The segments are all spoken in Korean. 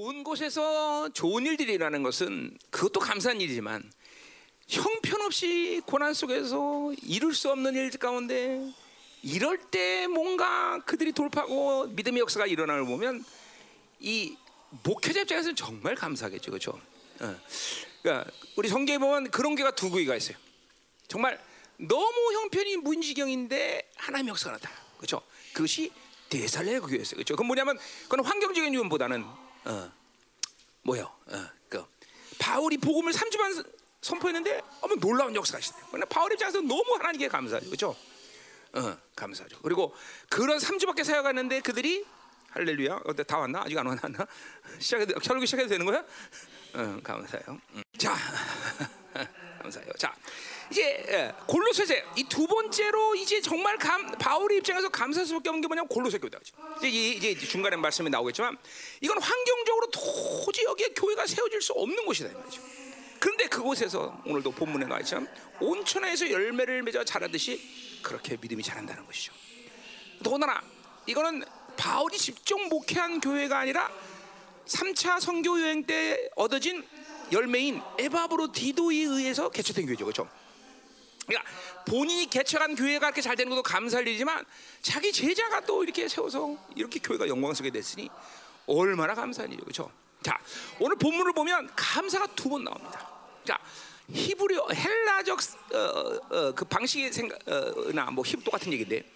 좋은 곳에서 좋은 일들이 일어나는 것은 그것도 감사한 일이지만 형편없이 고난 속에서 이룰 수 없는 일 가운데 이럴 때 뭔가 그들이 돌파하고 믿음의 역사가 일어나는 걸 보면 이 목회자 입장에서는 정말 감사하겠죠, 그렇죠? 어. 그러니까 우리 성경에 보면 그런 게가 두 개가 있어요. 정말 너무 형편이 문지경인데 하나님 역사가 나타나, 그렇죠? 그것이 대살레 교회였어요, 그렇죠? 그건 뭐냐면 그건 환경적인 이유보다는 어, 뭐요? 어, 그 바울이 복음을 3주 반 선포했는데 어머 놀라운 역사가 있어요. 그러나 바울 입장에서 너무 하나님께 감사하죠, 그렇죠? 어, 감사하죠. 그리고 그런 3주밖에 사역하는데 그들이 할렐루야. 어때 다 왔나? 아직 안 왔나? 시작해 설교 시작해도 되는 거야? 어, 감사해요. 음. 자, 감사해요. 자, 이제 예, 골로새세 이두 번째로 이제 정말 감, 바울의 입장에서 감사할 수밖에 없는 게 뭐냐면 골로새 교회죠. 이제, 이- 이제 중간에 말씀이 나오겠지만 이건 환경적으로 도저히 여기에 교회가 세워질 수 없는 곳이다 이 말이죠. 그런데 그곳에서 오늘도 본문에 나와 있지만 온천에서 열매를 맺어 자라듯이 그렇게 믿음이 자란다는 것이죠. 더구나 이거는 바울이 직접 목회한 교회가 아니라 3차 선교 여행 때 얻어진 열매인 에바브로 디도에 의해서 개최된 교회죠. 그렇죠? 그러니까 본인이 개척한 교회가 그렇게 잘 되는 것도 감사할 일이지만 자기 제자가 또 이렇게 세워서 이렇게 교회가 영광스럽게 됐으니 얼마나 감사한 일이죠. 그렇죠? 자, 오늘 본문을 보면 감사가 두 번 나옵니다. 자, 히브리어 헬라적 어, 어, 그 방식의 생각나 뭐 히브 똑같은 얘기인데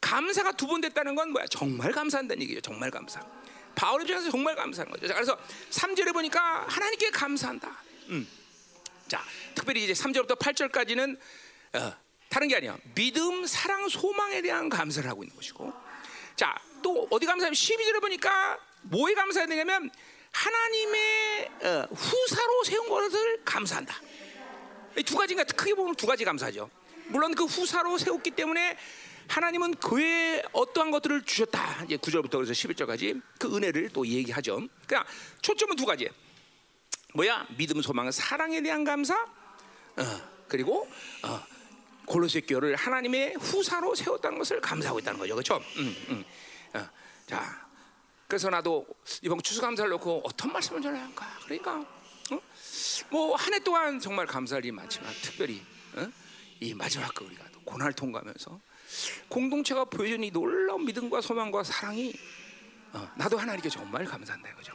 감사가 두 번 됐다는 건 뭐야? 정말 감사한다는 얘기죠. 정말 감사. 바울 입장에서 정말 감사한 거죠. 자, 그래서 3절에 보니까 하나님께 감사한다. 음. 자, 특별히 이제 3절부터 8절까지는 어, 다른 게 아니야. 믿음, 사랑, 소망에 대한 감사를 하고 있는 것이고. 자, 또 어디 감사하면 12절에 보니까 뭐에 감사해야 되냐면 하나님의 어, 후사로 세운 것을 감사한다. 이 두 가지가 크게 보면 두 가지 감사죠. 물론 그 후사로 세웠기 때문에 하나님은 그의 어떠한 것들을 주셨다. 이제 9절부터 그래서 11절까지 그 은혜를 또 얘기하죠. 그냥 초점은 두 가지. 뭐야? 믿음, 소망, 사랑에 대한 감사. 어, 그리고 어, 골로새 교회를 하나님의 후사로 세웠다는 것을 감사하고 있다는 거죠. 그렇죠? 음, 음. 어, 자, 그래서 나도 이번 추수감사를 놓고 어떤 말씀을 전해야 할까? 그러니까 어? 뭐한 해 동안 정말 감사할 일이 많지만 특별히 어? 이 마지막 그 우리가 또 고난을 통과하면서 공동체가 보여준 이 놀라운 믿음과 소망과 사랑이 어, 나도 하나님께 정말 감사한다 이거죠.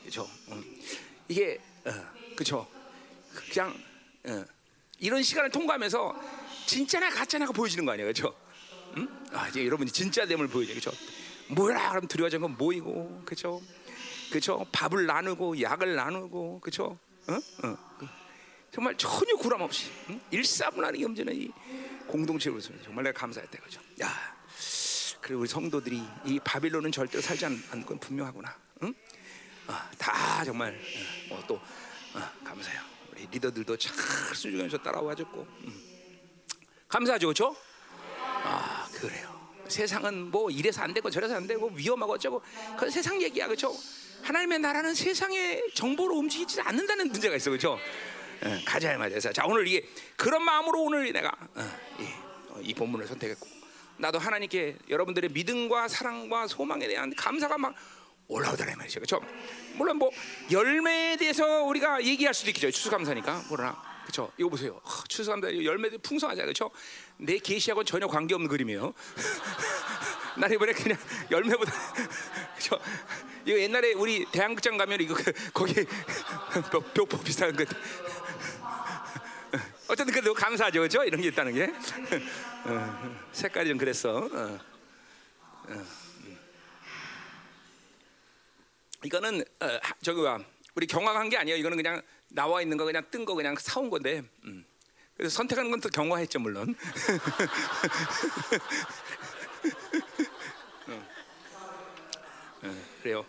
그렇죠? 음. 이게 어, 그렇죠? 그냥 어, 이런 시간을 통과하면서 진짜나 가짜나가 보여지는 거 아니에요, 그렇죠? 음? 아, 이제 여러분이 진짜 됨을 보여줘, 그렇죠? 뭐라 그러면 두려워진 건 모이고, 그렇죠? 그렇죠? 밥을 나누고 약을 나누고, 그렇죠? 어? 어. 그, 정말 전혀 구람 없이 응? 일사분란하게 이 공동체를 정말 내가 감사했다, 그렇죠? 야, 그리고 우리 성도들이 이 바빌론은 절대로 살지 않- 않는 건 분명하구나. 응? 아, 다 정말 어, 어, 또 어, 감사해요. 우리 리더들도 잘 수중에서 따라와줬고 음. 감사하죠, 그렇죠? 아 그래요. 세상은 뭐 이래서 안 되고 저래서 안 되고 위험하고 어쩌고 그 세상 얘기야, 그렇죠? 하나님의 나라는 세상의 정보로 움직이지 않는다는 문제가 있어, 그렇죠? 예, 가자 말이야. 자 오늘 이게 그런 마음으로 오늘 내가 어, 이, 어, 이 본문을 선택했고 나도 하나님께 여러분들의 믿음과 사랑과 소망에 대한 감사가 막 올라오더라 이 말이죠. 그렇죠? 물론 뭐 열매에 대해서 우리가 얘기할 수도 있겠죠. 추수감사니까. 그러나 그렇죠. 이거 보세요. 하, 추수감사 열매들 풍성하잖아요. 그렇죠? 내 계시하고는 전혀 관계없는 그림이에요. 난 이번에 그냥 열매보다 그렇죠? 이거 옛날에 우리 대한극장 가면 이거 그- 거기 벽, 벽보 비슷한 거 어쨌든 그래도 감사하죠, 그렇죠? 이런 게 있다는 게 어, 색깔이 좀 그랬어. 어. 이거는 어, 하- 저기 와 우리 경악한 게 아니에요. 이거는 그냥 나와 있는 거 그냥 뜬 거 그냥 사온 건데. 음. 그래서 선택하는 건 또 경화했죠 물론. 어. 어, 그래요.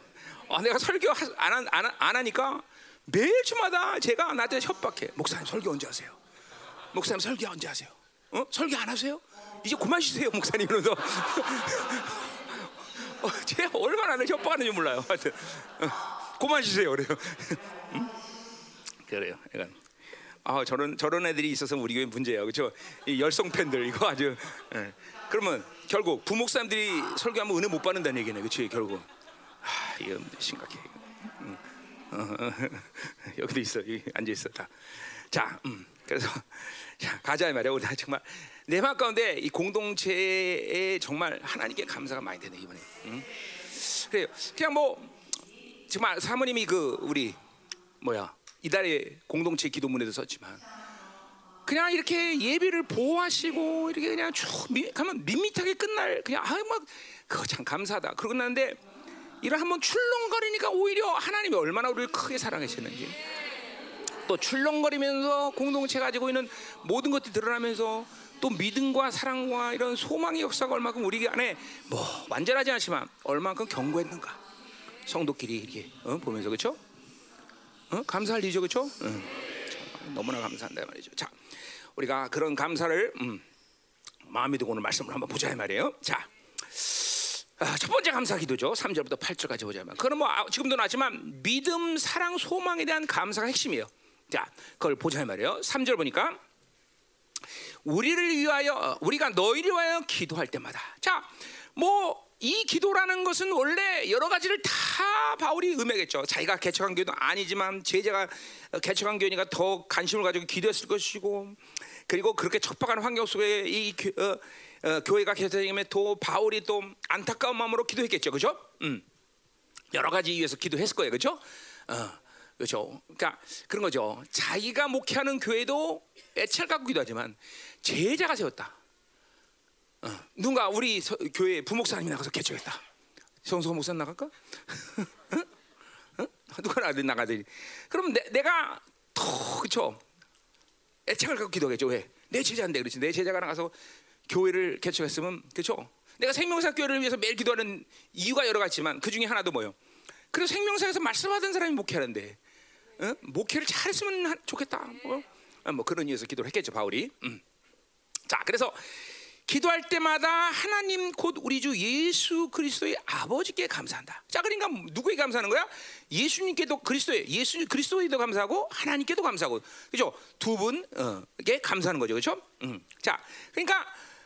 아, 내가 설교 하- 안, 한- 안, 하- 안 하니까 매일 주마다 제가 나한테 협박해. 목사님 설교 언제 하세요? 목사님 설교 언제 하세요? 어? 설교 안 하세요? 이제 그만 쉬세요, 목사님. 이러면서 어, 제가 얼마나 늘 협박하는지 몰라요. 하여튼 어, 그만 쉬세요. 그래요. 음? 그래요. 약간 아 저런 저런 애들이 있어서 우리 교회 문제예요. 그렇죠? 이 열성 팬들 이거 아주. 예. 그러면 결국 부목사님들이 설교하면 은혜 못 받는다는 얘기네. 그렇지? 결국. 아 이거 심각해. 어, 어, 여기도 있어. 여기 앉아 있어 다. 자, 음, 그래서 자, 가자 이 말이야. 우리 다 정말 내 마음 가운데 이 공동체에 정말 하나님께 감사가 많이 되네 이번에. 음? 그래요. 그냥 뭐 정말 사모님이 그 우리 뭐야 이달에 공동체 기도문에도 썼지만 그냥 이렇게 예배를 보호하시고 이렇게 그냥 쭉 미, 가면 밋밋하게 끝날 그냥 아유 막 그거 참 감사하다. 그러고 났는데 이런 한번 출렁거리니까 오히려 하나님이 얼마나 우리를 크게 사랑하시는지 또 출렁거리면서 공동체 가지고 있는 모든 것들이 드러나면서 또 믿음과 사랑과 이런 소망의 역사가 얼마큼 우리 안에 뭐 완전하지 않지만 얼마큼 견고했는가 성도끼리 이렇게 어? 보면서 그렇죠? 어? 감사할 일이죠, 그렇죠? 응. 너무나 감사한다 말이죠. 자, 우리가 그런 감사를 음, 마음에 두고 오늘 말씀을 한번 보자 이 말이에요. 자, 아, 첫 번째 감사 기도죠. 3절부터 8절까지 보자면. 그건 뭐 아, 지금도 나지만 믿음, 사랑, 소망에 대한 감사가 핵심이에요. 자, 그걸 보자 이 말이에요. 3절 보니까 우리를 위하여 어, 우리가 너희를 위하여 기도할 때마다 자, 뭐 이 기도라는 것은 원래 여러 가지를 다 바울이 음해겠죠. 자기가 개척한 교회도 아니지만 제자가 개척한 교회니까 더 관심을 가지고 기도했을 것이고 그리고 그렇게 척박한 환경 속에 이 교, 어, 어, 교회가 개척되면 또 바울이 또 안타까운 마음으로 기도했겠죠, 그죠? 음. 여러 가지 이유에서 기도했을 거예요, 그죠? 어, 그렇죠. 그러니까 그런 거죠. 자기가 목회하는 교회도 애착 갖고 기도하지만 제자가 세웠다. 어, 누가 우리 서, 교회 부목사님이 나가서 개척했다. 성소 목사 나갈까? 응? 응? 누가 나가든 나가든. 그럼 내, 내가 더 그렇죠. 애착을 갖고 기도하겠죠. 왜? 내 제자인데 그렇지. 내 제자가 나가서 교회를 개척했으면 그렇죠. 내가 생명사 교회를 위해서 매일 기도하는 이유가 여러 가지지만 그 중에 하나도 뭐요? 그래서 생명사에서 말씀하던 사람이 목회하는데 어? 목회를 잘했으면 좋겠다. 뭐, 뭐 그런 이유에서 기도를 했겠죠 바울이. 음. 자, 그래서 기도할 때마다 하나님 곧 우리 주 예수 그리스도의 아버지께 감사한다. 자, 그러니까 누구에게 감사하는 거야? 예수님께도 그리스도에 예수 그리스도에도 감사하고 하나님께도 감사하고 그죠? 두 분에게 감사하는 거죠, 그렇죠? 음. 자, 그러니까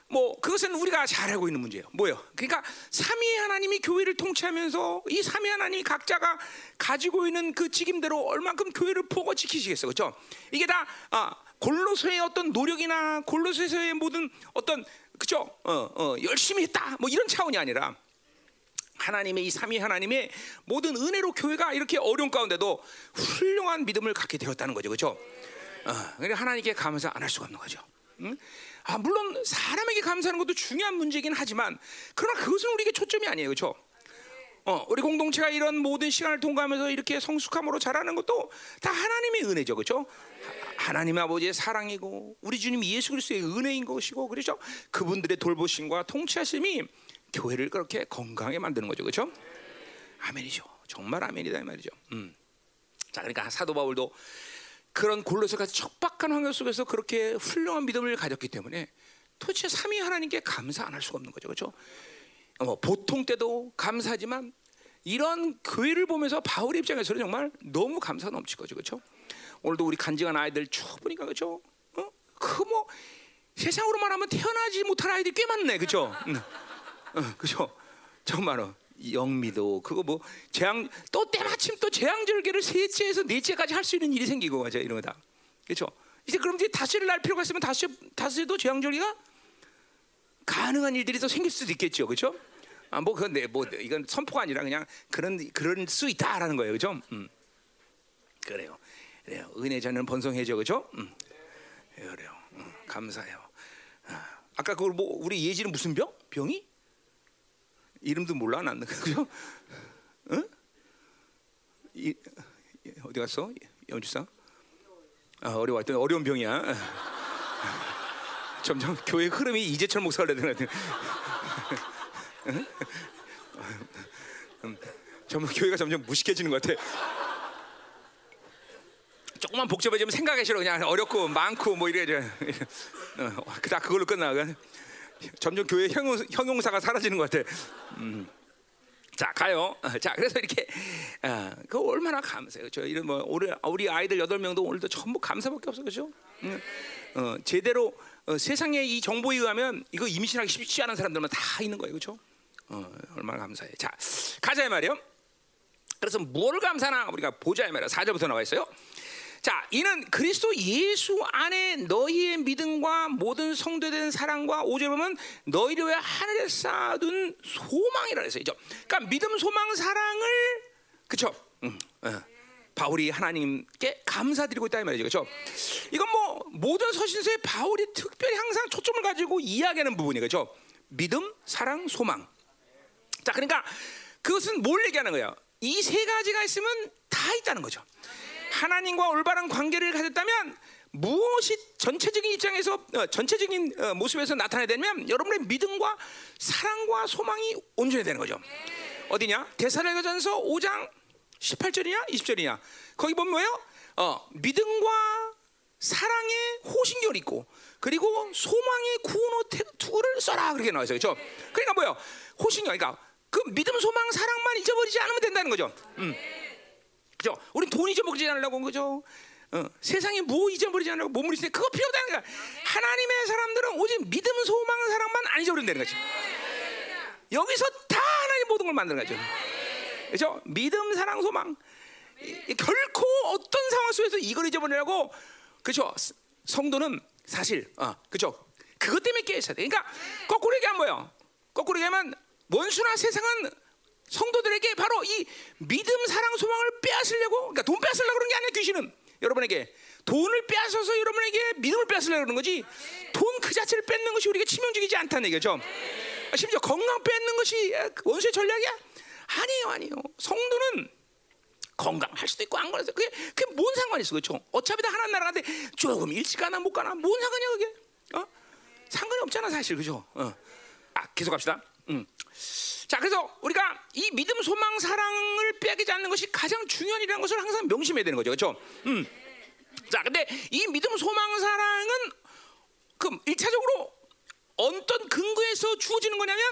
뭐 그것은 우리가 잘 알고 있는 문제예요. 뭐요? 그러니까 삼위 하나님이 교회를 통치하면서 이 삼위 하나님이 각자가 가지고 있는 그 직임대로 얼만큼 교회를 보고 지키시겠어, 그렇죠? 이게 다 아, 골로새의 어떤 노력이나 골로새서의 모든 어떤 그죠? 어, 어, 열심히 했다. 뭐 이런 차원이 아니라 하나님의 이 삼위 하나님의 모든 은혜로 교회가 이렇게 어려운 가운데도 훌륭한 믿음을 갖게 되었다는 거죠, 그렇죠? 어, 그러니까 하나님께 감사 안 할 수가 없는 거죠. 응? 아, 물론 사람에게 감사하는 것도 중요한 문제긴 하지만 그러나 그것은 우리에게 초점이 아니에요, 그렇죠? 어, 우리 공동체가 이런 모든 시간을 통과하면서 이렇게 성숙함으로 자라는 것도 다 하나님의 은혜죠, 그렇죠? 하나님 아버지의 사랑이고 우리 주님 예수 그리스도의 은혜인 것이고 그렇죠? 그분들의 돌보심과 통치하심이 교회를 그렇게 건강하게 만드는 거죠, 그렇죠? 아멘이죠. 정말 아멘이다 이 말이죠. 음. 자, 그러니까 사도 바울도 그런 골로새 같이 척박한 환경 속에서 그렇게 훌륭한 믿음을 가졌기 때문에 도대체 삼위 하나님께 감사 안 할 수가 없는 거죠, 그렇죠? 어, 보통 때도 감사하지만 이런 교회를 보면서 바울의 입장에서는 정말 너무 감사 거죠, 그렇죠? 오늘도 우리 간증한 아이들 쭉 보니까 그죠? 어? 그뭐 세상으로 말하면 태어나지 못한 아이들이 꽤 많네, 그죠? 응. 어, 그죠? 정말로 영미도 그거 뭐 재앙 또 때마침 또 재앙절개를 셋째에서 넷째까지 할 수 있는 일이 생기고 맞아 이런 거다, 그렇죠? 이제 그럼 이제 다시를 날 필요가 있으면 다시 다시도 재앙절개가 가능한 일들이 더 생길 수도 있겠죠, 그렇죠? 아, 뭐 그건 내, 뭐 이건 선포가 아니라 그냥 그런 그런 수 있다라는 거예요, 그렇죠? 음. 그래요. 그래요. 은혜 저는 번성해져, 그렇죠? 음. 그래요. 음, 감사해요. 아, 아까 그걸 뭐 우리 예지는 무슨 병? 병이? 이름도 몰라 난 그죠? 응? 이, 어디 갔어? 연주사? 아, 어려웠던 어려운 병이야. 점점 교회 흐름이 이제철 목사를 내는 것 같아. 점점 교회가 점점 무식해지는 것 같아. 조금만 복잡해지면 생각하기 싫어 그냥 어렵고 많고 뭐 이래 어, 그다 그걸로 끝나 점점 교회 형용, 형용 사가 사라지는 것 같아. 음. 자 가요. 어, 자 그래서 이렇게 어, 그 얼마나 감사해요. 저 이런 뭐 우리 우리 아이들 여덟 명도 오늘도 전부 감사밖에 없어 그죠? 음. 어, 제대로 어, 세상의 이 정보에 의하면 이거 임신하기 쉽지 않은 사람들만 다 있는 거예요, 그렇죠? 어, 얼마나 감사해. 자 가자 말이요. 그래서 무엇을 감사나 우리가 보자 이 말이야. 4절부터 나와 있어요. 자, 이는 그리스도 예수 안에 너희의 믿음과 모든 성도된 사랑과 오절 보면 너희를 위해 하늘에 쌓아둔 소망이라 했어요. 그러니까 믿음, 소망, 사랑을 그쵸? 음, 어. 바울이 하나님께 감사드리고 있다 이 말이죠. 그렇죠? 이건 뭐 모든 서신서에 바울이 특별히 항상 초점을 가지고 이야기하는 부분이 그렇죠? 믿음, 사랑, 소망. 자, 그러니까 그것은 뭘 얘기하는 거예요? 이 세 가지가 있으면 다 있다는 거죠. 하나님과 올바른 관계를 가졌다면 무엇이 전체적인 입장에서 어, 전체적인 어, 모습에서 나타나야 되면 여러분의 믿음과 사랑과 소망이 온전해야 되는 거죠. 어디냐? 데살로니가전서 5장 18절이냐 20절이냐 거기 보면 뭐예요? 어, 믿음과 사랑의 호신경을 있고 그리고 소망의 구원의 투구를 써라 그렇게 나와 있어요. 그렇죠? 그러니까 뭐예요? 호신경 그러니까 그 믿음, 소망, 사랑만 잊어버리지 않으면 된다는 거죠. 음. 그죠? 우리 돈 잊어버리지 않으려고 그죠? 어, 세상에 뭐 잊어버리지 않으려고 몸을 잊으 그거 필요 없다는 거야. 하나님의 사람들은 오직 믿음, 소망, 사랑만 안 잊어버리면 되는 거죠. 여기서 다 하나님 모든 걸 만드는 거죠. 그렇죠? 믿음, 사랑, 소망. 이, 결코 어떤 상황 속에서 이걸 잊어버리라고 그렇죠? 성도는 사실 어, 그렇죠? 그것 때문에 깨 있어야 돼. 그러니까 거꾸로 얘기하면 뭐예요? 거꾸로 얘기하면 원수나 세상은 성도들에게 바로 이 믿음, 사랑, 소망을 빼앗으려고 그러니까 돈 빼앗으려고 그런 게 아니야 귀신은 여러분에게 돈을 빼앗아서 여러분에게 믿음을 빼앗으려고 그러는 거지 돈 그 자체를 뺏는 것이 우리에게 치명적이지 않다는 얘기죠. 심지어 건강 뺏는 것이 원수의 전략이야? 아니에요, 아니에요. 성도는 건강할 수도 있고 안 건해서 그게 그게 뭔 상관이 있어 그렇죠? 어차피 다 하나님 나라인데 조금 일찍 가나 못 가나 뭔 상관이야 그게? 어? 상관이 없잖아 사실 그죠? 어. 아, 계속 갑시다. 음. 자, 그래서 우리가 이 믿음, 소망, 사랑을 빼앗기지 않는 것이 가장 중요한 일이라는 것을 항상 명심해야 되는 거죠, 그렇죠? 음. 자, 근데 이 믿음, 소망, 사랑은 그 일차적으로 어떤 근거에서 주어지는 거냐면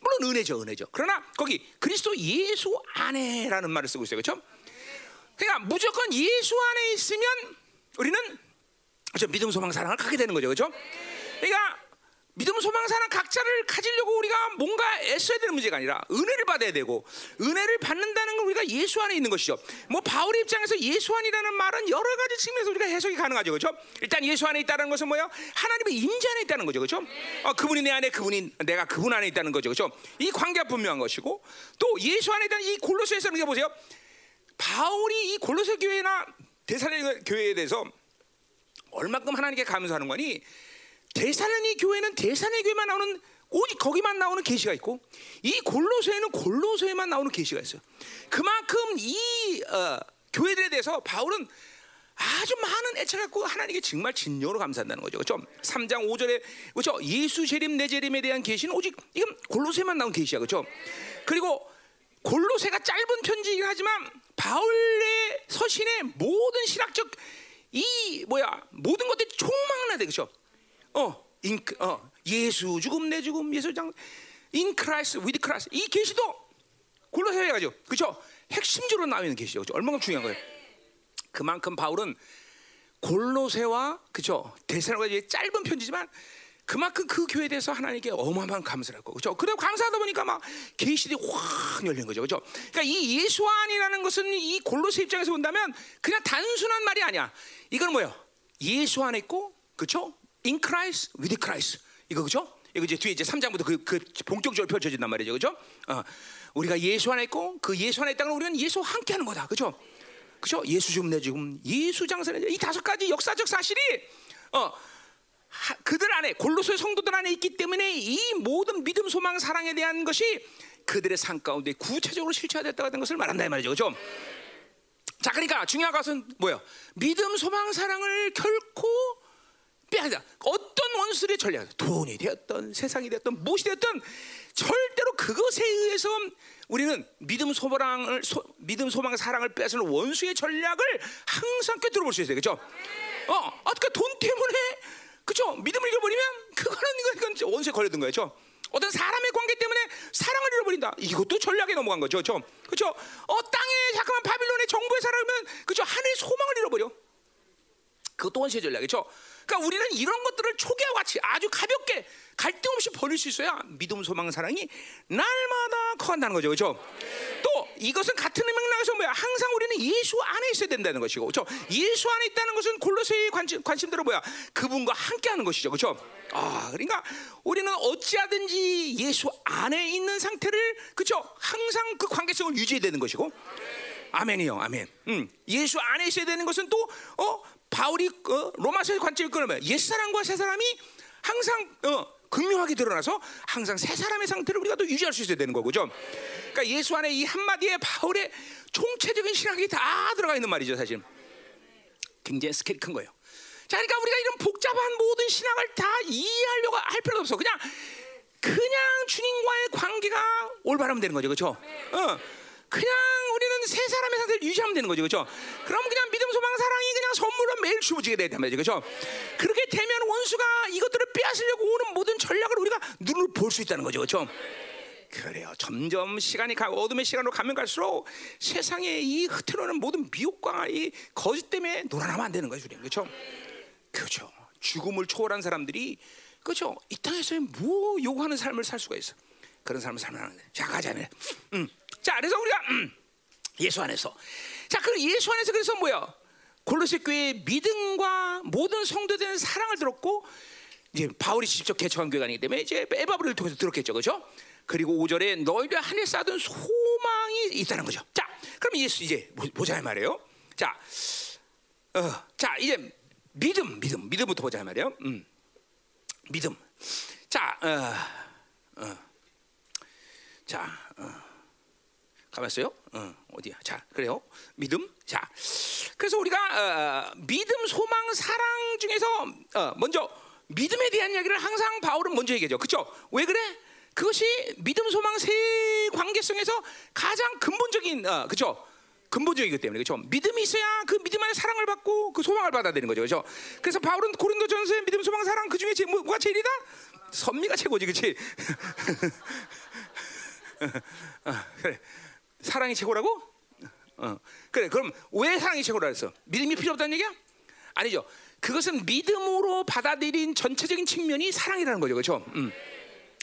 물론 은혜죠, 은혜죠. 그러나 거기 그리스도 예수 안에라는 말을 쓰고 있어요, 그렇죠? 그러니까 무조건 예수 안에 있으면 우리는 그렇죠? 믿음, 소망, 사랑을 갖게 되는 거죠, 그렇죠? 그러니까 믿음, 소망, 사랑 각자를 가지려고 우리가 뭔가 애써야 되는 문제가 아니라 은혜를 받아야 되고 은혜를 받는다는 건 우리가 예수 안에 있는 것이죠. 뭐 바울의 입장에서 예수 안이라는 말은 여러 가지 측면에서 우리가 해석이 가능하죠, 그렇죠? 일단 예수 안에 있다는 것은 뭐예요? 하나님의 임재 안에 있다는 거죠, 그렇죠? 어, 그분이 내 안에, 그분이 내가 그분 안에 있다는 거죠, 그렇죠? 이 관계가 분명한 것이고 또 예수 안에 있다는 이 골로새에서는 보세요. 바울이 이 골로새 교회나 대사로 교회에 대해서 얼마큼 하나님께 감사하는 거니? 대사로니 교회는 대사로니 교회만 나오는 오직 거기만 나오는 계시가 있고 이 골로새에는 골로새에만 나오는 계시가 있어요. 그만큼 이 어, 교회들에 대해서 바울은 아주 많은 애착 갖고 하나님께 정말 진정으로 감사한다는 거죠. 그렇죠? 3장 5절에 그렇죠? 예수 재림 내 재림에 대한 계시는 오직 이건 골로새만 나온 계시야. 그렇죠? 그리고 골로새가 짧은 편지이긴 하지만 바울의 서신의 모든 신학적 이 뭐야 모든 것들이 총망라돼 그렇죠? 어, 인, 어, 예수 죽음 내 죽음 예수 장 in Christ with Christ 이 계시도 골로새에 가죠. 그렇죠? 핵심적으로 나와 있는 계시죠. 그렇죠? 얼마나 중요한 거예요. 그만큼 바울은 골로새와 그죠 대사로가 짧은 편지지만 그만큼 그 교회에 대해서 하나님께 어마어마한 감사를 했고 그죠 그리고 감사하다 보니까 막 계시들이 확 열린 거죠 그죠 그러니까 이 예수 안이라는 것은 이 골로새 입장에서 본다면 그냥 단순한 말이 아니야 이건 뭐예요 예수 안에 있고 그죠 in Christ with Christ. 이거 그죠? 이거 이제 뒤에 이제 3장부터 그, 그 본격적으로 펼쳐진단 말이죠. 그죠? 어, 우리가 예수 안에 있고 그 예수 안에 있다는 우리는 예수와 함께 하는 거다. 그죠? 그죠? 예수 좀내 지금 예수 장사내 이 다섯 가지 역사적 사실이 어 하, 그들 안에 골로새 성도들 안에 있기 때문에 이 모든 믿음, 소망, 사랑에 대한 것이 그들의 삶 가운데 구체적으로 실체화됐다는 것을 말한다 이 말이죠, 그렇죠? 자, 그러니까 중요한 것은 뭐예요? 믿음, 소망, 사랑을 결코 빼앗아. 어떤 원수의 전략, 돈이 되었던 세상이 되었던 무엇이 되었던 절대로 그것에 의해서 우리는 믿음 소망을 소, 믿음 소망 사랑을 빼앗는 원수의 전략을 항상 꿰뚫어 볼 수 있어요. 그렇죠? 어, 아까 돈 때문에 그렇죠? 믿음을 잃어버리면 그거는 이건 원수에 걸려든 거예요. 그렇죠? 어떤 사람의 관계 때문에 사랑을 잃어버린다. 이것도 전략에 넘어간 거죠. 그렇죠? 그렇죠? 어, 땅에 잠깐만 바빌론의 정부에 살아가면 그렇죠? 하늘의 소망을 잃어버려. 그것도 원수의 전략이죠. 그 러니까 우리는 이런 것들을 초기와 같이 아주 가볍게 갈등 없이 버릴 수 있어야 믿음, 소망, 사랑이 날마다 커간다는 거죠, 그렇죠? 또 이것은 같은 맥락에서 뭐야? 항상 우리는 예수 안에 있어야 된다는 것이고, 그렇죠? 예수 안에 있다는 것은 골로새의 관심, 관심대로 뭐야? 그분과 함께 하는 것이죠, 그렇죠? 아, 그러니까 우리는 어찌하든지 예수 안에 있는 상태를, 그렇죠? 항상 그 관계성을 유지해야 되는 것이고. 아멘이요, 아멘. 음, 예수 안에 있어야 되는 것은 또 어, 바울이 어, 로마서의 관점을 끊으면 옛 사람과 새 사람이 항상 어, 극명하게 드러나서 항상 새 사람의 상태를 우리가 또 유지할 수 있어야 되는 거죠. 그러니까 예수 안에 이 한마디에 바울의 총체적인 신학이 다 들어가 있는 말이죠, 사실. 굉장히 스케일이 큰 거예요. 자, 그러니까 우리가 이런 복잡한 모든 신학을 다 이해하려고 할 필요도 없어. 그냥 그냥 주님과의 관계가 올바르면 되는 거죠, 그렇죠? 어. 그냥 우리는 세 사람의 상태를 유지하면 되는 거죠, 그렇죠? 그럼 그냥 선물로 매일 주어지게 되단 말이죠, 그렇죠? 그렇게 되면 원수가 이것들을 빼앗으려고 오는 모든 전략을 우리가 눈으로 볼 수 있다는 거죠, 그렇죠? 그래요. 점점 시간이 가고 어둠의 시간으로 가면 갈수록 세상에 이 흐트러는 모든 미혹과 이 거짓 때문에 놀아나면 안 되는 거죠, 우리는 그렇죠? 그렇죠. 죽음을 초월한 사람들이 그렇죠. 이 땅에서 뭐 요구하는 삶을 살 수가 있어. 그런 삶을 살면 안 돼. 자 가자네. 음. 자, 그래서 우리가 음, 예수 안에서 자, 그 예수 안에서 그래서 뭐야? 골로새 교회 믿음과 모든 성도들의 사랑을 들었고 이제 바울이 직접 개척한 교회가 아니기 때문에 이제 에바브를 통해서 들었겠죠, 그렇죠? 그리고 5절에 너희들 하늘 쌓던 소망이 있다는 거죠. 자, 그럼 예수 이제 보자 말이에요. 자, 어, 자 이제 믿음, 믿음, 믿음부터 보자 말이에요. 음, 믿음. 자, 어, 어, 자. 어. 가만있어요? 어, 어디야? 자, 그래요. 믿음. 자, 그래서 우리가 어, 믿음, 소망, 사랑 중에서 어, 먼저 믿음에 대한 이야기를 항상 바울은 먼저 얘기하죠. 그렇죠? 왜 그래? 그것이 믿음, 소망 세 관계성에서 가장 근본적인, 어, 그렇죠? 근본적이기 때문에 그렇죠. 믿음이 있어야 그 믿음 안에 사랑을 받고 그 소망을 받아야 되는 거죠, 그렇죠. 그래서 바울은 고린도전서에 믿음, 소망, 사랑 그 중에 제, 뭐가 제일이다? 선미가 최고지, 그렇지? 그래. 사랑이 최고라고? 어. 그래. 그럼 왜 사랑이 최고라 그랬어? 믿음이 필요 없다는 얘기야? 아니죠. 그것은 믿음으로 받아들인 전체적인 측면이 사랑이라는 거죠. 그렇죠? 음.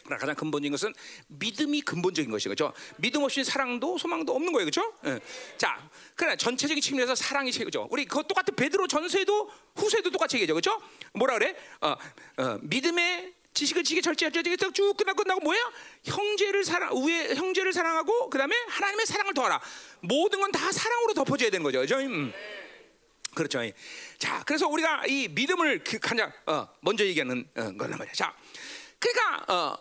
가장 근본적인 것은 믿음이 근본적인 것이죠. 그렇죠? 믿음 없이 사랑도 소망도 없는 거예요. 그렇죠? 예. 자, 그러나 전체적인 측면에서 사랑이 최고죠. 우리 그 똑같은 베드로 전서에도 후서에도 똑같이 얘기죠. 그렇죠? 뭐라 그래? 어, 어, 믿음의 지식을 지게 절제하죠. 쭉 끝나고 끝나고 뭐야? 형제를 사랑 우에 형제를 사랑하고 그다음에 하나님의 사랑을 더하라. 모든 건 다 사랑으로 덮어져야 되는 거죠. 그렇죠? 음. 그렇죠. 자, 그래서 우리가 이 믿음을 그 가장 어, 먼저 얘기하는 어, 거란 말이야. 자, 그러니까 어,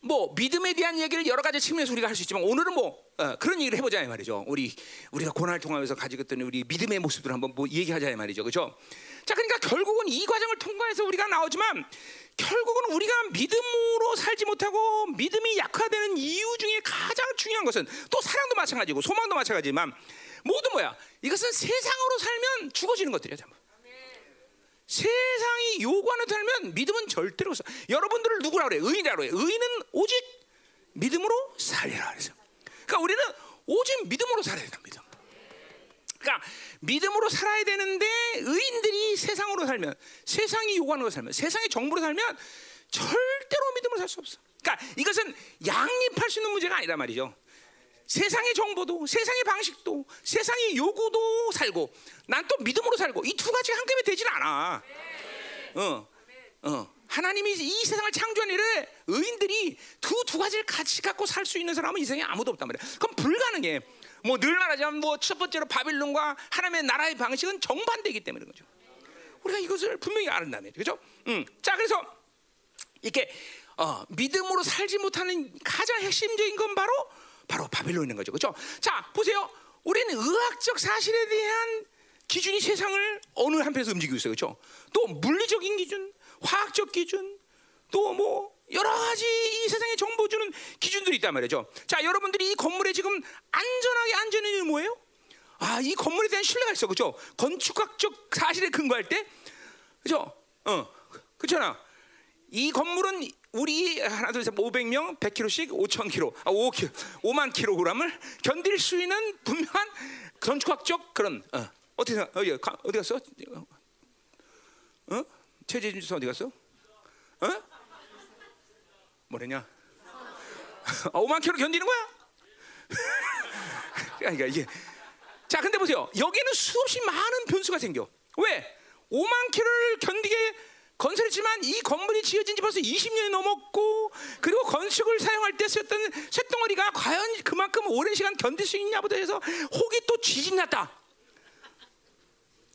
뭐 믿음에 대한 얘기를 여러 가지 측면에서 우리가 할 수 있지만 오늘은 뭐 어, 그런 얘기를 해보자 말이죠. 우리 우리가 고난을 통하면서 가지고 있던 우리 믿음의 모습들 한번 뭐 얘기하자 말이죠. 그렇죠? 자, 그러니까 결국은 이 과정을 통과해서 우리가 나오지만 결국은 우리가 믿음으로 살지 못하고 믿음이 약화되는 이유 중에 가장 중요한 것은 또 사랑도 마찬가지고 소망도 마찬가지지만 모두 뭐야? 이것은 세상으로 살면 죽어지는 것들이야, 전부. 세상이 요구하는 살면 믿음은 절대로 없어. 여러분들을 누구라 그래? 의인이라 그래. 의인은 오직 믿음으로 살리라 그래서. 그러니까 우리는 오직 믿음으로 살아야 된다. 믿음. 그러니까 믿음으로 살아야 되는데 의인들이 세상으로 살면 세상이 요구하는 걸 살면 세상의 정보로 살면 절대로 믿음으로 살 수 없어. 그러니까 이것은 양립할 수 있는 문제가 아니란 말이죠. 세상의 정보도 세상의 방식도 세상의 요구도 살고 난 또 믿음으로 살고 이 두 가지가 한꺼번에 되지는 않아. 어, 어. 하나님이 이 세상을 창조한 일에 의인들이 두 두 가지를 같이 갖고 살 수 있는 사람은 이 세상에 아무도 없단 말이야. 그럼 불가능해. 뭐 늘 말하자면 뭐첫 번째로 바빌론과 하나님의 나라의 방식은 정반대이기 때문에 그죠. 우리가 이것을 분명히 아는다면 그죠? 음. 자 그래서 이렇게 어, 믿음으로 살지 못하는 가장 핵심적인 건 바로 바로 바빌론인 거죠. 그죠? 자 보세요. 우리는 의학적 사실에 대한 기준이 세상을 어느 한편에서 움직이고 있어요. 그렇죠? 또 물리적인 기준, 화학적 기준, 또뭐 여러 가지 이 세상에 정보 주는 기준들이 있단 말이죠. 자, 여러분들이 이 건물에 지금 안전하게 앉는 이유는 뭐예요? 아, 이 건물에 대한 신뢰가 있어, 그죠? 건축학적 사실에 근거할 때, 그죠? 어, 그렇잖아. 이 건물은 우리 하나 둘셋 500명 100kg씩 5,000kg, 아 5kg, 5만 킬로그램을 견딜 수 있는 분명한 건축학적 그런 어, 어떻게 어디 어디 갔어? 어? 최재준 씨 어디 갔어? 어? 뭐랬냐? 어, 5만 킬로 견디는 거야? 그러니까 이게 자, 근데 보세요. 여기는 수없이 많은 변수가 생겨. 왜? 5만 킬로를 견디게 건설했지만 이 건물이 지어진 지 벌써 20년이 넘었고 그리고 건축을 사용할 때 쓰였던 쇳덩어리가 과연 그만큼 오랜 시간 견딜 수 있냐보다 해서 혹이 또 지진났다.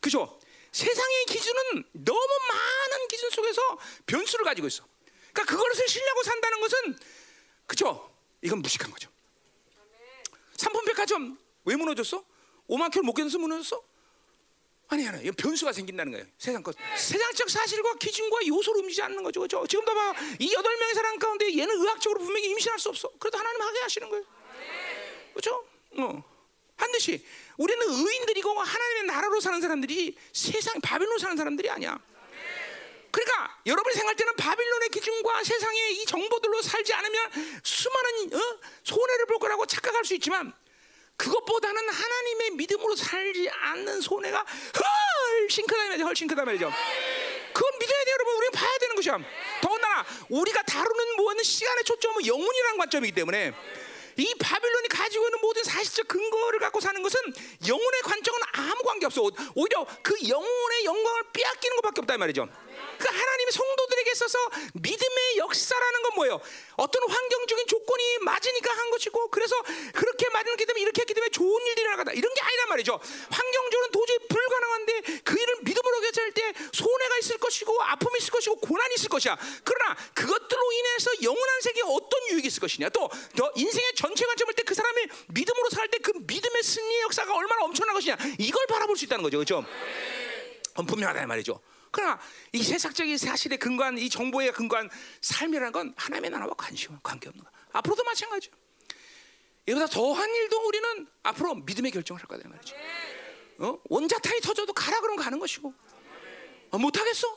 그죠? 세상의 기준은 너무 많은 기준 속에서 변수를 가지고 있어. 그러니까 그것을 신뢰하고 산다는 것은 그죠? 이건 무식한 거죠. 삼품백화점 왜 무너졌어? 5만 킬로 못 견뎌서 무너졌어? 아니 아니 이건 변수가 생긴다는 거예요. 세상 것 세상적 사실과 기준과 요소를 움직이지 않는 거죠. 그죠? 지금 봐봐 이 여덟 명의 사람 가운데 얘는 의학적으로 분명히 임신할 수 없어. 그래도 하나님 하게 하시는 거예요. 그렇죠? 어. 반드시 우리는 의인들이고 하나님의 나라로 사는 사람들이 세상 바빌론 사는 사람들이 아니야. 그러니까 여러분이 생각할 때는 바빌론의 기준과 세상의 이 정보들로 살지 않으면 수많은 어? 손해를 볼 거라고 착각할 수 있지만 그것보다는 하나님의 믿음으로 살지 않는 손해가 훨씬 크다 말이죠. 훨씬 크다 말이죠. 그건 믿어야 돼요, 여러분. 우리는 봐야 되는 것이야. 더군다나 우리가 다루는 모든 시간의 초점은 영혼이라는 관점이기 때문에 이 바빌론이 가지고 있는 모든 사실적 근거를 갖고 사는 것은 영혼의 관점은 아무 관계 없어. 오히려 그 영혼의 영광을 빼앗기는 것밖에 없다 이 말이죠. 그 하나님의 성도들에게 있어서 믿음의 역사라는 건 뭐예요? 어떤 환경적인 조건이 맞으니까 한 것이고 그래서 그렇게 맞기 때문에 이렇게 했기 때문에 좋은 일이 일어나다 이런 게 아니란 말이죠. 환경적으로는 도저히 불가능한데 그 일을 믿음으로 결정할 때 손해가 있을 것이고 아픔이 있을 것이고 고난이 있을 것이야. 그러나 그것들로 인해서 영원한 세계에 어떤 유익이 있을 것이냐. 또, 또 인생의 전체 관점을 때 그 사람이 믿음으로 살 때 그 믿음의 승리의 역사가 얼마나 엄청난 것이냐. 이걸 바라볼 수 있다는 거죠. 그렇죠? 분명하다 말이죠. 그러나 이 세상적인 사실에 근거한 이 정보에 근거한 삶이라는 건 하나님의 나라와 관심 관계 없는 거. 앞으로도 마찬가지죠. 이보다 더한 일도 우리는 앞으로 믿음의 결정을 할 거다 말이죠. 어? 원자탄이 터져도 가라 그러면 가는 것이고 어, 못 하겠어?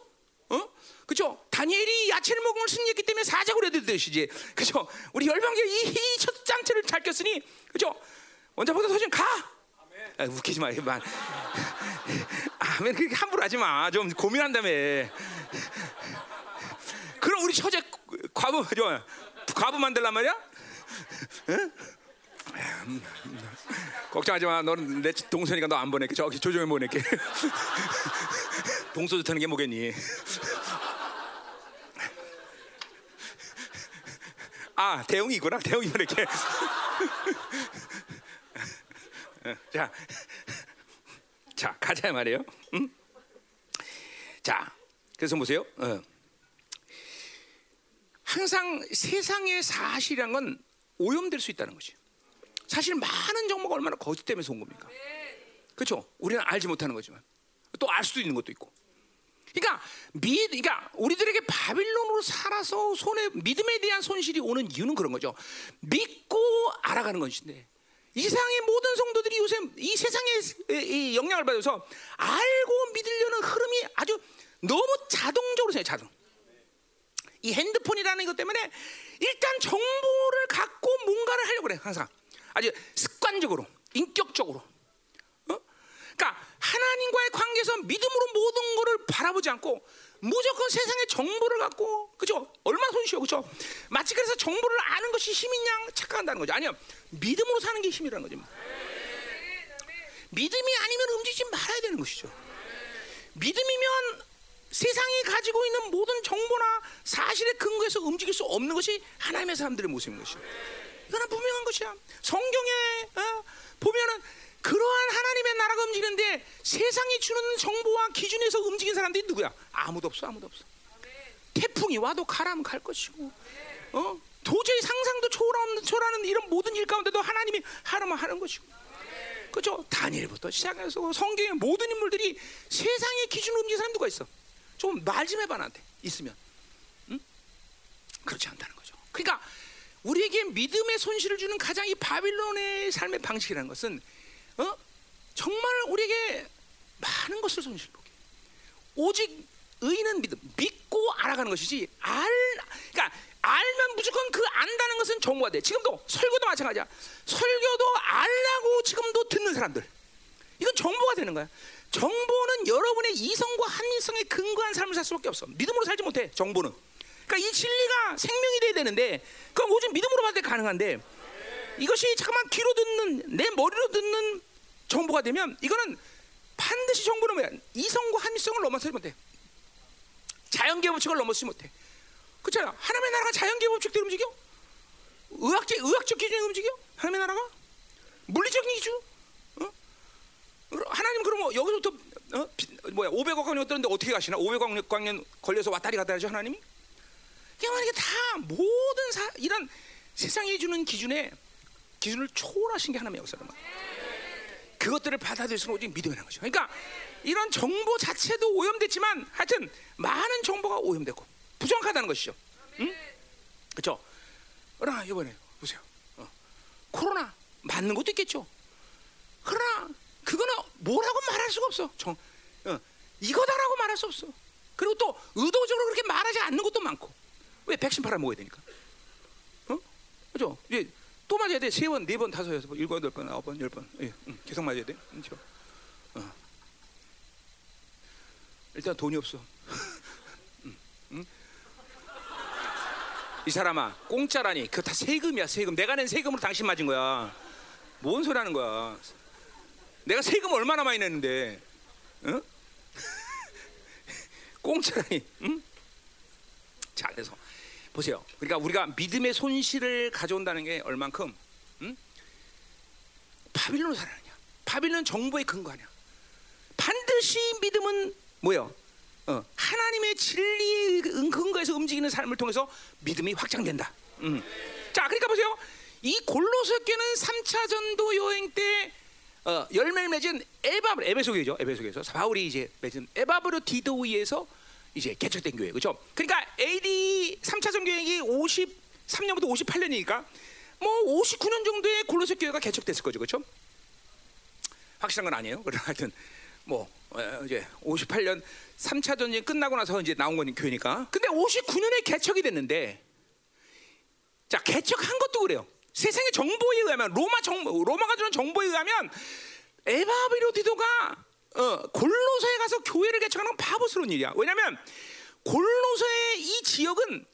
어? 그죠? 다니엘이 야채를 먹은 승리했기 때문에 사자굴에 들듯이지. 그죠? 우리 열방계 이첫 장치를 잘 꼈으니 그죠? 원자보다 터지면 가. 아, 웃기지 마, 만. 아멘 그렇게 함부로 하지 마. 좀 고민한다며. 그럼 우리 처제 과부 저 과부 만들란 말이야? 응? 걱정하지 마. 너는 내 동선이가 너안 보낼게. 저기 조정해 보낼게. 동소주 타는 게 뭐겠니? 아 대웅이 있구나. 대웅이 보낼게. 자, 자 가자 말이에요. 응? 자, 그래서 보세요. 어. 항상 세상의 사실이란 건 오염될 수 있다는 거지. 사실 많은 정보가 얼마나 거짓되면서 온 겁니까? 그렇죠? 우리는 알지 못하는 거지만 또 알 수도 있는 것도 있고. 그러니까 미, 그러니까 우리들에게 바빌론으로 살아서 손에 믿음에 대한 손실이 오는 이유는 그런 거죠. 믿고 알아가는 것인데 이 세상의 모든 성도들이 요새 이 세상의 영향을 받아서 알고 믿으려는 흐름이 아주 너무 자동적으로 생겨 자동. 이 핸드폰이라는 것 때문에 일단 정보를 갖고 뭔가를 하려고 그래 항상 아주 습관적으로 인격적으로. 어? 그러니까 하나님과의 관계에서 믿음으로 모든 것을 바라보지 않고 무조건 세상의 정보를 갖고 그죠? 얼마나 손쉬워 그죠? 마치 그래서 정보를 아는 것이 양 착각한다는 거죠. 아니요 믿음으로 사는 게 힘이라는 거죠. 믿음이 아니면 움직이지 말아야 되는 것이죠. 믿음이면 세상이 가지고 있는 모든 정보나 사실에 근거해서 움직일 수 없는 것이 하나님의 사람들의 모습인 것이죠. 이거는 분명한 것이야. 성경에 어? 보면은 그러한 하나님의 나라가 움직이는데 세상이 주는 정보와 기준에서 움직인 사람들이 누구야? 아무도 없어, 아무도 없어. 태풍이 와도 가라면 갈 것이고, 어? 도저히 상상도 초월하는, 초월하는 이런 모든 일 가운데도 하나님이 하라면 하는 것이고. 그죠? 다니엘부터 시작해서 성경의 모든 인물들이 세상의 기준으로 움직이는 사람 누가 있어? 좀 말 좀 해봐 나한테 있으면. 응? 그렇지 않다는 거죠. 그러니까 우리에게 믿음의 손실을 주는 가장 이 바빌론의 삶의 방식이라는 것은 어? 정말 우리에게 많은 것을 손실 보게. 오직 의인은 믿음, 믿고 알아가는 것이지 알, 그러니까 알면 무조건 그 안다는 것은 정보가 돼. 지금도 설교도 마찬가지야. 설교도 알라고 지금도 듣는 사람들. 이건 정보가 되는 거야. 정보는 여러분의 이성과 합리성에 근거한 삶을 살 수밖에 없어. 믿음으로 살지 못해. 정보는. 그러니까 이 진리가 생명이 돼야 되는데 그건 오직 믿음으로만 때 가능한데 이것이 잠깐만 귀로 듣는 내 머리로 듣는 정보가 되면 이거는 반드시 정보는 뭐야? 이성과 합리성을 넘어서지 못해. 자연계 법칙을 넘어서지 못해. 그렇잖아. 하나님의 나라가 자연계 법칙대로 움직여? 의학적 의학적 기준에 움직여? 하나님의 나라가 물리적인 기준? 어? 하나님 그럼 뭐 여기서부터 어? 비, 뭐야 500억 광년 뜨는데 어떻게 가시나? 500억 광년 걸려서 왔다리 갔다 하죠 하나님이? 그냥 이게 다 모든 사, 이런 세상이 주는 기준에 기준을 초월하신 게 하나님의 역사란 말이야. 그것들을 받아들일 수는 오직 믿음이라는 거죠. 그러니까 이런 정보 자체도 오염됐지만 하여튼 많은 정보가 오염됐고 부정하다는 것이죠. 응? 그렇죠? 그러나 이번에 보세요. 어. 코로나 맞는 것도 있겠죠. 그러나 그거는 뭐라고 말할 수가 없어. 정, 어. 이거다라고 말할 수 없어. 그리고 또 의도적으로 그렇게 말하지 않는 것도 많고. 왜 백신 팔아 먹어야 되니까? 어? 그죠? 이제 또 맞아야 돼. 세 번, 네 번, 다섯, 여섯 번, 일곱, 여덟 번, 아홉 번, 열 번. 예, 응, 계속 맞아야 돼. 그렇죠? 어. 일단 돈이 없어. 응, 응? 이 사람아, 공짜라니. 그거 다 세금이야, 세금. 내가 낸 세금으로 당신 맞은 거야. 뭔 소리 하는 거야? 내가 세금 얼마나 많이 냈는데, 응? 공짜라니, 응? 자, 그래서 보세요. 그러니까 우리가 믿음의 손실을 가져온다는 게 얼만큼 응? 바빌론으로 살아느냐? 바빌론 정보의 근거 아니야? 반드시 믿음은 뭐요? 어, 하나님의 진리의 근거에서 움직이는 삶을 통해서 믿음이 확장된다. 음. 자, 그러니까 보세요. 이 골로새 교는 3차 전도 여행 때 어, 열매를 맺은 에바브 에베소 교죠. 에베소 교에서 바울이 이제 맺은 에바브로 디도이에서 이제 개척된 교회 그렇죠? 그러니까 AD 3차 전교행이 53년부터 58년이니까 뭐 59년 정도에 골로새 교회가 개척됐을 거죠, 그렇죠? 확실한 건 아니에요. 그러나 하여튼 뭐 어, 이제 58년 3차 전쟁 끝나고 나서 이제 나온 건 교회니까. 근데 59년에 개척이 됐는데 자 개척한 것도 그래요. 세상의 정보에 의하면 로마 정 로마가 주는 정보에 의하면 에바비로디도가 어, 골로새에 가서 교회를 개척하는 건 바보스러운 일이야. 왜냐하면 골로새의 이 지역은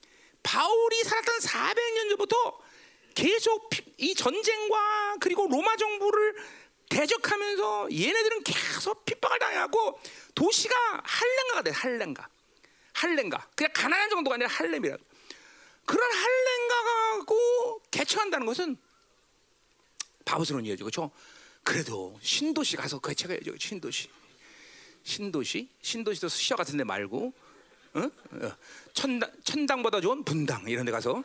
바울이 살았던 400년 전부터 계속 이 전쟁과 그리고 로마 정부를 대적하면서 얘네들은 계속 핍박을 당하고 도시가 할렘가가 돼. 할렘가. 할렘가. 그냥 가난한 정도가 아니라 할렘이라고. 그런 할렘가고 개척한다는 것은 바보스러운 일이죠. 그렇죠? 그래도 신도시 가서 개척해야죠. 신도시. 신도시? 신도시도 수시아 같은 데 말고 어? 어. 천당, 천당보다 좋은 분당 이런 데 가서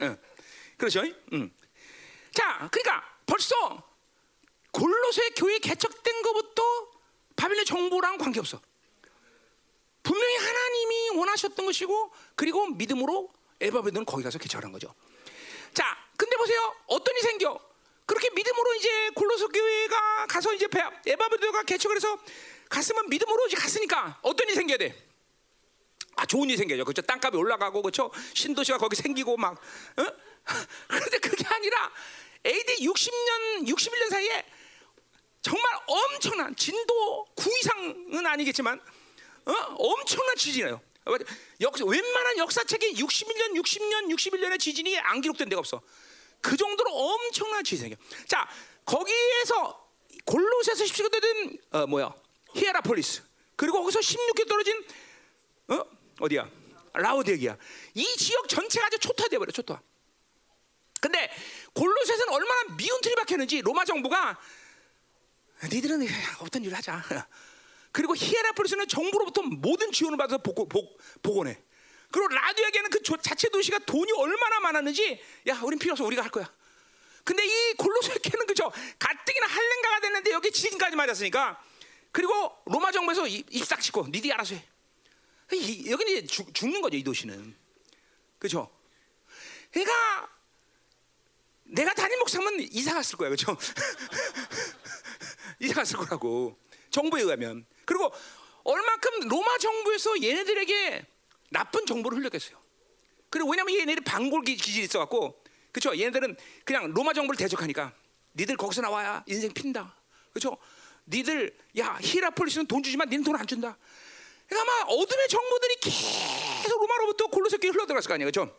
어? 그렇죠? 응. 자, 그러니까 벌써 골로새 교회 개척된 것부터 바빌론 정보랑 관계없어. 분명히 하나님이 원하셨던 것이고 그리고 믿음으로 에바베드는 거기 가서 개척한 거죠. 자, 근데 보세요. 어떤 일이 생겨? 그렇게 믿음으로 이제 골로새 교회가 가서 이제 에바베드가 개척을 해서 갔으면 믿음으로 이제 갔으니까 어떤 일이 생겨야 돼? 아, 좋은 일이 생겨요. 그렇죠? 땅값이 올라가고 그렇죠? 신도시가 거기 생기고 막 어? 그런데 그게 아니라 AD 60년, 61년 사이에 정말 엄청난 진도 9 이상은 아니겠지만 어? 엄청난 지진이에요. 역사, 웬만한 역사책에 61년, 60년, 61년의 지진이 안 기록된 데가 없어. 그 정도로 엄청난 지진이에요. 자, 거기에서 골로새서 17개 된 어, 뭐야? 히에라폴리스. 그리고 거기서 16개 떨어진 어? 어디야? 라우디게야. 이 지역 전체가 아주 초토화돼 버려. 초토화. 근데 골로새서는 얼마나 미운 틀이 박혔는지 로마 정부가 니들은 어떤 일을 하자. 그리고 히에라폴리스는 정부로부터 모든 지원을 받아서 복, 복, 복원해. 그리고 라디오에게는 그 자체 도시가 돈이 얼마나 많았는지 야, 우린 필요 없어. 우리가 할 거야. 근데 이 골로새교는 그죠? 가뜩이나 할렌가가 됐는데 여기 지진까지 맞았으니까 그리고 로마 정부에서 입싹 짓고 니들이 알아서 해. 여기는 이제 죽, 죽는 거죠, 이 도시는. 그죠? 그러니까 내가 담임 목사면 이사 갔을 거야, 그죠? 이사 갔을 거라고. 정부에 의하면. 그리고 얼마큼 로마 정부에서 얘네들에게 나쁜 정보를 흘렸겠어요. 그리고 왜냐면 얘네들이 반골 기질이 있어갖고, 그렇죠? 얘네들은 그냥 로마 정부를 대적하니까 니들 거기서 나와야 인생 핀다. 그렇죠? 니들 야 히라폴리스는 돈 주지만 니는 돈 안 준다. 그러니까 아마 어둠의 정보들이 계속 로마로부터 골로새 교회 흘러들어갔을 거 아니야, 그렇죠?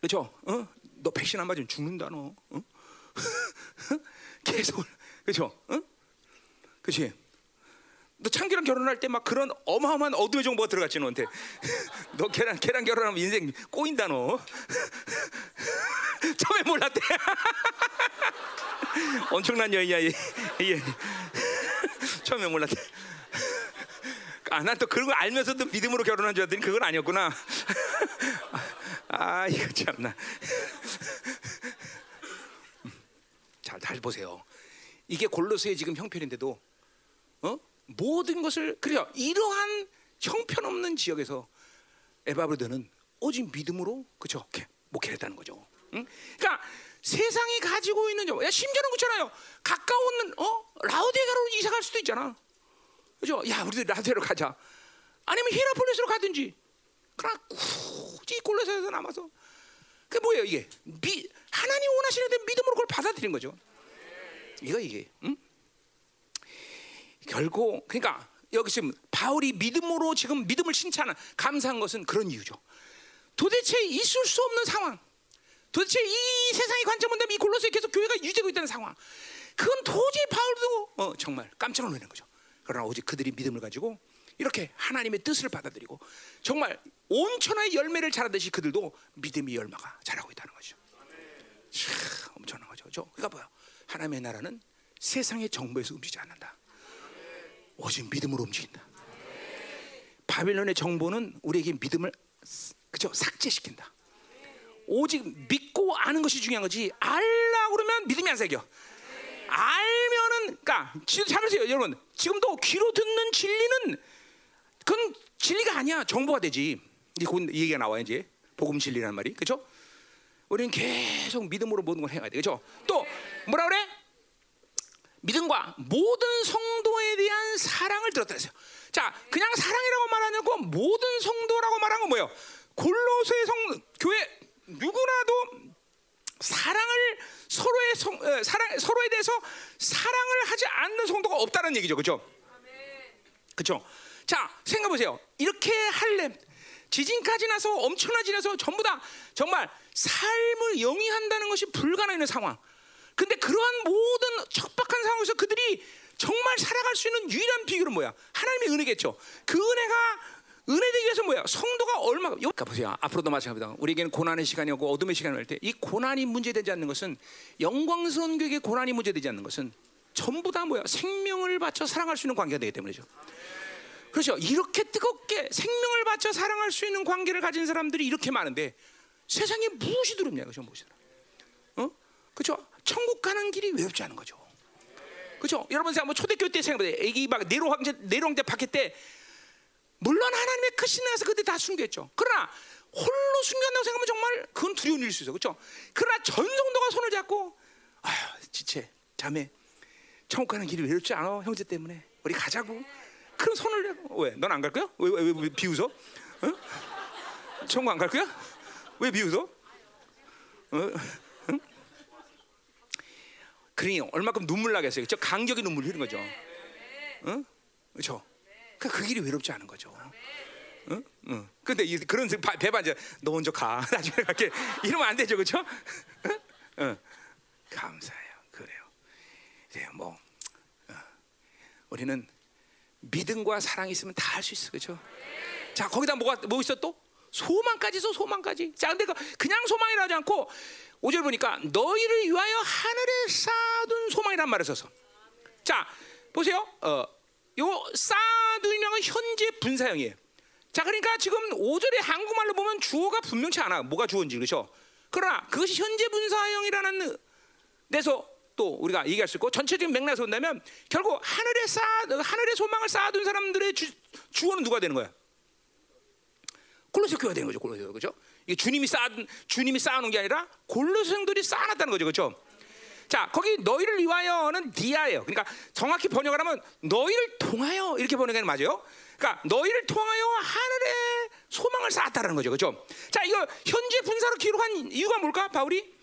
그렇죠? 어? 너 백신 안 맞으면 죽는다 너. 어? 계속 그렇죠? 어? 그렇지? 너 창기랑 결혼할 때 막 그런 어마어마한 어둠의 정보가 들어갔지 너한테. 너 걔랑 걔랑 결혼하면 인생 꼬인다 너. 처음에 몰랐대. 엄청난 여인이야 얘. 얘. 처음에 몰랐대. 아, 난 또 그런 거 알면서도 믿음으로 결혼한 줄 알았더니 그건 아니었구나. 아, 이거 참나. 잘, 잘 보세요. 이게 골로새의 지금 형편인데도, 어? 모든 것을 그래요. 이러한 형편없는 지역에서 에바브르드는 오직 믿음으로 그죠? 목회했다는 거죠. 응? 그러니까 세상이 가지고 있는 점, 야 심지어는 그렇잖아요. 가까운 어 라우디가로 이사 갈 수도 있잖아. 그죠? 야 우리들 라우디가로 가자. 아니면 히라폴리스로 가든지. 그러나 굳이 골로새에서 남아서 그 뭐예요 이게? 미, 하나님 원하시는 데 믿음으로 그걸 받아들인 거죠. 이거 이게. 응? 결국 그러니까 여기 지금 바울이 믿음으로 지금 믿음을 칭찬한 감사한 것은 그런 이유죠. 도대체 있을 수 없는 상황. 도대체 이 세상의 관점은 이 골로새 계속 교회가 유지되고 있다는 상황. 그건 도저히 바울도 어, 정말 깜짝 놀라는 거죠. 그러나 오직 그들이 믿음을 가지고 이렇게 하나님의 뜻을 받아들이고 정말 온 천하의 열매를 자라듯이 그들도 믿음의 열매가 자라고 있다는 거죠. 참 엄청난 거죠. 그렇죠? 그러니까 뭐야? 하나님의 나라는 세상의 정보에서 움직이지 않는다. 오직 믿음으로 움직인다. 바빌론의 정보는 우리에게 믿음을 그죠 삭제시킨다. 오직 믿고 아는 것이 중요한 거지. 알라 그러면 믿음이 안 생겨. 알면은 그러니까 잘 보세요, 여러분. 지금도 귀로 듣는 진리는 그건 진리가 아니야. 정보가 되지. 이제 곧 얘기가 나와 이제 복음 진리라는 말이 그죠? 우리는 계속 믿음으로 모든 걸 해야 돼, 그죠? 또 뭐라 그래? 믿음과 모든 성도에 대한 사랑을 들었다 했어요. 자, 그냥 사랑이라고 말하는 거 모든 성도라고 말한 건 뭐예요? 골로새 성 교회 누구나도 사랑을 서로의 성, 어, 사랑 서로에 대해서 사랑을 하지 않는 성도가 없다는 얘기죠, 그렇죠? 그렇죠? 자, 생각 보세요. 이렇게 할래 지진까지 나서 엄청나 지 나서 전부 다 정말 삶을 영위한다는 것이 불가능한 상황. 근데 그러한 모든 척박한 상황에서 그들이 정말 살아갈 수 있는 유일한 비결은 뭐야? 하나님의 은혜겠죠. 그 은혜가 은혜 되기 위해서 뭐야? 성도가 얼마가 그러니까 보세요. 앞으로도 마찬가지다. 우리에게는 고난의 시간이 고 어둠의 시간이 올때이 고난이 문제되지 않는 것은 영광스러운 교회에 고난이 문제되지 않는 것은 전부 다 뭐야? 생명을 바쳐 사랑할 수 있는 관계가 되기 때문이죠. 그렇죠. 이렇게 뜨겁게 생명을 바쳐 사랑할 수 있는 관계를 가진 사람들이 이렇게 많은데 세상에 무엇이 두렵냐? 그죠? 무엇이 어? 그렇죠. 천국 가는 길이 외롭지 않은 거죠. 그렇죠? 여러분 생각 뭐 초대교회 때 생각해 애기 막 네로 황제 네로 황제 박해 때 물론 하나님의 크신 나서 그때 다 숨겼죠. 그러나 홀로 숨겼다고 생각하면 정말 그건 두려운 일일 수 있어. 그렇죠? 그러나 전 성도가 손을 잡고 아휴 지체 자매 천국 가는 길이 외롭지 않아 형제 때문에 우리 가자고 그런 손을 왜? 넌 안 갈 거야? 왜, 왜, 왜 비웃어? 어? 천국 안 갈 거야? 왜 비웃어? 어? 응? 그러니 얼마큼 눈물 나겠어요. 그렇죠? 강격의 눈물 흐르는 거죠. 응? 그렇죠? 그, 그 길이 외롭지 않은 거죠. 응? 응. 근데 이, 그런 배반자 너 먼저 가 나중에 갈게 이러면 안 되죠, 그렇죠? 응. 감사해요. 그래요. 이제 뭐 어. 우리는 믿음과 사랑이 있으면 다 할 수 있어, 그렇죠? 자 거기다 뭐가 뭐 있어 또 소망까지 서 소망까지. 자 근데 그 그냥 소망이라 하지 않고 5절 보니까 너희를 위하여 하늘에 쌓아둔 소망이란 말을 써서. 자 보세요. 어, 요 쌓아둔이라는 건 현재 분사형이에요. 자 그러니까 지금 5절의 한국말로 보면 주어가 분명치 않아. 뭐가 주어인지 그렇죠? 그러나 그것이 현재 분사형이라는 데서 또 우리가 얘기할 수 있고 전체적인 맥락에서 본다면 결국 하늘에 쌓 하늘의 소망을 쌓아둔 사람들의 주, 주어는 누가 되는 거야? 골로새 교회가 되는 거죠. 골로새 그죠? 주님이 쌓 주님이 쌓아놓은 게 아니라 골로새 성들이 쌓아놨다는 거죠. 그렇죠? 자, 거기 너희를 위하여는 디아예요. 그러니까 정확히 번역을 하면 너희를 통하여 이렇게 번역하는 맞아요. 그러니까 너희를 통하여 하늘에 소망을 쌓았다는 거죠. 그렇죠? 자, 이거 현재 분사로 기록한 이유가 뭘까? 바울이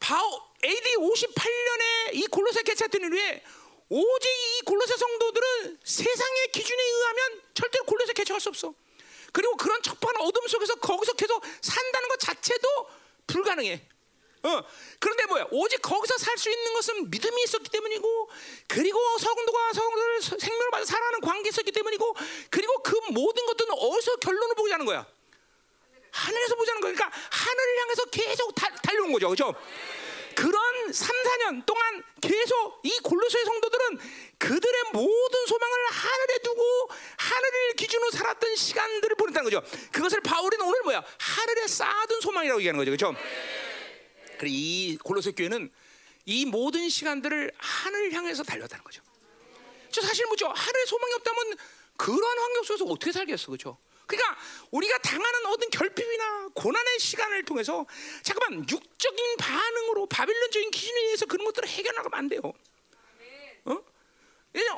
바오 AD 58년에 이 골로새 개척된 이후에 오직 이 골로새 성도들은 세상의 기준에 의하면 절대로 골로새 개척할 수 없어. 그리고 그런 척박한 어둠 속에서 거기서 계속 산다는 것 자체도 불가능해. 어. 그런데 뭐야? 오직 거기서 살 수 있는 것은 믿음이 있었기 때문이고, 그리고 성도가 성도를 생명을 받아 살아가는 관계 있었기 때문이고, 그리고 그 모든 것들은 어디서 결론을 보자는 거야? 하늘에서 보자는 거야. 그러니까 하늘을 향해서 계속 달, 달려온 거죠, 그렇죠? 그런 3, 4년 동안 계속 이 골로새 성도들은 그들의 모든 소망을 하늘에 두고 하늘을 기준으로 살았던 시간들을 보냈다는 거죠. 그것을 바울은 오늘 뭐야? 하늘에 쌓아둔 소망이라고 얘기하는 거죠. 그렇죠? 그래 이 골로새 교회는 이 모든 시간들을 하늘 향해서 달렸다는 거죠. 저 사실 뭐죠? 하늘에 소망이 없다면 그런 환경 속에서 어떻게 살겠어, 그렇죠? 그러니까 우리가 당하는 어떤 결핍이나 고난의 시간을 통해서 잠깐만 육적인 반응으로 바빌론적인 기준에 의해서 그런 것들을 해결하면 안 돼요. 어?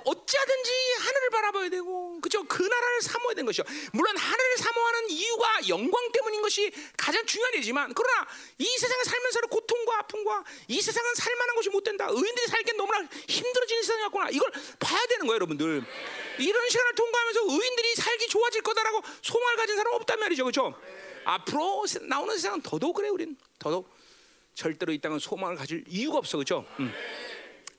어찌하든지 하늘을 바라봐야 되고 그죠 그 나라를 사모해야 되는 것이죠. 물론 하늘을 사모하는 이유가 영광 때문인 것이 가장 중요한 일이지만 그러나 이 세상에 살면서 고통과 아픔과 이 세상은 살만한 것이 못 된다. 의인들이 살기 너무나 힘들어지는 세상이 왔구나. 이걸 봐야 되는 거예요, 여러분들. 이런 시간을 통과하면서 의인들이 살기 좋아질 거다라고 소망을 가진 사람 없단 말이죠, 그렇죠? 앞으로 나오는 세상은 더더욱 그래, 우린 더더욱 절대로 이 땅은 소망을 가질 이유가 없어, 그렇죠? 음.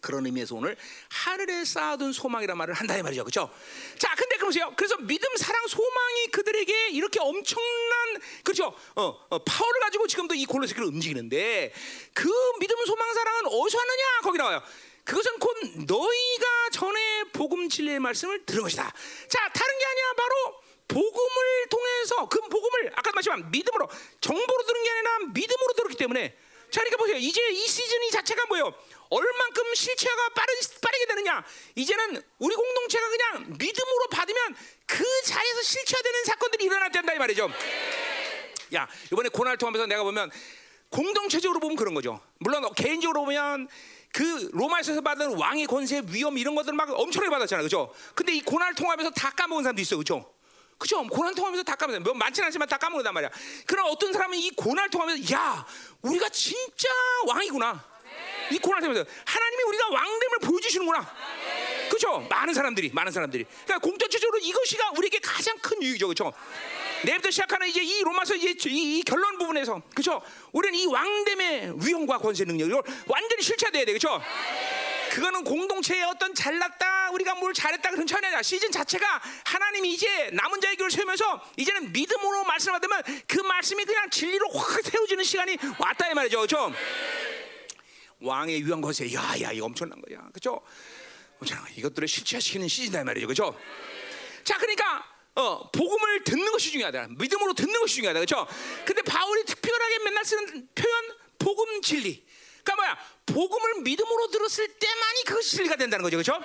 그런 의미에서 오늘 하늘에 쌓아둔 소망이란 말을 한다 이 말이죠, 그렇죠? 자, 근데 그러세요. 그래서 믿음, 사랑, 소망이 그들에게 이렇게 엄청난 그렇죠? 어, 어 파워를 가지고 지금도 이 골로새교를 움직이는데 그 믿음, 소망, 사랑은 어디서 왔느냐? 거기 나와요. 그것은 곧 너희가 전에 복음 진리의 말씀을 들은 것이다. 자, 다른 게 아니야. 바로 복음을 통해서 그 복음을 아까 말씀한 믿음으로 정보로 들은 게 아니라 믿음으로 들었기 때문에 자, 그러니까 보세요. 이제 이 시즌이 자체가 뭐예요? 얼만큼 실체가 빠르, 빠르게 되느냐? 이제는 우리 공동체가 그냥 믿음으로 받으면 그 자리에서 실체화되는 사건들이 일어날 된다 이 말이죠. 야, 이번에 고난을 통하면서 내가 보면 공동체적으로 보면 그런 거죠. 물론 개인적으로 보면 그 로마에서 받은 왕의 권세, 위험 이런 것들 막 엄청나게 받았잖아요, 그죠? 근데 이 고난을 통하면서 다 까먹은 사람도 있어, 그죠? 그죠? 고난 통하면서 다 까먹는 뭐 많지는 않지만 다 까먹는단 말이야. 그러나 어떤 사람은 이 고난을 통하면서 야, 우리가 진짜 왕이구나. 이 고난을 통하면서 하나님이 우리가 왕됨을 보여주시는구나. 그죠? 많은 사람들이, 많은 사람들이. 그러니까 공동체적으로 이것이가 우리에게 가장 큰 유익이죠, 그죠? 내일부터 시작하는 이제 이 로마서 이제 이, 이 결론 부분에서 그죠? 우리는 이 왕됨의 위험과 권세 능력 이걸 완전히 실체돼야 돼, 그죠? 그거는 공동체의 어떤 잘났다 우리가 뭘 잘했다 그런 차이 아니라 시즌 자체가 하나님이 이제 남은 자의 교를 세우면서 이제는 믿음으로 말씀을 받으면 그 말씀이 그냥 진리로 확 세워지는 시간이 왔다 이 말이죠 그렇죠? 왕의 위험 권세 야야 이거 엄청난 거야? 엄청난 거 이것들을 실체화시키는 시즌이다 이 말이죠 그렇죠? 자 그러니까 어, 복음을 듣는 것이 중요하다. 믿음으로 듣는 것이 중요하다. 그렇죠? 근데 바울이 특별하게 맨날 쓰는 표현 복음 진리. 그러니까 뭐야? 복음을 믿음으로 들었을 때만이 그것이 진리가 된다는 거죠. 이거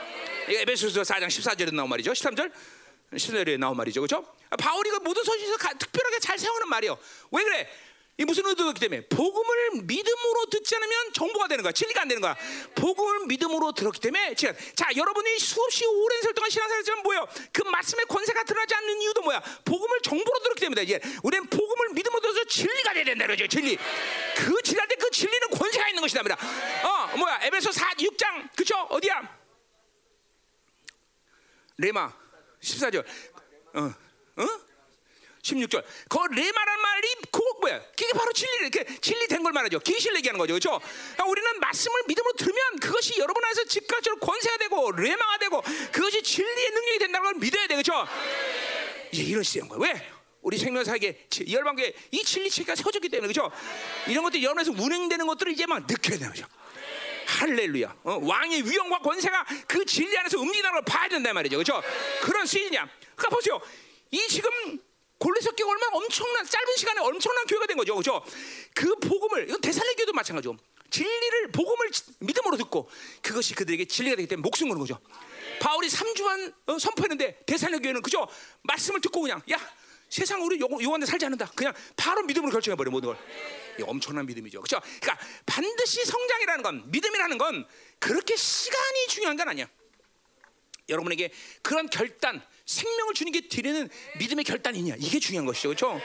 에베소서 4장 14절에 나온 말이죠. 13절 14절에 나온 말이죠. 그렇죠? 바울이 그 모든 서신에서 특별하게 잘 세우는 말이에요. 왜 그래? 이 무슨 의도였기 때문에 복음을 믿음으로 듣지 않으면 정보가 되는 거야. 진리가 안 되는 거야. 복음을 믿음으로 들었기 때문에 자 여러분이 수없이 오랜 세월 동안 신앙생활했지만 뭐예요? 그 말씀의 권세가 드러나지 않는 이유도 뭐야? 복음을 정보로 들었기 때문에 이제 우리는 복음을 믿음으로 들어서 진리가 돼야 된다 그러죠. 진리. 그 진리할 때 그 진리는 권세가 있는 것이다 말이야. 어 뭐야? 에베소 4 6장 그쵸? 어디야? 레마 14절. 어 어? 16절. 그 레마란 말이 그 뭐야? 그게 바로 진리, 이렇게 진리된 걸 말하죠. 계시를 얘기하는 거죠. 그렇죠? 그러니까 우리는 말씀을 믿음으로 들으면 그것이 여러분 안에서 즉각적으로 권세가 되고 레마가 되고 그것이 진리의 능력이 된다는 걸 믿어야 돼. 그렇죠? 이제 이런 시대인 거야. 왜? 우리 생명사에게 열방교회 이 진리 체계가 세워졌기 때문에 그렇죠? 이런 것들이 여러분에서 운행되는 것들을 이제 막 느껴야 되는 거죠. 할렐루야. 어, 왕의 위엄과 권세가 그 진리 안에서 움직이는 걸 봐야 된단 말이죠. 그렇죠? 그런 시즌이야. 그러니까 보세요. 이 지금 골로새 교회 얼마나 엄청난 짧은 시간에 엄청난 교회가 된 거죠, 그렇죠? 그 복음을 이건 대살레교도 마찬가지죠. 진리를 복음을 믿음으로 듣고 그것이 그들에게 진리가 되기 때문에 목숨 거는 거죠. 바울이 3주만 어, 선포했는데 대살레 교회는 그죠? 말씀을 듣고 그냥 야 세상 우리 요한데 살지 않는다. 그냥 바로 믿음으로 결정해 버려 모든 걸. 이 엄청난 믿음이죠. 그렇죠? 그러니까 반드시 성장이라는 건 믿음이라는 건 그렇게 시간이 중요한 건 아니야. 여러분에게 그런 결단 생명을 게 드리는 믿음의 결단이냐 이게 중요한 것이죠, 그렇죠?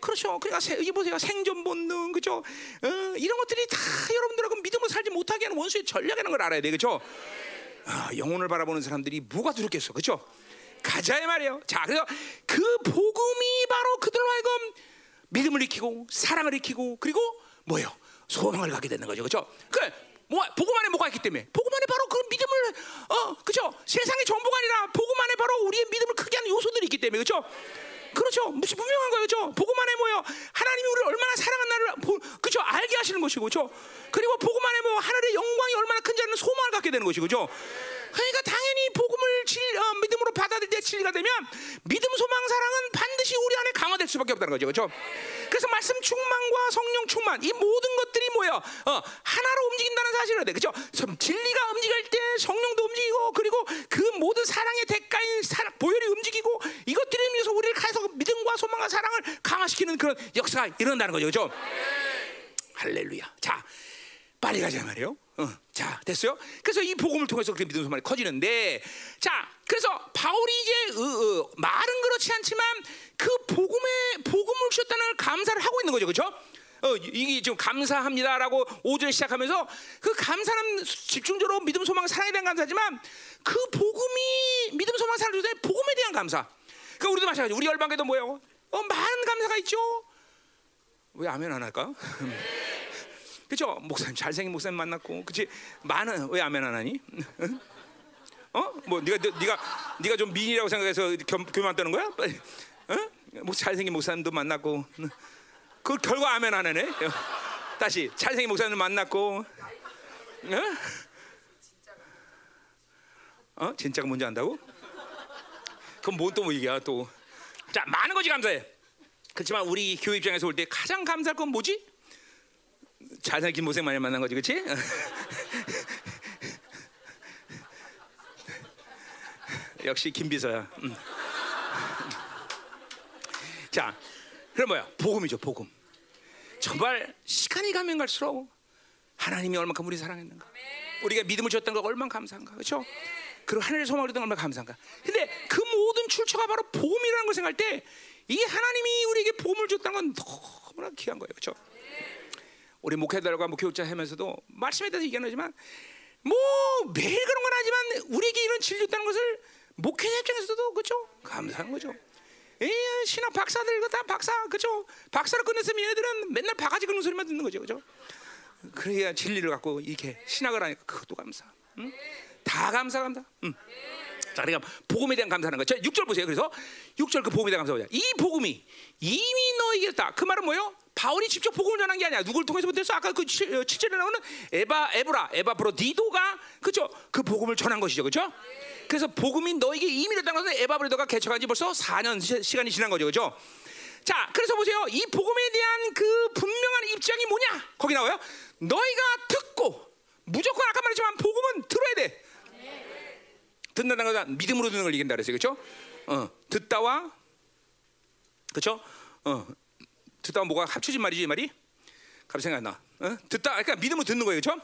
그렇죠. 그러니까 세, 이 보세요. 생존 본능, 그죠? 어, 이런 것들이 다 여러분들하고 믿음으로 살지 못하게 하는 원수의 전략이라는 걸 알아야 돼, 그죠? 아, 영혼을 바라보는 사람들이 뭐가 두렵겠어, 그죠? 가자의 말이에요. 자, 그래서 그 복음이 바로 그들로 하여금 믿음을 익히고 사랑을 익히고 그리고 뭐예요? 소망을 갖게 되는 거죠, 그죠? 그 뭐, 복음 안에 뭐가 있기 때문에 복음 안에 바로 그 믿음을 어, 그죠? 세상의 정보가 아니라 복음 안에 바로 우리의 믿음을 크게 하는 요소들이 있기 때문에 그죠? 그렇죠. 무슨 분명한 거예요, 그죠? 복음 안에 뭐요? 하나님이 우리를 얼마나 사랑한나를 그죠? 알게 하시는 것이고, 그죠? 그리고 복음 안에 뭐 하늘의 영광이 얼마나 큰지는 소망을 갖게 되는 것이고, 그죠? 그러니까 당연히 복음을 진, 어, 믿음으로 받아들일 때 진리가 되면 믿음, 소망, 사랑은 반드시 우리 안에 강화될 수밖에 없다는 거죠, 그죠? 그래서 말씀 충만과 성령 충만 이 모든 것들이 뭐요? 어, 하나로 움직인다는 사실을 돼, 그죠? 진리가 움직일 때 성령도 움직이고 그리고 그 모든 사랑의 대가인 사랑, 보혈이 움직이고 이것들을 위해서 우리를 가서 믿음과 소망과 사랑을 강화시키는 그런 역사가 일어난다는 거죠, 그죠? 할렐루야. 자, 빨리 가자 말이에요. 어, 자, 됐어요? 그래서 이 복음을 통해서 그 믿음 소망이 커지는데, 자, 그래서 바울이 이제 어, 어, 말은 그렇지 않지만 그 복음에 복음을 주셨다는 감사를 하고 있는 거죠, 그렇죠? 어, 이게 지금 감사합니다라고 5절 시작하면서 그 감사는 집중적으로 믿음 소망 사랑에 대한 감사지만 그 복음이 믿음 소망 사랑을 주는 복음에 대한 감사. 그 우리도 마찬가지. 우리 열방에도 뭐예요? 어, 많은 감사가 있죠. 왜 아멘 안 할까? 그죠? 목사님 잘생긴 목사님 만났고, 그치? 많은 왜 아멘 안 하니? 어? 뭐 네가 네가 네가 좀 미인이라고 생각해서 겸, 교만 뜨는 거야? 어? 뭐 잘생긴 목사님도 만났고, 그 결과 아멘 안 하네. 다시 잘생긴 목사님 만났고, 어? 어? 진짜가 뭔지 안다고? 그럼 뭐또뭐 얘기야 또? 자 많은 거지 감사해. 그렇지만 우리 교회 입장에서 올때 가장 감사할 건 뭐지? 잘생긴 모생 많이 만난 거지, 그렇지? 역시 김비서야. 음. 자, 그럼 뭐야? 복음이죠, 복음. 정말 시간이 가면 갈수록 하나님이 얼마큼 우리 사랑했는가, 우리가 믿음을 줬던 걸 얼마나 감사한가, 그렇죠? 그리고 하늘의 소망을 줬던 걸 얼마나 감사한가. 근데 그 모든 출처가 바로 복음이라는 걸 생각할 때 이게 하나님이 우리에게 복음을 줬다는 건 너무나 귀한 거예요, 그렇죠? 우리 목회자들과 목회자 하면서도 말씀에 대해서 얘기하지만 뭐 매일 그런 건 하지만 우리에게 이런 진리 줬다는 것을 목회자 입장에서도 그렇죠 감사한 거죠. 에 신학 박사들 다 박사 그죠 박사를 끝냈으면 얘네들은 맨날 바가지 긁는 소리만 듣는 거죠 그죠 그래야 진리를 갖고 이렇게 신학을 하니까 그것도 감사 응? 다 감사 감사 응. 자 그러니까 복음에 대한 감사하는 거죠 6절 보세요 그래서 6절 그 복음에 대한 감사 보자 이 복음이 이미 너에게 다그 말은 뭐예요 바울이 직접 복음을 전한 게 아니야. 누굴 통해서 부터 아까 그 7절에 나오는 에바 에브라 에바브로 디도가 그죠? 그 복음을 전한 것이죠. 그죠? 그래서 복음이 너에게 이미 됐다는 것은 에바브로도가 개척한 지 벌써 4년 시간이 지난 거죠. 그죠? 자, 그래서 보세요. 이 복음에 대한 그 분명한 입장이 뭐냐? 거기 나와요. 너희가 듣고 무조건 아까 말했지만 복음은 들어야 돼. 듣는다는 것은 믿음으로 듣는 걸 이긴다 그랬어요. 그렇죠? 어, 듣다와 그렇죠? 어, 듣다 뭐가 합쳐진 말이지 이 말이? 갑자기 생각나. 어? 듣다 그러니까 믿음으로 듣는 거예요, 그렇죠?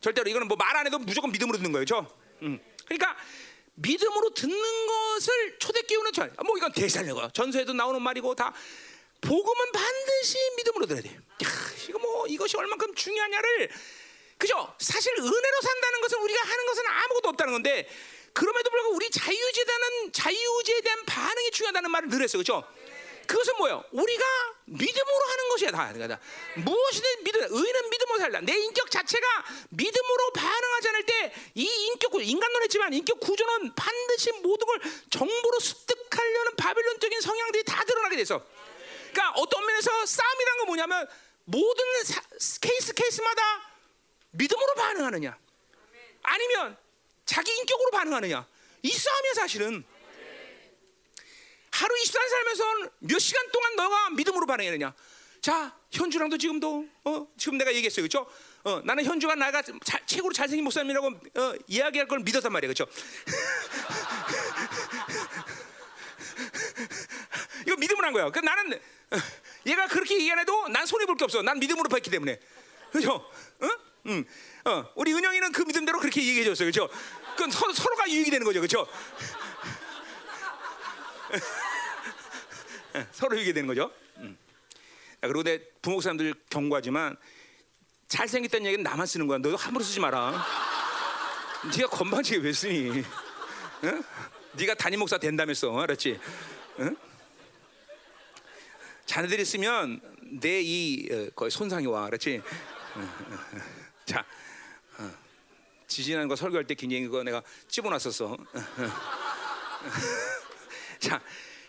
절대로 이거는 뭐 말 안 해도 무조건 믿음으로 듣는 거예요, 그렇죠? 음. 그러니까 믿음으로 듣는 것을 초대교훈은 전, 뭐 이건 대살려고 전서에도 나오는 말이고 다 복음은 반드시 믿음으로 들어야 돼. 야, 이거 뭐 이것이 얼만큼 중요하냐를 그죠? 사실 은혜로 산다는 것은 우리가 하는 것은 아무것도 없다는 건데 그럼에도 불구하고 우리 자유제에 대한 자유제에 대한 반응이 중요하다는 말을 늘 했어요, 그렇죠? 그것은 뭐예요? 우리가 믿음으로 하는 것이야 다. 그러니까 무엇이든 믿음, 의는 믿음으로 살다. 내 인격 자체가 믿음으로 반응하지 않을 때 이 인격 구조, 인간론 했지만 인격 구조는 반드시 모든 걸 정보로 습득하려는 바빌론적인 성향들이 다 드러나게 돼서. 그러니까 어떤 면에서 싸움이란 건 뭐냐면 모든 사, 케이스 케이스마다 믿음으로 반응하느냐, 아니면 자기 인격으로 반응하느냐. 이 싸움이야 사실은. 하루 24시간 살면서 몇 시간 동안 너가 믿음으로 반응했느냐? 자, 현주랑도 지금도 어, 지금 내가 얘기했어요. 그렇죠? 어, 나는 현주가 나가 자, 최고로 잘생긴 목사님이라고 어, 이야기할 걸 믿었단 말이에요. 그렇죠? 이거 믿음으로 한 거야. 그 나는 어, 얘가 그렇게 얘기 안 해도 난 손해 볼 게 없어. 난 믿음으로 봤기 때문에. 그렇죠? 응? 응. 어, 우리 은영이는 그 믿음대로 그렇게 얘기해 줬어요. 그렇죠? 그건 서로, 서로가 유익이 되는 거죠. 그렇죠? 서로 이게 되는 거죠. 음. 야, 그리고 내 부목 사람들 경고하지만 잘생겼다는 얘기는 나만 쓰는 거야. 너도 함부로 쓰지 마라. 네가 건방지게 왜 쓰니? 응? 네가 담임 목사 된다면서 알았지? 응? 자네들이 쓰면 내이 어, 거의 손상이 와, 그렇지? 자, 어. 지지난 거 설교할 때 굉장히 그거 내가 집어놨었어. 자,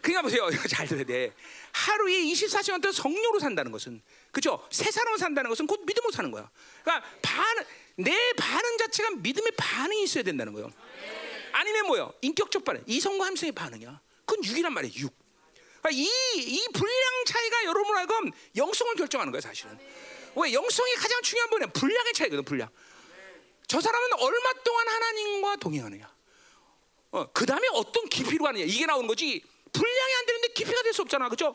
그러니까 보세요. 잘 들어야 돼. 하루에 24시간 동안 성령으로 산다는 것은 그죠? 새 사람으로 산다는 것은 곧 믿음으로 사는 거야. 그러니까 반응, 내 반응 자체가 믿음의 반응이 있어야 된다는 거예요. 아니면 뭐요? 인격적 반응, 이성과 함성의 반응이야. 그건 6이란 말이에요. 6. 그러니까 이, 이 분량 차이가 여러분 알건 영성을 결정하는 거야 사실은. 왜 영성이 가장 중요한 부분은 분량의 차이거든 분량. 저 사람은 얼마 동안 하나님과 동행하느냐. 어, 그 다음에 어떤 깊이로 가느냐. 이게 나오는 거지. 분량이 안 되는데 깊이가 될 수 없잖아. 그죠?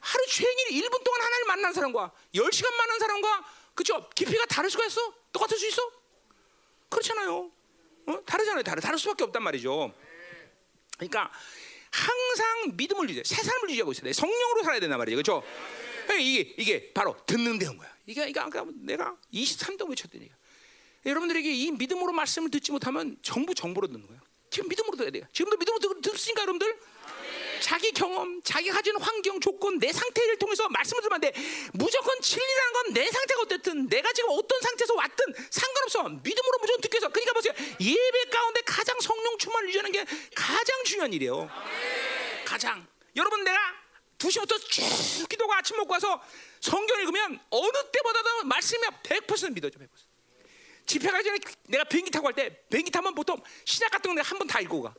하루 종일 1분 동안 하나님 만난 사람과 10시간 만난 사람과 그죠? 깊이가 다를 수가 있어? 똑같을 수 있어? 그렇잖아요. 어? 다르잖아요. 다르, 다를 수밖에 없단 말이죠. 그러니까 항상 믿음을 유지해. 새 삶을 유지하고 있어야 돼. 성령으로 살아야 된단 말이죠. 그렇죠? 이게 이게 바로 듣는 데는 거야. 이게 이게 아까 내가 23도 외쳤더니 여러분들에게 이 믿음으로 말씀을 듣지 못하면 전부 정보로 듣는 거예요. 지금 믿음으로 들어야 돼요. 지금도 믿음으로 듣, 듣습니까, 여러분들? 자기 경험, 자기가 가진 환경, 조건, 내 상태를 통해서 말씀을 들으면 안 돼. 무조건 진리라는 건 내 상태가 어땠든, 내가 지금 어떤 상태에서 왔든 상관없어. 믿음으로 무조건 듣게 해서. 그러니까 보세요. 예배 가운데 가장 성령 충만을 유지하는 게 가장 중요한 일이에요. 가장. 여러분 내가 2시부터 쭉 기도가 아침 먹고 와서 성경 읽으면 어느 때보다도 말씀이 100% 믿어져. 100%. 집회 가기 전에 내가 비행기 타고 갈 때 비행기 타면 보통 신약 같은 거 내가 한 번 다 읽고 가.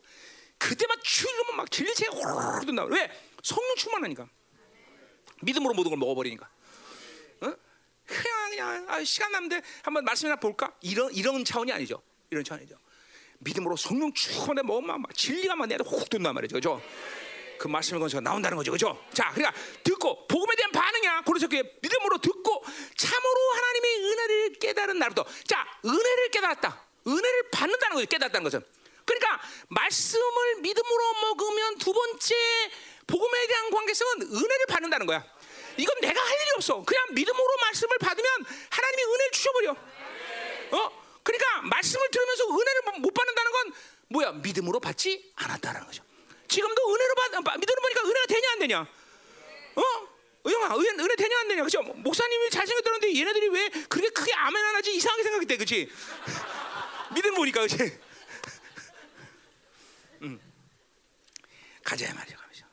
그때만 쭉 읽으면 막 진리체가 호로록 든다. 왜? 성령 충만하니까. 믿음으로 모든 걸 먹어버리니까. 어? 그냥 그냥 아, 시간 남는데 한번 말씀이나 볼까? 이런 이런 차원이 아니죠. 이런 차원이죠. 믿음으로 성령 충만해 먹으면 막 진리가 막 내한테 훅 든단 말이죠. 그죠? 그 말씀의 건설가 나온다는 거죠, 그죠? 자, 그러니까 듣고 복음에 대한 반응이야. 그 믿음으로 듣고 참으로 하나님의 은혜를 깨달은 날부터, 자, 은혜를 깨달았다. 은혜를 받는다는 거죠. 깨달았다는 것은. 그러니까 말씀을 믿음으로 먹으면 두 번째 복음에 대한 관계성은 은혜를 받는다는 거야. 이건 내가 할 일이 없어. 그냥 믿음으로 말씀을 받으면 하나님이 은혜를 주셔버려. 어? 그러니까 말씀을 들으면서 은혜를 못 받는다는 건 뭐야? 믿음으로 받지 않았다는 거죠. 지금도 은혜로 받, 믿음으로 보니까 은혜가 되냐 안 되냐? 어? 영아, 은혜, 은혜 되냐 안 되냐? 그죠? 목사님이 잘생겼다는데 얘네들이 왜 그렇게 크게 아멘 안 하지? 이상하게 생각했대, 그렇지? 믿음 보니까, 그렇지? 음. 가자 말이야, 가자.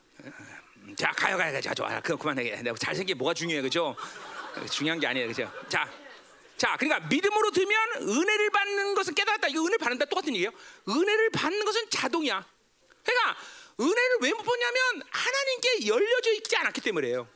자, 가요, 가요, 가자. 좋아, 그 그만해. 내가 잘생긴 뭐가 중요해, 그죠? 중요한 게 아니에요, 그죠? 자, 자, 그러니까 믿음으로 들면 은혜를 받는 것은 깨달았다. 이거 은혜를 받는다 똑같은 얘기예요. 은혜를 받는 것은 자동이야. 그러니까 은혜를 왜못 받냐면 하나님께 열려져 있지 않았기 때문에요.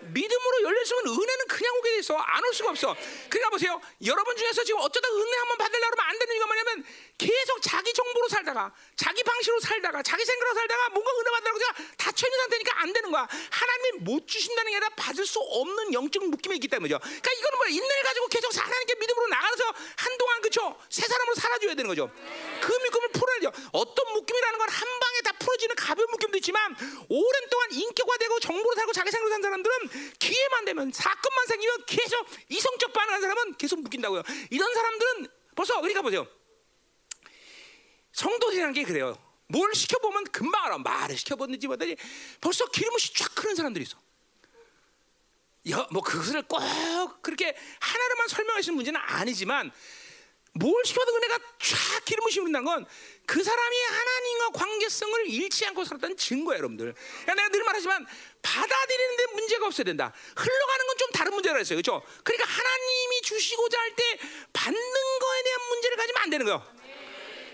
믿음으로 열려있으면 은혜는 그냥 오게 돼서 안올 수가 없어. 그러니까 보세요. 여러분 중에서 지금 어쩌다 은혜 한번 받으려고 하면 안 되는 이유가 뭐냐면 계속 자기 정보로 살다가 자기 방식으로 살다가 자기 생각으로 살다가 뭔가 은혜 받으려고 그냥 닫혀 있는 상태니까 안 되는 거야. 하나님이 못 주신다는 게 아니라 받을 수 없는 영적 묶임이 있기 때문이죠. 그러니까 이거는 뭐야. 인내를 가지고 계속 하나님께 믿음으로 나가서 한동안 그쵸? 새 사람으로 살아줘야 되는 거죠. 그 묶임을 풀어야죠. 어떤 묶임이라는 건 한 방에 다 풀어지는 가벼운 묶임도 있지만 오랜 동안 인격화되고 정보로 살고 자기 생각으로 산 사람들은 기회만 되면 사건만 생기면 계속 이성적 반응하는 사람은 계속 묶인다고요. 이런 사람들은 벌써 그러니까 보세요. 성도들이라는 게 그래요. 뭘 시켜보면 금방 알아. 말을 시켜보는지 뭐든지 벌써 기름없이 쫙 흐르는 사람들이 있어. 야, 뭐 그것을 꼭 그렇게 하나로만 설명하시는 문제는 아니지만 뭘 시켜도 은혜가 쫙 기름을 심는다는 건 그 사람이 하나님과 관계성을 잃지 않고 살았다는 증거예요, 여러분들. 그러니까 내가 늘 말하지만 받아들이는데 문제가 없어야 된다. 흘러가는 건 좀 다른 문제라 했어요, 그렇죠? 그러니까 하나님이 주시고자 할 때 받는 거에 대한 문제를 가지면 안 되는 거예요.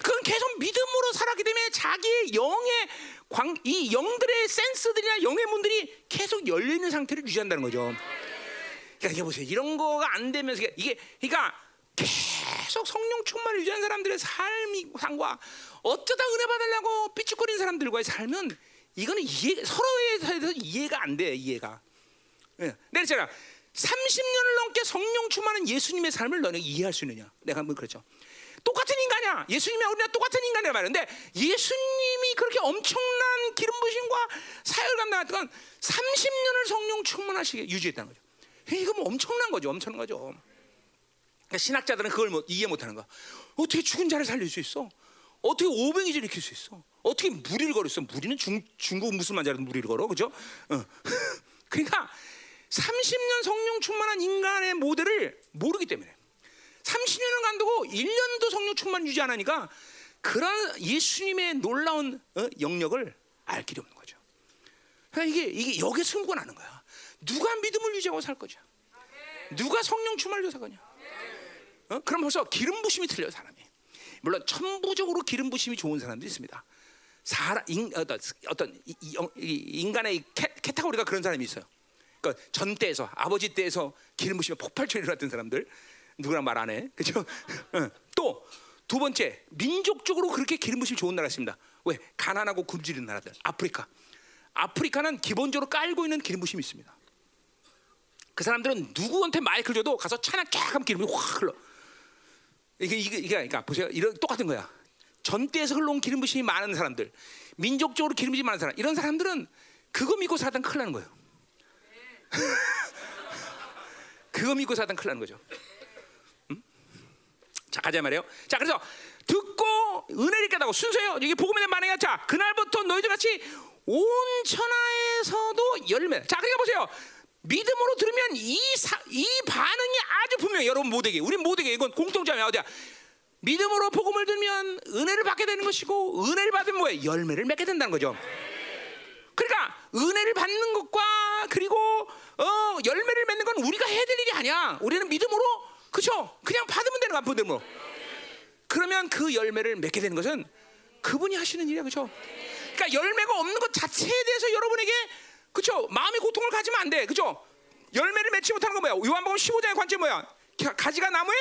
그건 계속 믿음으로 살았기 때문에 자기의 영의 광, 이 영들의 센스들이나 영의 문들이 계속 열려 있는 상태를 유지한다는 거죠. 그러니까 이게 보세요. 이런 거가 안 되면서 이게 그러니까 계속 성령 충만을 유지한 사람들의 삶이 상과 어쩌다 은혜 받으려고 삐죽거리는 사람들과의 삶은 이거는 이해, 서로에 대해서 이해가 안 돼. 이해가. 네. 내가 있잖아. 30년을 넘게 성령 충만한 예수님의 삶을 너는 이해할 수 있느냐? 내가 뭐 그렇죠. 똑같은 인간이야. 예수님이 우리랑 똑같은 인간이란 말인데 예수님이 그렇게 엄청난 기름 사역을 감당할 동안 30년을 성령 충만하시게 유지했다는 거죠. 이거 뭐 엄청난 거죠. 엄청난 거죠. 그러니까 신학자들은 그걸 뭐 이해 못하는 거야. 어떻게 죽은 자를 살릴 수 있어? 어떻게 오병이질 일으킬 수 있어? 어떻게 무리를 걸을 수 있어? 무리는 중, 중국 무슬만 자라도 무리를 걸어, 그죠? 어. 그러니까 30년 성령 충만한 인간의 모델을 모르기 때문에 30년을 간다고 1년도 성령 충만 유지 안 하니까 그런 예수님의 놀라운 어? 영역을 알 길이 없는 거죠. 그러니까 이게 이게 여기에 승부가 나는 거야. 누가 믿음을 유지하고 살 거냐? 누가 성령 충만을 살 거냐? 어? 그럼 벌써 기름 부심이 틀려 사람이. 물론 천부적으로 기름 부심이 좋은 사람도 있습니다. 사람 인, 어떤 어떤 이, 이, 이, 인간의 캐, 캐타고리가 그런 사람이 있어요. 그러니까 전 때에서 아버지 때에서 기름 부심에 폭발적으로 일어났던 사람들 누구랑 말안 해, 그렇죠? 또 두 번째 민족적으로 그렇게 기름 부심이 좋은 나라 있습니다. 왜 가난하고 굶주린 나라들 아프리카. 아프리카는 기본적으로 깔고 있는 기름 부심이 있습니다. 그 사람들은 누구한테 마이크를 줘도 가서 차나 쫙 하면 기름이 확 흘러. 이게 이게 이게 그러니까 보세요. 이런 똑같은 거야. 전대에서 흘러온 기름 부심이 많은 사람들, 민족적으로 기름 부심이 많은 사람, 이런 사람들은 그거 믿고 살다 큰일 나는 거예요. 그거 믿고 살다 큰일 나는 거죠. 음? 자 가자 말이에요. 자 그래서 듣고 은혜를 깨닫고 순서요. 이게 복음에 대한 반응이야. 자 그날부터 너희들 같이 온 천하에서도 열매. 자 그러니까 보세요. 믿음으로 들으면 이, 사, 이 반응이 아주 분명해. 여러분 모두에게. 우리 모두에게 이건 공통점이야. 어디야? 믿음으로 복음을 들면 은혜를 받게 되는 것이고 은혜를 받으면 뭐야? 열매를 맺게 된다는 거죠. 그러니까 은혜를 받는 것과 그리고 어, 열매를 맺는 건 우리가 해야 될 일이 아니야. 우리는 믿음으로 그죠? 그냥 받으면 되는 거야. 믿음으로. 그러면 그 열매를 맺게 되는 것은 그분이 하시는 일이야. 그죠? 그러니까 열매가 없는 것 자체에 대해서 여러분에게 그죠? 마음의 고통을 가지면 안 돼. 그죠? 열매를 맺지 못하는 건 뭐야? 요한복음 15장의 관점 뭐야? 가지가 나무에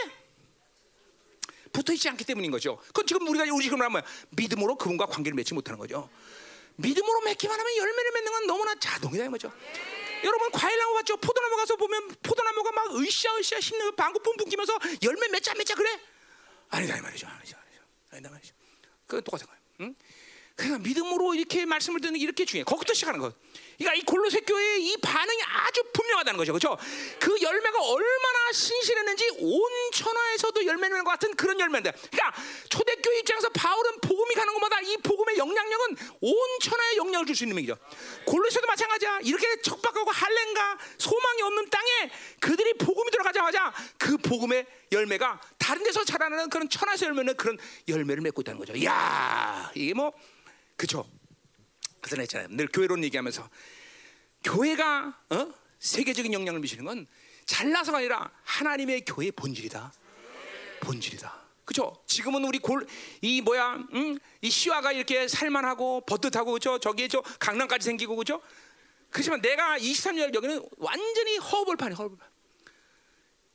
붙어 있지 않기 때문인 거죠. 그건 지금 우리가 우리 지금 뭐야? 믿음으로 그분과 관계를 맺지 못하는 거죠. 믿음으로 맺기만 하면 열매를 맺는 건 너무나 자동이다 이 거죠. 여러분 과일나무 봤죠? 포도나무 가서 보면 포도나무가 막 으쌰으쌰 힘는 방구 뿜뿜 끼면서 열매 맺자 맺자 그래? 아니다 이 말이죠. 아니죠, 아니죠. 아니다 말이죠. 그 똑같은 거예요. 응? 그러니까 믿음으로 이렇게 말씀을 듣는 게 이렇게 중요해. 거기부터 시작하는 거. 그러니까 이 골로새 교회의 이 반응이 아주 분명하다는 거죠. 그렇죠? 그 열매가 얼마나 신실했는지 온 천하에서도 열매는 것 같은 그런 열매인데. 그러니까 초대교회 입장에서 바울은 복음이 가는 것마다 이 복음의 영향력은 온 천하에 영향을 줄 수 있는 얘기죠. 골로새도 마찬가지야. 이렇게 척박하고 할렘과 소망이 없는 땅에 그들이 복음이 들어가자마자 그 복음의 열매가 다른 데서 자라나는 그런 천하에서 열매는 그런 열매를 맺고 있다는 거죠. 야, 이게 뭐 그죠? 그래서 했잖아요. 늘 교회론 얘기하면서 교회가 어? 세계적인 영향을 미치는 건 잘나서가 아니라 하나님의 교회의 본질이다. 본질이다. 그죠? 지금은 우리 골, 이 뭐야, 음? 이 시화가 이렇게 살만하고 버듯하고 그죠? 저기에 저 강남까지 생기고 그죠? 그렇지만 내가 23년 여기는 완전히 허벌판이 허벌판.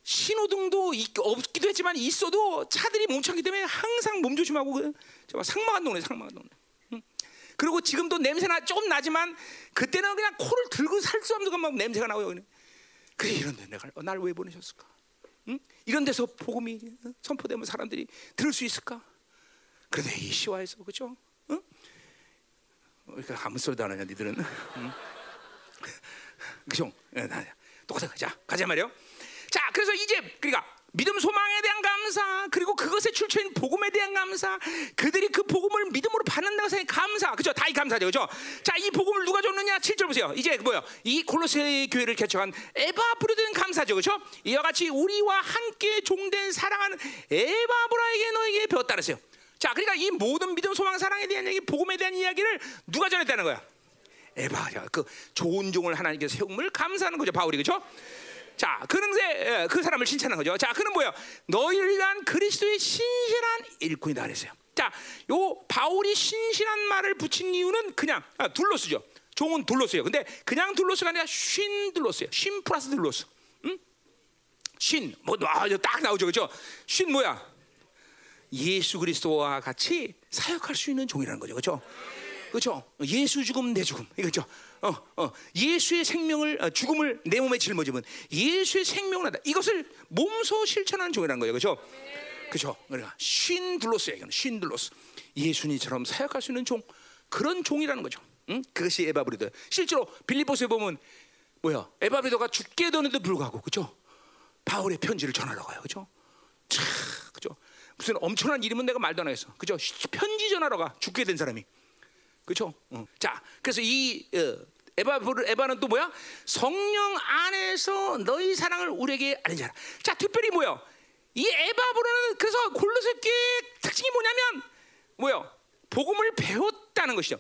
신호등도 없기도 했지만 있어도 차들이 멈췄기 때문에 항상 몸 조심하고 그, 상막한 동네, 상막한 동네. 그리고 지금도 냄새나 조금 나지만 그때는 그냥 코를 들고 살 수 없는 것만 냄새가 나고요. 그래 이런 데 내가 날 왜 보내셨을까? 응? 이런 데서 복음이 선포되면 사람들이 들을 수 있을까? 그런데 이 시와에서 그죠? 응? 그러니까 아무 소리도 안 하냐 니들은? 응? 그죠? 예, 똑같아. 자 가자 말이요. 자 그래서 이제 그러니까 믿음 소망에 대한 감사 그리고 그것의 출처인 복음에 대한 감사 그들이 그 복음을 믿음으로 받는 것에 감사. 그죠? 다 이 감사죠. 그죠? 자이 복음을 누가 줬느냐? 7절 보세요. 이제 뭐요? 이 콜로세 교회를 개척한 에바브로된 감사죠. 그죠? 이와 같이 우리와 함께 종된 사랑하는 에바브라에게 너에게 배웠다 그랬어요. 자 그러니까 이 모든 믿음 소망 사랑에 대한 얘기 복음에 대한 이야기를 누가 전했다는 거야? 에바 그 좋은 종을 하나님께서 세움을 감사하는 거죠. 바울이. 그죠 자, 그는 예, 그 사람을 칭찬한 거죠. 자, 그는 뭐야? 너희를 위한 그리스도의 신실한 일꾼이다 그랬어요. 자, 요 바울이 신실한 말을 붙인 이유는 그냥 아, 둘로스죠. 종은 둘로스요. 근데 그냥 둘로스가 아니라 쉰 둘로스예요. 쉰 플러스 둘로스. 응? 쉰, 뭐, 아, 딱 나오죠. 그죠? 쉰 뭐야? 예수 그리스도와 같이 사역할 수 있는 종이라는 거죠. 그죠? 그렇죠? 예수 죽음 내 죽음 이거죠. 어, 어, 예수의 생명을 어, 죽음을 내 몸에 짊어지면 예수의 생명을 한다. 이것을 몸소 실천하는 종이라는 거예요. 그렇죠? 그렇죠? 그러니까 쉰들로스예요. 이거는 쉰들로스. 예수님처럼 사역할 수 있는 종 그런 종이라는 거죠. 응? 그것이 에바브리더. 실제로 빌립보스에 보면 뭐야? 에바브리더가 죽게 되는데도 불구하고 그죠? 바울의 편지를 전하러 가요. 그죠? 차, 그죠? 무슨 엄청난 이름은 내가 말도 안 하겠어. 그죠? 편지 전하러 가 죽게 된 사람이. 그죠? 어. 자, 그래서 이 어, 에바 에바는 또 뭐야? 성령 안에서 너희 사랑을 우리에게 알리자라. 자, 특별히 뭐야? 이 에바브로는 그래서 골로새교의 특징이 뭐냐면 뭐야? 복음을 배웠다는 것이죠.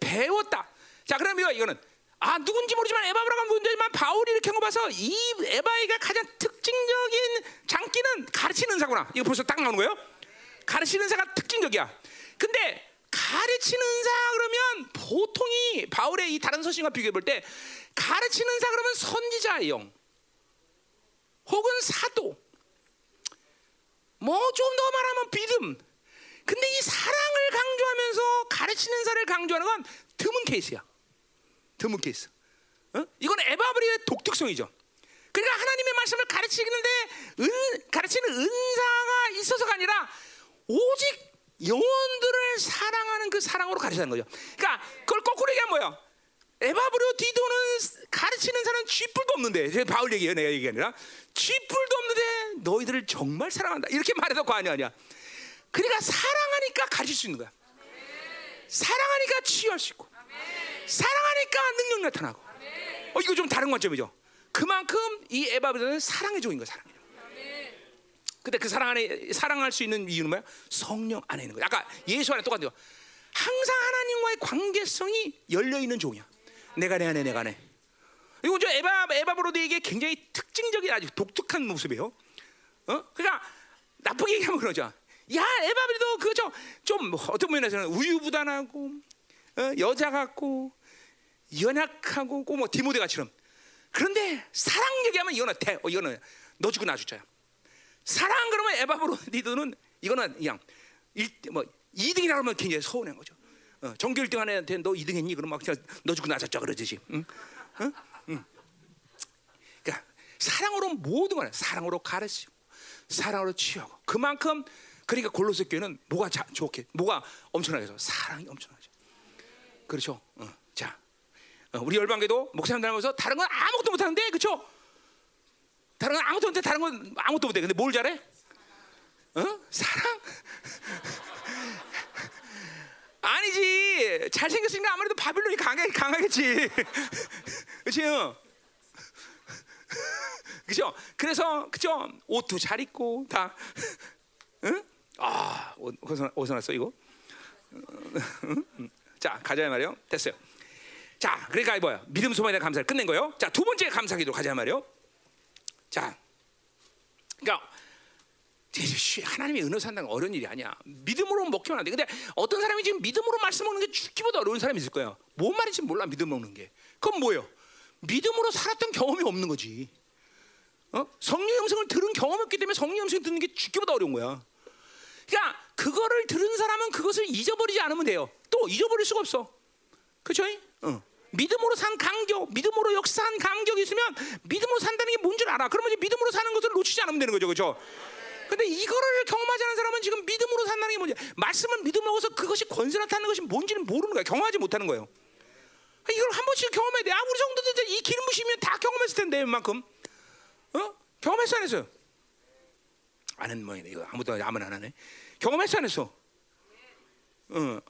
배웠다. 자, 그러면 이거는 아 누군지 모르지만 에바브라가 문제지만 바울이 이렇게 한 거 봐서 이 에바이가 가장 특징적인 장기는 가르치는 사구나. 이거 벌써 딱 나오는 거예요. 가르치는 사가 특징적이야. 근데 가르치는 사 그러면 보통이 바울의 이 다른 서신과 비교해 볼 때 가르치는 사 그러면 선지자의 영 혹은 사도. 뭐 좀 더 말하면 믿음. 근데 이 사랑을 강조하면서 가르치는 사를 강조하는 건 드문 케이스야. 드문 케이스. 어? 이건 에바브리의 독특성이죠. 그러니까 하나님의 말씀을 가르치는데 은, 가르치는 은사가 있어서가 아니라 오직 영혼들을 사랑하는 그 사랑으로 가르치는 거죠. 그러니까 그걸 거꾸로 얘기하면 뭐야? 에바브로 디도는 가르치는 사람 쥐뿔도 없는데 바울 얘기예요 내가 얘기 아니라 쥐뿔도 없는데 너희들을 정말 사랑한다. 이렇게 말해도 과언이 아니야. 그러니까 사랑하니까 가르칠 수 있는 거야. 사랑하니까 치유할 수 있고 사랑하니까 능력 나타나고. 어 이거 좀 다른 관점이죠. 그만큼 이 에바브로는 사랑의 종인 거야 사랑 근데 그 사랑 안에 사랑할 수 있는 이유는 뭐야? 성령 안에 있는 거야. 아까 예수 안에 똑같은 거. 항상 하나님과의 관계성이 열려 있는 종이야. 내가 내 안에 내가 내. 이거 저 에바 에바 브로드에게 굉장히 특징적인 아주 독특한 모습이에요. 어? 그러니까 나쁘게 얘기하면 그러죠. 야 에바 브로도 그죠 좀 어떤 면에서는 우유부단하고 어? 여자 같고 연약하고 꼭뭐 디모데 같이처럼. 그런데 사랑 얘기하면 이거는 대, 어, 이거는 너 주고 나 주자야. 사랑 그러면 에바브로디도는 이거는 그냥 일, 뭐 2등이라 그러면 굉장히 서운한 거죠. 어, 전교 1등 안에 너 2등 했니? 그러면 너 주고 나섰죠 그러듯이. 응? 응? 응. 그러니까 사랑으로 모든 걸 사랑으로 가르치고 사랑으로 치유하고 그만큼 그러니까 골로새 교회는 뭐가 자, 좋게 뭐가 엄청나게 사랑이 엄청나죠. 그렇죠. 어, 자, 어, 우리 열방계도 목사님 닮아서 다른 건 아무것도 못하는데 그렇죠. 다른 건 아무것도 못해. 다른 건 아무것도 못해. 근데 뭘 잘해? 어? 사랑? 아니지. 잘생겼으니까 아무래도 바빌론이 강해, 강하겠지. 그치? 그죠? 그래서, 그죠? 옷도 잘 입고, 다. 응? 아, 어디서, 어디서 났어, 이거? 자, 가자 말이요. 됐어요. 자, 그러니까 뭐야? 믿음 소망에 대한 감사를 끝낸 거예요. 자, 두 번째 감사 기도 가자 말이요. 자, 그러니까 하나님의 은혜 산다는 건 어려운 일이 아니야. 믿음으로 먹기만 안 돼. 근데 어떤 사람이 지금 믿음으로 말씀 먹는 게 죽기보다 어려운 사람이 있을 거예요. 뭔 말인지 몰라 믿음 먹는 게. 그건 뭐예요? 믿음으로 살았던 경험이 없는 거지. 어? 성령 음성을 들은 경험이 없기 때문에 성령 음성 듣는 게 죽기보다 어려운 거야. 그러니까 그거를 들은 사람은 그것을 잊어버리지 않으면 돼요. 또 잊어버릴 수가 없어. 그렇죠? 어. 믿음으로 산 간격, 믿음으로 역사한 간격이 있으면 믿음으로 산다는 게 뭔 줄 알아. 그러면 이제 믿음으로 사는 것을 놓치지 않으면 되는 거죠, 그렇죠? 근데 이거를 경험하지 않은 사람은 지금 믿음으로 산다는 게 뭐지? 말씀을 믿음으로 서 그것이 권세 나타나는 것이 뭔지는 모르는 거야. 경험하지 못하는 거예요. 이걸 한 번씩 경험해야 돼. 아, 우리 성도들 이 기름 부시면 다 경험했을 텐데, 웬만큼. 어? 경험했어, 안 했어요? 아는 뭐, 이거 아무도 아무나 안 하네. 경험했어, 안 했어? 어,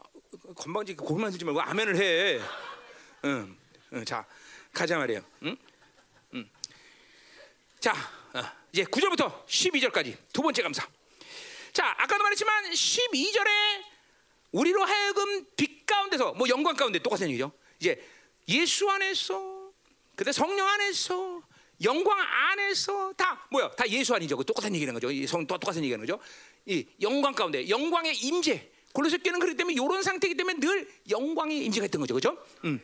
건방지 고기만 들지 말고 아멘을 해. 응, 응, 자 가자 말이에요. 응? 응. 자 어, 이제 9절부터 12절까지 두 번째 감사. 자 아까도 말했지만 12절에 우리로 하여금 빛 가운데서 뭐 영광 가운데 똑같은 얘기죠. 이제 예수 안에서 그때 성령 안에서 영광 안에서 다 뭐야 다 예수 안이죠. 그 똑같은 얘기는 거죠. 성 똑같은 얘기는 거죠. 이 영광 가운데 영광의 임재. 골로새교는 그렇기 때문에 이런 상태이기 때문에 늘 영광의 임재가 있던 거죠, 그렇죠? 음.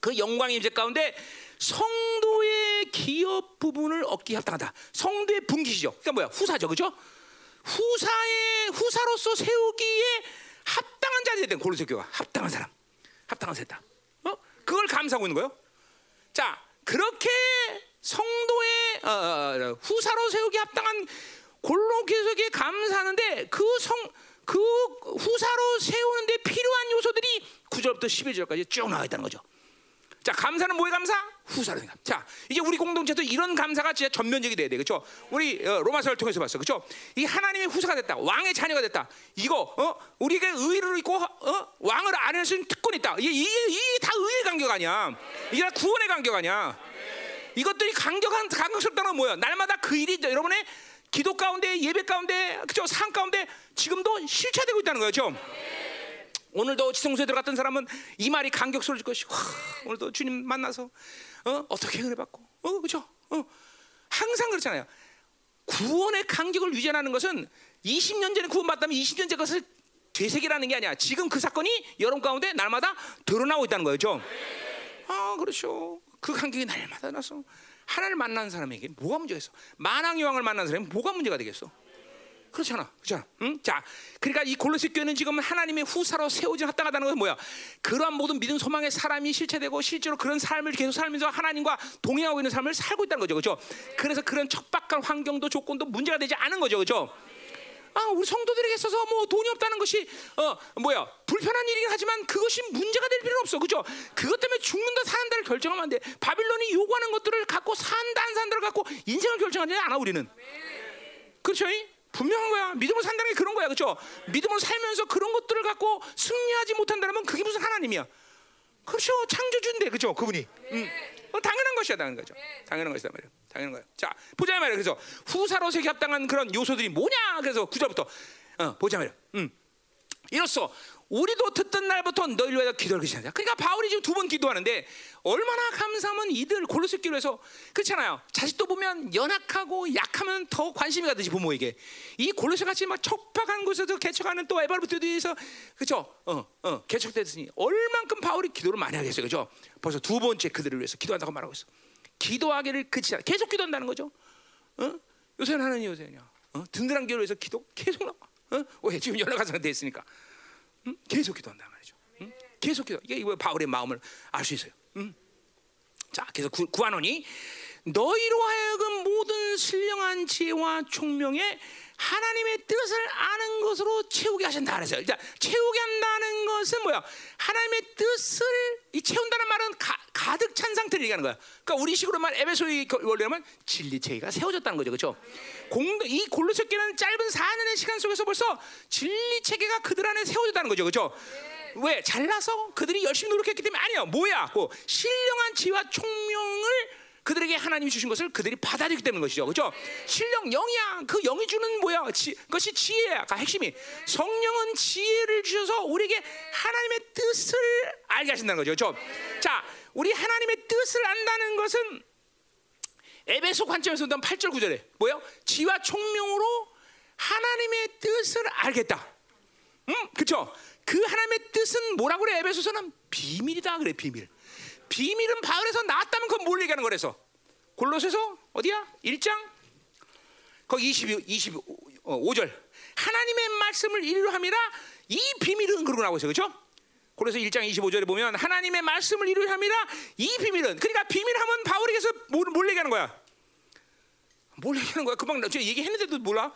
그 영광의 임재 가운데 성도의 기업 부분을 얻기 합당하다. 성도의 분기시죠. 그러니까 뭐야? 후사죠. 그죠? 후사의 후사로서 세우기에 합당한 자들이 된 골로새 교가 합당한 사람. 합당한 세다. 어? 그걸 감사하고 있는 거예요. 자, 그렇게 성도의 어, 어, 어 후사로 세우기 합당한 골로교석에 감사하는데 그성 그 후사로 세우는데 필요한 요소들이 9절 1절부터 11절까지 쭉 나와 있다는 거죠. 자, 감사는 뭐의 감사? 후사는 감사. 자, 이제 우리 공동체도 이런 감사가 진짜 전면적이 돼야 돼. 그렇죠? 우리 어, 로마서를 통해서 봤어. 그렇죠? 이 하나님의 후사가 됐다. 왕의 자녀가 됐다. 이거 어? 우리가 의를 있고 어? 왕을 아뢰할 수 있는 특권이 있다. 이게 이게 다 의의 간격 아니야. 이게 다 구원의 간격 아니야. 이것들이 간격한 간격스럽다는 건 뭐야? 날마다 그 일이 여러분의 기도 가운데 예배 가운데 그죠? 삶 가운데 지금도 실체되고 있다는 거죠. 오늘도 지성소에 들어갔던 사람은 이 말이 감격스러울 것이고 와, 오늘도 주님 만나서 어? 어떻게 은혜 받고 어 그죠? 어 항상 그렇잖아요. 구원의 간격을 유지하는 것은 20년 전에 구원받다면 20년 전 것을 되새기라는 게 아니야. 지금 그 사건이 여러분 가운데 날마다 드러나고 있다는 거죠. 아 그렇죠. 그 간격이 날마다 나서 하나님을 만난 사람에게 뭐가 문제가 있어? 만왕 여왕을 만난 사람이 뭐가 문제가 되겠어? 그렇잖아, 그렇잖아. 응? 자, 그러니까 이 골로새 교회는 지금 하나님의 후사로 세워진 합당하다는 것은 뭐야? 그러한 모든 믿음, 소망의 사람이 실체되고 실제로 그런 삶을 계속 살면서 하나님과 동행하고 있는 삶을 살고 있다는 거죠, 그렇죠? 그래서 그런 척박한 환경도 조건도 문제가 되지 않은 거죠, 그렇죠? 아, 우리 성도들에게 있어서 뭐 돈이 없다는 것이 어 뭐야 불편한 일이긴 하지만 그것이 문제가 될 필요는 없어, 그죠? 그것 때문에 죽는다 사는다를 결정하면 안 돼. 바빌론이 요구하는 것들을 갖고 산다 안 산다를 갖고 인생을 결정하지 않아 우리는. 그렇죠? 분명한 거야. 믿음으로 산다는 게 그런 거야. 그렇죠? 믿음으로 살면서 그런 것들을 갖고 승리하지 못한다면 그게 무슨 하나님이야? 그렇죠. 창조주인데. 그렇죠? 그분이. 음. 어, 당연한 것이야. 당연한 거죠. 당연한 것이다 말이야. 당연한 거야. 자, 보자 말이야. 그래서 후사로 세계 합당한 그런 요소들이 뭐냐? 그래서 구절부터 어, 보자 말이야. 음. 이로써 우리도 듣던 날부터 너희를 위하여 기도를 그시하자. 그러니까 바울이 지금 두 번 기도하는데 얼마나 감사하면 이들 골로새 기도해서 그렇잖아요. 자식도 보면 연약하고 약하면 더 관심이 가듯이 부모에게 이 골로새 같이 막 척박한 곳에서 개척하는 또 에바르부터에 대해서 그렇죠. 어, 어, 개척됐으니 얼만큼 바울이 기도를 많이 하겠어요. 그렇죠? 벌써 두 번째 그들을 위해서 기도한다고 말하고 있어. 기도하기를 그치자. 계속 기도한다는 거죠. 어? 요새는 하는 요새냐? 어? 든든한 교회를 위해서 기도 계속 나와. 어? 왜 지금 연락한 상태 됐으니까 응? 계속 기도한다 말이죠. 응? 계속 기도. 이게 바울의 마음을 알 수 있어요. 응? 자, 그래서 구, 구하노니 너희로 하여금 모든 신령한 지혜와 총명에 하나님의 뜻을 아는 것으로 채우게 하신다 그래서 일단 채우게 한다는 것은 뭐야? 하나님의 뜻을 이 채운다는 말은 가, 득찬 상태를 얘기하는 거야. 그러니까 우리 식으로 말 에베소의 원래는 진리 체계가 세워졌다는 거죠, 그렇죠? 공, 이 골로새 교는 짧은 4년의 시간 속에서 벌써 진리 체계가 그들 안에 세워졌다는 거죠, 그렇죠? 왜 잘나서 그들이 열심히 노력했기 때문에 아니야. 뭐야? 그 신령한 지혜와 총명을 그들에게 하나님이 주신 것을 그들이 받아들이기 때문인 것이죠. 그렇죠? 신령 영이야. 그 영이 주는 뭐야? 지, 그것이 지혜야. 그 핵심이. 성령은 지혜를 주셔서 우리에게 하나님의 뜻을 알게 하신다는 거죠. 그렇죠? 자, 우리 하나님의 뜻을 안다는 것은 에베소 관점에서 본다면 8절 9절에 뭐요? 지와 총명으로 하나님의 뜻을 알겠다. 음, 그렇죠? 그 하나님의 뜻은 뭐라고 그래? 에베소서는 비밀이다 그래, 비밀. 비밀은 바울에서 나왔다면 그건 뭘 얘기하는 거래서 골로새서 어디야? 1장 거기 22, 25절 하나님의 말씀을 이루려 함이라 이 비밀은 그러고 나오고 있어요 그렇죠? 그래서 1장 25절에 보면 하나님의 말씀을 이루려 함이라 이 비밀은 그러니까 비밀하면 바울에게서 뭘, 뭘 얘기하는 거야? 뭘 얘기하는 거야? 금방 저 얘기했는데도 몰라?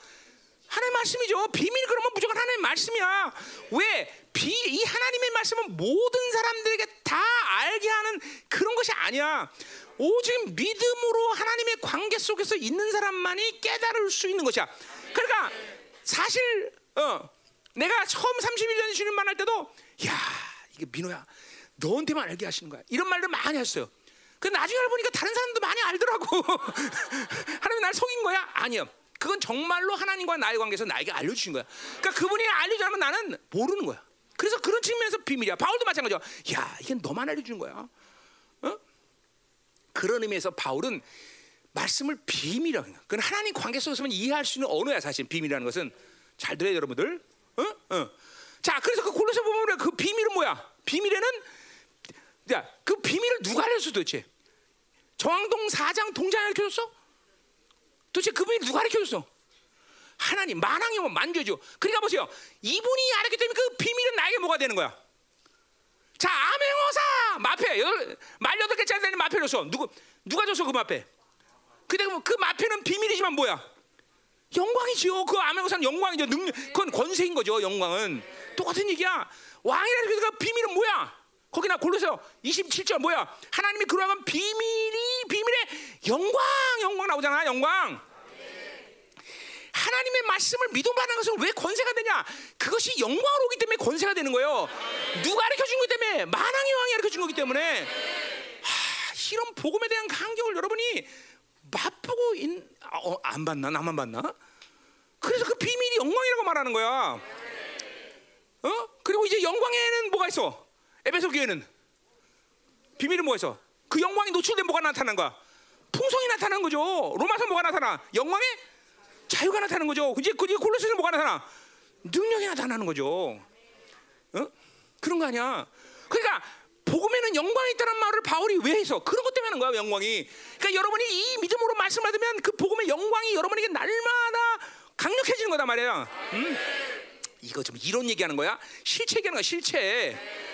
하나님의 말씀이죠. 비밀 그러면 무조건 하나님의 말씀이야. 왜? 비, 이 하나님의 말씀은 모든 사람들에게 다 알게 하는 그런 것이 아니야. 오직 믿음으로 하나님의 관계 속에서 있는 사람만이 깨달을 수 있는 것이야. 그러니까 사실 어, 내가 처음 31년 주님 만날 때도 야 이게 민호야 너한테만 알게 하시는 거야. 이런 말을 많이 했어요. 그 나중에 알보니까 다른 사람도 많이 알더라고. 하나님 날 속인 거야? 아니요. 그건 정말로 하나님과 나의 관계에서 나에게 알려주신 거야. 그러니까 그분이 알려주면 나는 모르는 거야. 그래서 그런 측면에서 비밀이야. 바울도 마찬가지야. 야, 이게 너만 알려준 거야. 어? 그런 의미에서 바울은 말씀을 비밀이라고 해요. 그건 하나님 관계 속에서만 이해할 수 있는 언어야 사실 비밀이라는 것은 잘 들어요 여러분들. 어? 어. 자, 그래서 그 골로새 보면 그 비밀은 뭐야? 비밀에는 야, 그 비밀을 누가 알려줬어 도대체? 정왕동 사장 동장 알려줬어? 도대체 그 비밀 누가 알려줬어? 하나님 만왕이 면 만져줘. 그러니까 보세요. 이분이 알았기 때문에 그 비밀은 나에게 뭐가 되는 거야? 자, 암행어사 마패 말 여덟 개짜리 되는 마패 줬어. 누구 누가 줬어 그 마패? 근데 그 마패는 비밀이지만 뭐야? 영광이지요. 그 암행어사는 영광이죠. 능력, 그건 권세인 거죠. 영광은 똑같은 얘기야. 왕이라는 그 비밀은 뭐야? 거기나 골로새서 27절 뭐야? 하나님이 그러한 비밀이 비밀의 영광 영광 나오잖아. 영광. 하나님의 말씀을 믿음받는 것은 왜 권세가 되냐? 그것이 영광으로 오기 때문에 권세가 되는 거예요. 누가 가르쳐 준 거기 때문에 만왕의 왕이 가르쳐 준 거기 때문에 하, 이런 복음에 대한 간격을 여러분이 맛보고 있, 아, 어, 안 봤나? 나만 봤나? 그래서 그 비밀이 영광이라고 말하는 거야. 어? 그리고 이제 영광에는 뭐가 있어? 에베소 교회는 비밀은 뭐가 있어? 그 영광이 노출된 뭐가 나타난 거야? 풍성이 나타난 거죠. 로마서 뭐가 나타나? 영광의 자유가 나타나는 거죠. 이제 그 골로새서 뭐가 나타나? 능력이 나타나는 거죠. 어? 그런 거 아니야. 그러니까 복음에는 영광이 있다는 말을 바울이 왜 해서 그런 것 때문에 하는 거야 영광이. 그러니까 여러분이 이 믿음으로 말씀 받으면 그 복음의 영광이 여러분에게 날마다 강력해지는 거다 말이야. 음? 이거 좀 이론 얘기하는 거야? 실체 얘기하는 거야 실체.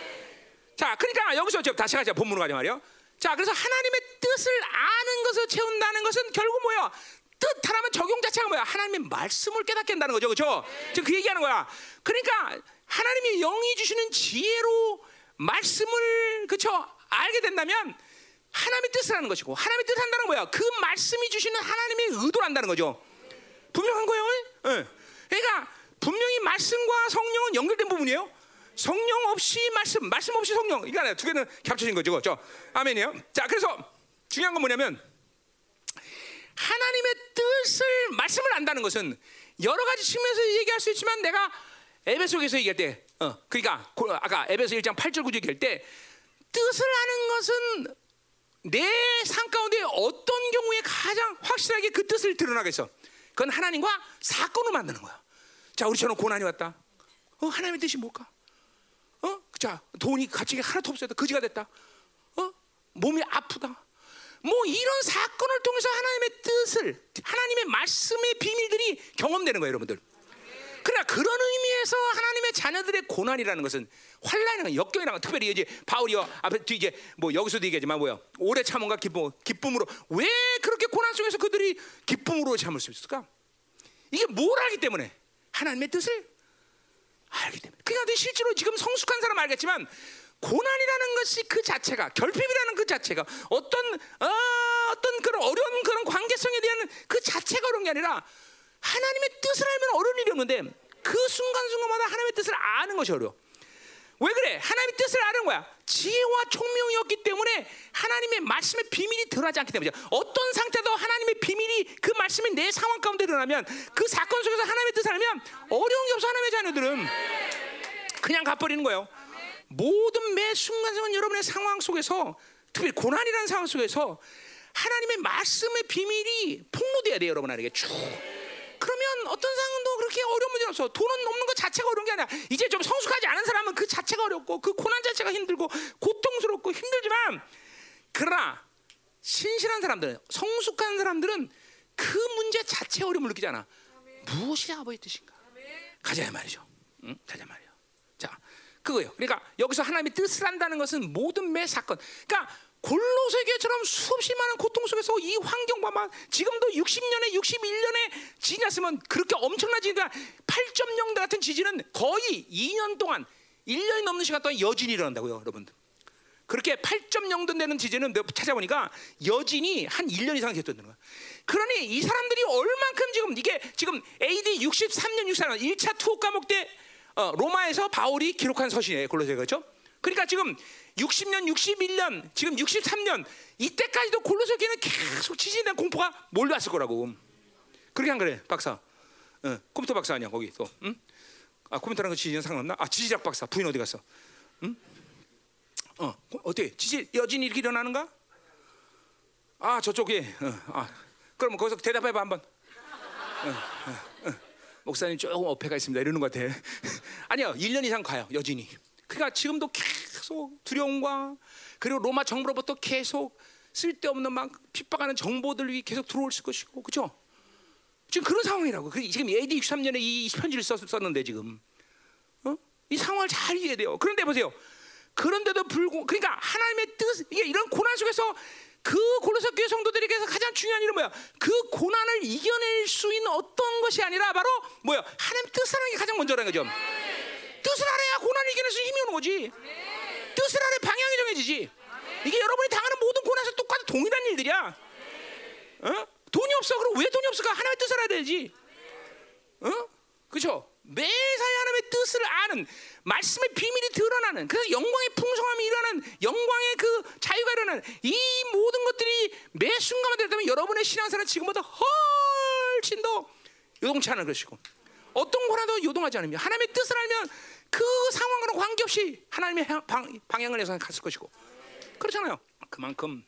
자, 그러니까 여기서 저 다시 가자 본문으로 가자 말이야. 자, 그래서 하나님의 뜻을 아는 것을 채운다는 것은 결국 뭐야? 뜻 하나면 적용 자체가 뭐야? 하나님의 말씀을 깨닫게 한다는 거죠, 그렇죠? 지금 그 얘기하는 거야. 그러니까 하나님이 영이 주시는 지혜로 말씀을 그렇죠 알게 된다면 하나님의 뜻을 하는 것이고 하나님의 뜻 한다는 건 뭐야? 그 말씀이 주시는 하나님의 의도를 한다는 거죠. 분명한 거예요. 예. 그러니까 분명히 말씀과 성령은 연결된 부분이에요. 성령 없이 말씀, 말씀 없이 성령. 아니야. 두 개는 겹쳐진 거죠. 그렇죠? 아멘이에요. 자, 그래서 중요한 건 뭐냐면 하나님의 뜻을 말씀을 안다는 것은 여러 가지 측면에서 얘기할 수 있지만 내가 에베소에서 얘기할 때, 어, 그러니까 아까 에베소 1장 8절 9절 얘기할 때 뜻을 아는 것은 내 삶 가운데 어떤 경우에 가장 확실하게 그 뜻을 드러나겠어. 그건 하나님과 사건을 만드는 거야. 자, 우리처럼 고난이 왔다. 어, 하나님의 뜻이 뭘까? 어, 자, 돈이 갑자기 하나도 없어졌다. 거지가 됐다. 어, 몸이 아프다. 뭐 이런 사건을 통해서 하나님의 뜻을 하나님의 말씀의 비밀들이 경험되는 거예요, 여러분들. 그러나 그런 의미에서 하나님의 자녀들의 고난이라는 것은 환란이라는 역경이라는 특별히 이제 바울이 요 앞에 뒤 이제 뭐 여기서도 얘기하지만 뭐야 오래 참음과 기쁨 기쁨으로 왜 그렇게 고난 속에서 그들이 기쁨으로 참을 수 있을까? 이게 뭘 알기 때문에 하나님의 뜻을 알기 때문에. 그러니까 실제로 지금 성숙한 사람 알겠지만 고난이라는 것이 그 자체가 결핍이라는 그 자체가 어떤 어, 어떤 그런 어려운 그런 관계성에 대한 그 자체가 어려운 게 아니라 하나님의 뜻을 알면 어려운 일이 없는데 그 순간순간마다 하나님의 뜻을 아는 것이 어려워. 왜 그래? 하나님의 뜻을 아는 거야. 지혜와 총명이었기 때문에 하나님의 말씀의 비밀이 드러나지 않기 때문이죠. 어떤 상태도 하나님의 비밀이 그 말씀이 내 상황 가운데 드러나면 그 사건 속에서 하나님의 뜻을 알면 어려운 게 없어 하나님의 자녀들은 그냥 가버리는 거예요. 모든 매 순간순간 여러분의 상황 속에서 특히 고난이라는 상황 속에서 하나님의 말씀의 비밀이 폭로돼야 돼요 여러분에게 쭉. 어떤 상황도 그렇게 어려운 문제 없어. 돈은 없는 것 자체가 어려운 게 아니라 이제 좀 성숙하지 않은 사람은 그 자체가 어렵고 그 고난 자체가 힘들고 고통스럽고 힘들지만 그러나 신실한 사람들은 성숙한 사람들은 그 문제 자체 어려움을 느끼지 않아. 무엇이 아버지 뜻인가? 가자 말이죠. 응? 가자 말이야. 자, 그거예요. 그러니까 여기서 하나님의 뜻을 한다는 것은 모든 매 사건. 그러니까 골로새 교회처럼 수없이 많은 고통 속에서 이 환경 봐만 지금도 60년에 61년에 지났으면 그렇게 엄청난 지진 8.0 같은 지진은 거의 2년 동안 1년이 넘는 시간 동안 여진이 일어난다고요, 여러분들. 그렇게 8.0도 되는 지진은 찾아보니까 여진이 한 1년 이상 계속되는 거야. 그러니 이 사람들이 얼만큼 지금 이게 지금 AD 63년 64년 1차 투옥 감옥 때 어, 로마에서 바울이 기록한 서신이에요. 골로새 그렇죠? 그러니까 지금 60년, 61년, 지금 63년 이때까지도 골로새 교회는 계속 대한 공포가 몰려왔을 거라고. 그렇게 안 그래, 박사? 어, 컴퓨터 박사 아니야 거기 또? 응? 아 컴퓨터랑 그 지진 상관없나? 아 지질학 박사 부인 어디 갔어? 응? 어 어때? 지진 여진이 이렇게 일어나는가? 아 저쪽에. 어, 아 그럼 거기서 대답해봐 한번. 어, 어, 어. 목사님 조금 어폐가 있습니다. 이러는 것 같아. 아니요, 1년 이상 가요, 여진이. 그러니까 지금도 계속 두려움과 그리고 로마 정부로부터 계속 쓸데없는 막 핍박하는 정보들 이 계속 들어올 것이고, 그렇죠? 지금 그런 상황이라고. 지금 AD 63년에 이 편지를 썼, 썼는데 지금 어? 이 상황을 잘 이해해야 돼요. 그런데 보세요. 그런데도 불구 그러니까 하나님의 뜻 이게 이런 고난 속에서 그 골로새 교회 성도들에게서 가장 중요한 일은 뭐야? 그 고난을 이겨낼 수 있는 어떤 것이 아니라 바로 뭐야? 하나님 뜻을 하는 게 가장 먼저라는 거죠. 뜻을 알아야 고난을 이겨낼 수 힘이 오는 거지. 뜻을 아래 방향이 정해지지. 이게 여러분이 당하는 모든 고난에서 똑같은 동일한 일들이야. 어? 돈이 없어. 그럼 왜 돈이 없을까? 하나님의 뜻을 알아야 되지. 어? 그렇죠? 매사에 하나님의 뜻을 아는 말씀의 비밀이 드러나는 그래서 영광의 풍성함이 일어나는 영광의 그 자유가 일어나는 이 모든 것들이 매 순간마다 되면 여러분의 신앙생활은 지금보다 훨씬 더 요동치 않은 것이고 어떤 거라도 요동하지 않으면 하나님의 뜻을 알면 그 상황과는 관계없이 하나님의 향- 방, 방향을 해서 갔을 것이고 그렇잖아요. 그만큼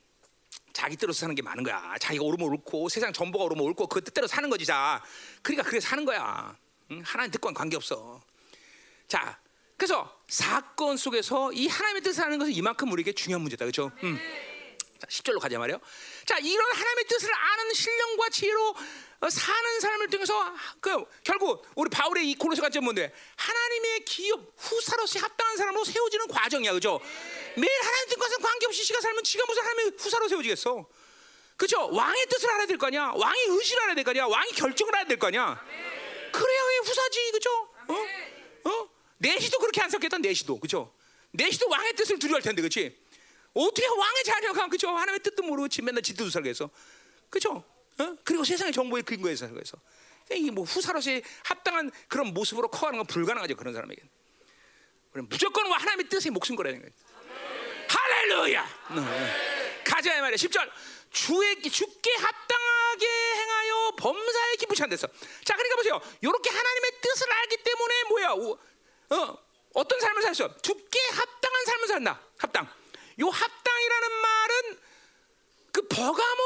자기 뜻대로 사는 게 많은 거야. 자기가 옳으면 옳고 세상 전부가 옳으면 옳고 그 뜻대로 사는 거지 자. 그러니까 그래 사는 거야. 응? 하나님 뜻과는 관계 없어. 자, 그래서 사건 속에서 이 하나님의 뜻을 하는 것은 이만큼 우리에게 중요한 문제다, 그렇죠? 음. 자, 10절로 가자 말이요. 자, 이런 하나님의 뜻을 아는 신령과 지혜로 어, 사는 사람을 통해서 그 결국 우리 바울의 이 관점 뭔데? 하나님의 기업 후사로서 합당한 사람으로 세워지는 과정이야, 그죠? 매일 하나님 뜻과는 관계없이 시가 살면 지가 무슨 하나님의 후사로 세워지겠어? 그죠? 왕의 뜻을 알아야 될 거 아니야? 왕의 의지를 알아야 될 거 아니야? 왕의 결정을 알아야 될 거 아니야? 그래야 왜 후사지, 그죠? 어? 어? 내시도 그렇게 안 섞였다, 내시도, 그죠? 내시도 왕의 뜻을 두려워할 텐데, 그렇지? 어떻게 왕의 자녀가 그죠? 하나님의 뜻도 모르고 지 맨날 지 뜻을 살게 해서 그죠? 어? 그리고 세상의 정보에 근거해 살게 해서 이게 뭐 후사로서의 합당한 그런 모습으로 커가는 건 불가능하죠 그런 사람에게. 그럼 무조건 하나님의 뜻에 목숨 걸어야 되는 거예요. 할렐루야. 네. 가자 이 말이야. 10절. 주의 주께 합당하게 행하여 범사에 기쁘지 않댔어. 자, 그러니까 보세요. 이렇게 하나님의 뜻을 알기 때문에 뭐야? 우- 어, 어떤 삶을 살았어? 주께 합당한 삶을 산다. 합당. 요 합당이라는 말은 그 버가모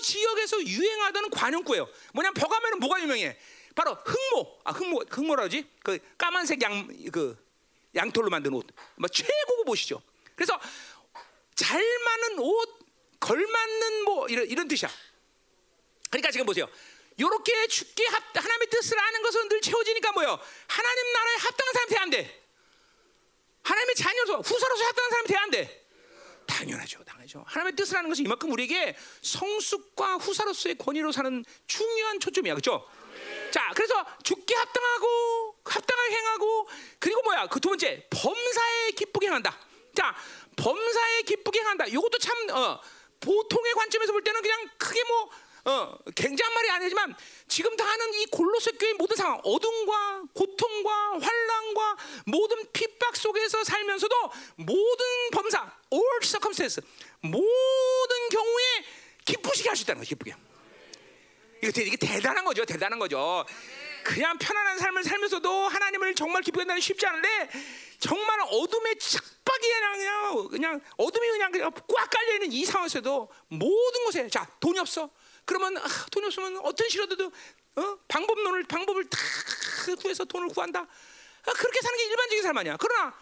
지역에서 유행하던 관용구예요. 뭐냐면 버가모는 뭐가 유명해? 바로 흑모. 아 흑모 흑모라 그러지? 그 까만색 양 그 양털로 만든 옷. 뭐 최고급 옷이죠. 그래서 잘 맞는 옷, 걸 맞는 뭐 이런 이런 뜻이야. 그러니까 지금 보세요. 요렇게 죽게 합, 하나님의 뜻을 아는 것은 늘 채워지니까 뭐요? 하나님 나라에 합당한 사람 돼야 안 돼. 하나님의 자녀로 후사로서 합당한 사람이 돼야 안 돼. 당연하죠, 당연하죠. 하나님의 뜻을 아는 것은 이만큼 우리에게 성숙과 후사로서의 권위로 사는 중요한 초점이야, 그렇죠? 자, 그래서 죽게 합당하고 합당하게 행하고 그리고 뭐야? 그 두 번째 범사에 기쁘게 행한다. 자, 범사에 기쁘게 행한다. 이것도 참 어, 보통의 관점에서 볼 때는 그냥 크게 뭐 어, 굉장한 말이 아니지만 지금 다 하는 이 골로새 교회 모든 상황, 어둠과 고통과 환란과 모든 핍박 속에서 살면서도 모든 범사, all circumstance, 모든 경우에 기쁘시게 할 수 있다는 거죠. 기쁘게. 대- 이게 대단한 거죠. 대단한 거죠. 그냥 편안한 삶을 살면서도 하나님을 정말 기쁘게 한다는 쉽지 않은데 정말 어둠의 착박이 그냥 그냥, 어둠이 그냥 꽉 깔려 있는 이 상황에서도 모든 곳에 자 돈이 없어. 그러면 아, 돈이 없으면 어떤 시로도 어? 방법론을 방법을 다 구해서 돈을 구한다. 아, 그렇게 사는 게 일반적인 삶 아니야. 그러나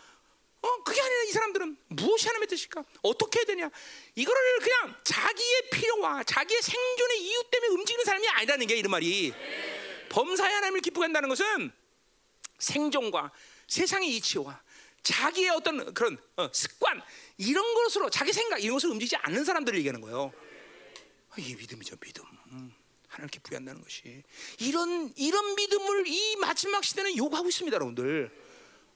어 그게 아니라 이 사람들은 무엇이 하나님의 뜻일까? 어떻게 해야 되냐? 이거를 그냥 자기의 필요와 자기의 생존의 이유 때문에 움직이는 사람이 아니라는 게 이런 말이 범사에 하나님을 기쁘게 한다는 것은 생존과 세상의 이치와 자기의 어떤 그런 어, 습관 이런 것으로 자기 생각 이런 것을 움직이지 않는 사람들을 얘기하는 거예요. 아, 이게 믿음이죠, 믿음. 음, 하나님 기쁘게 한다는 것이 이런 이런 믿음을 이 마지막 시대는 요구하고 있습니다, 여러분들.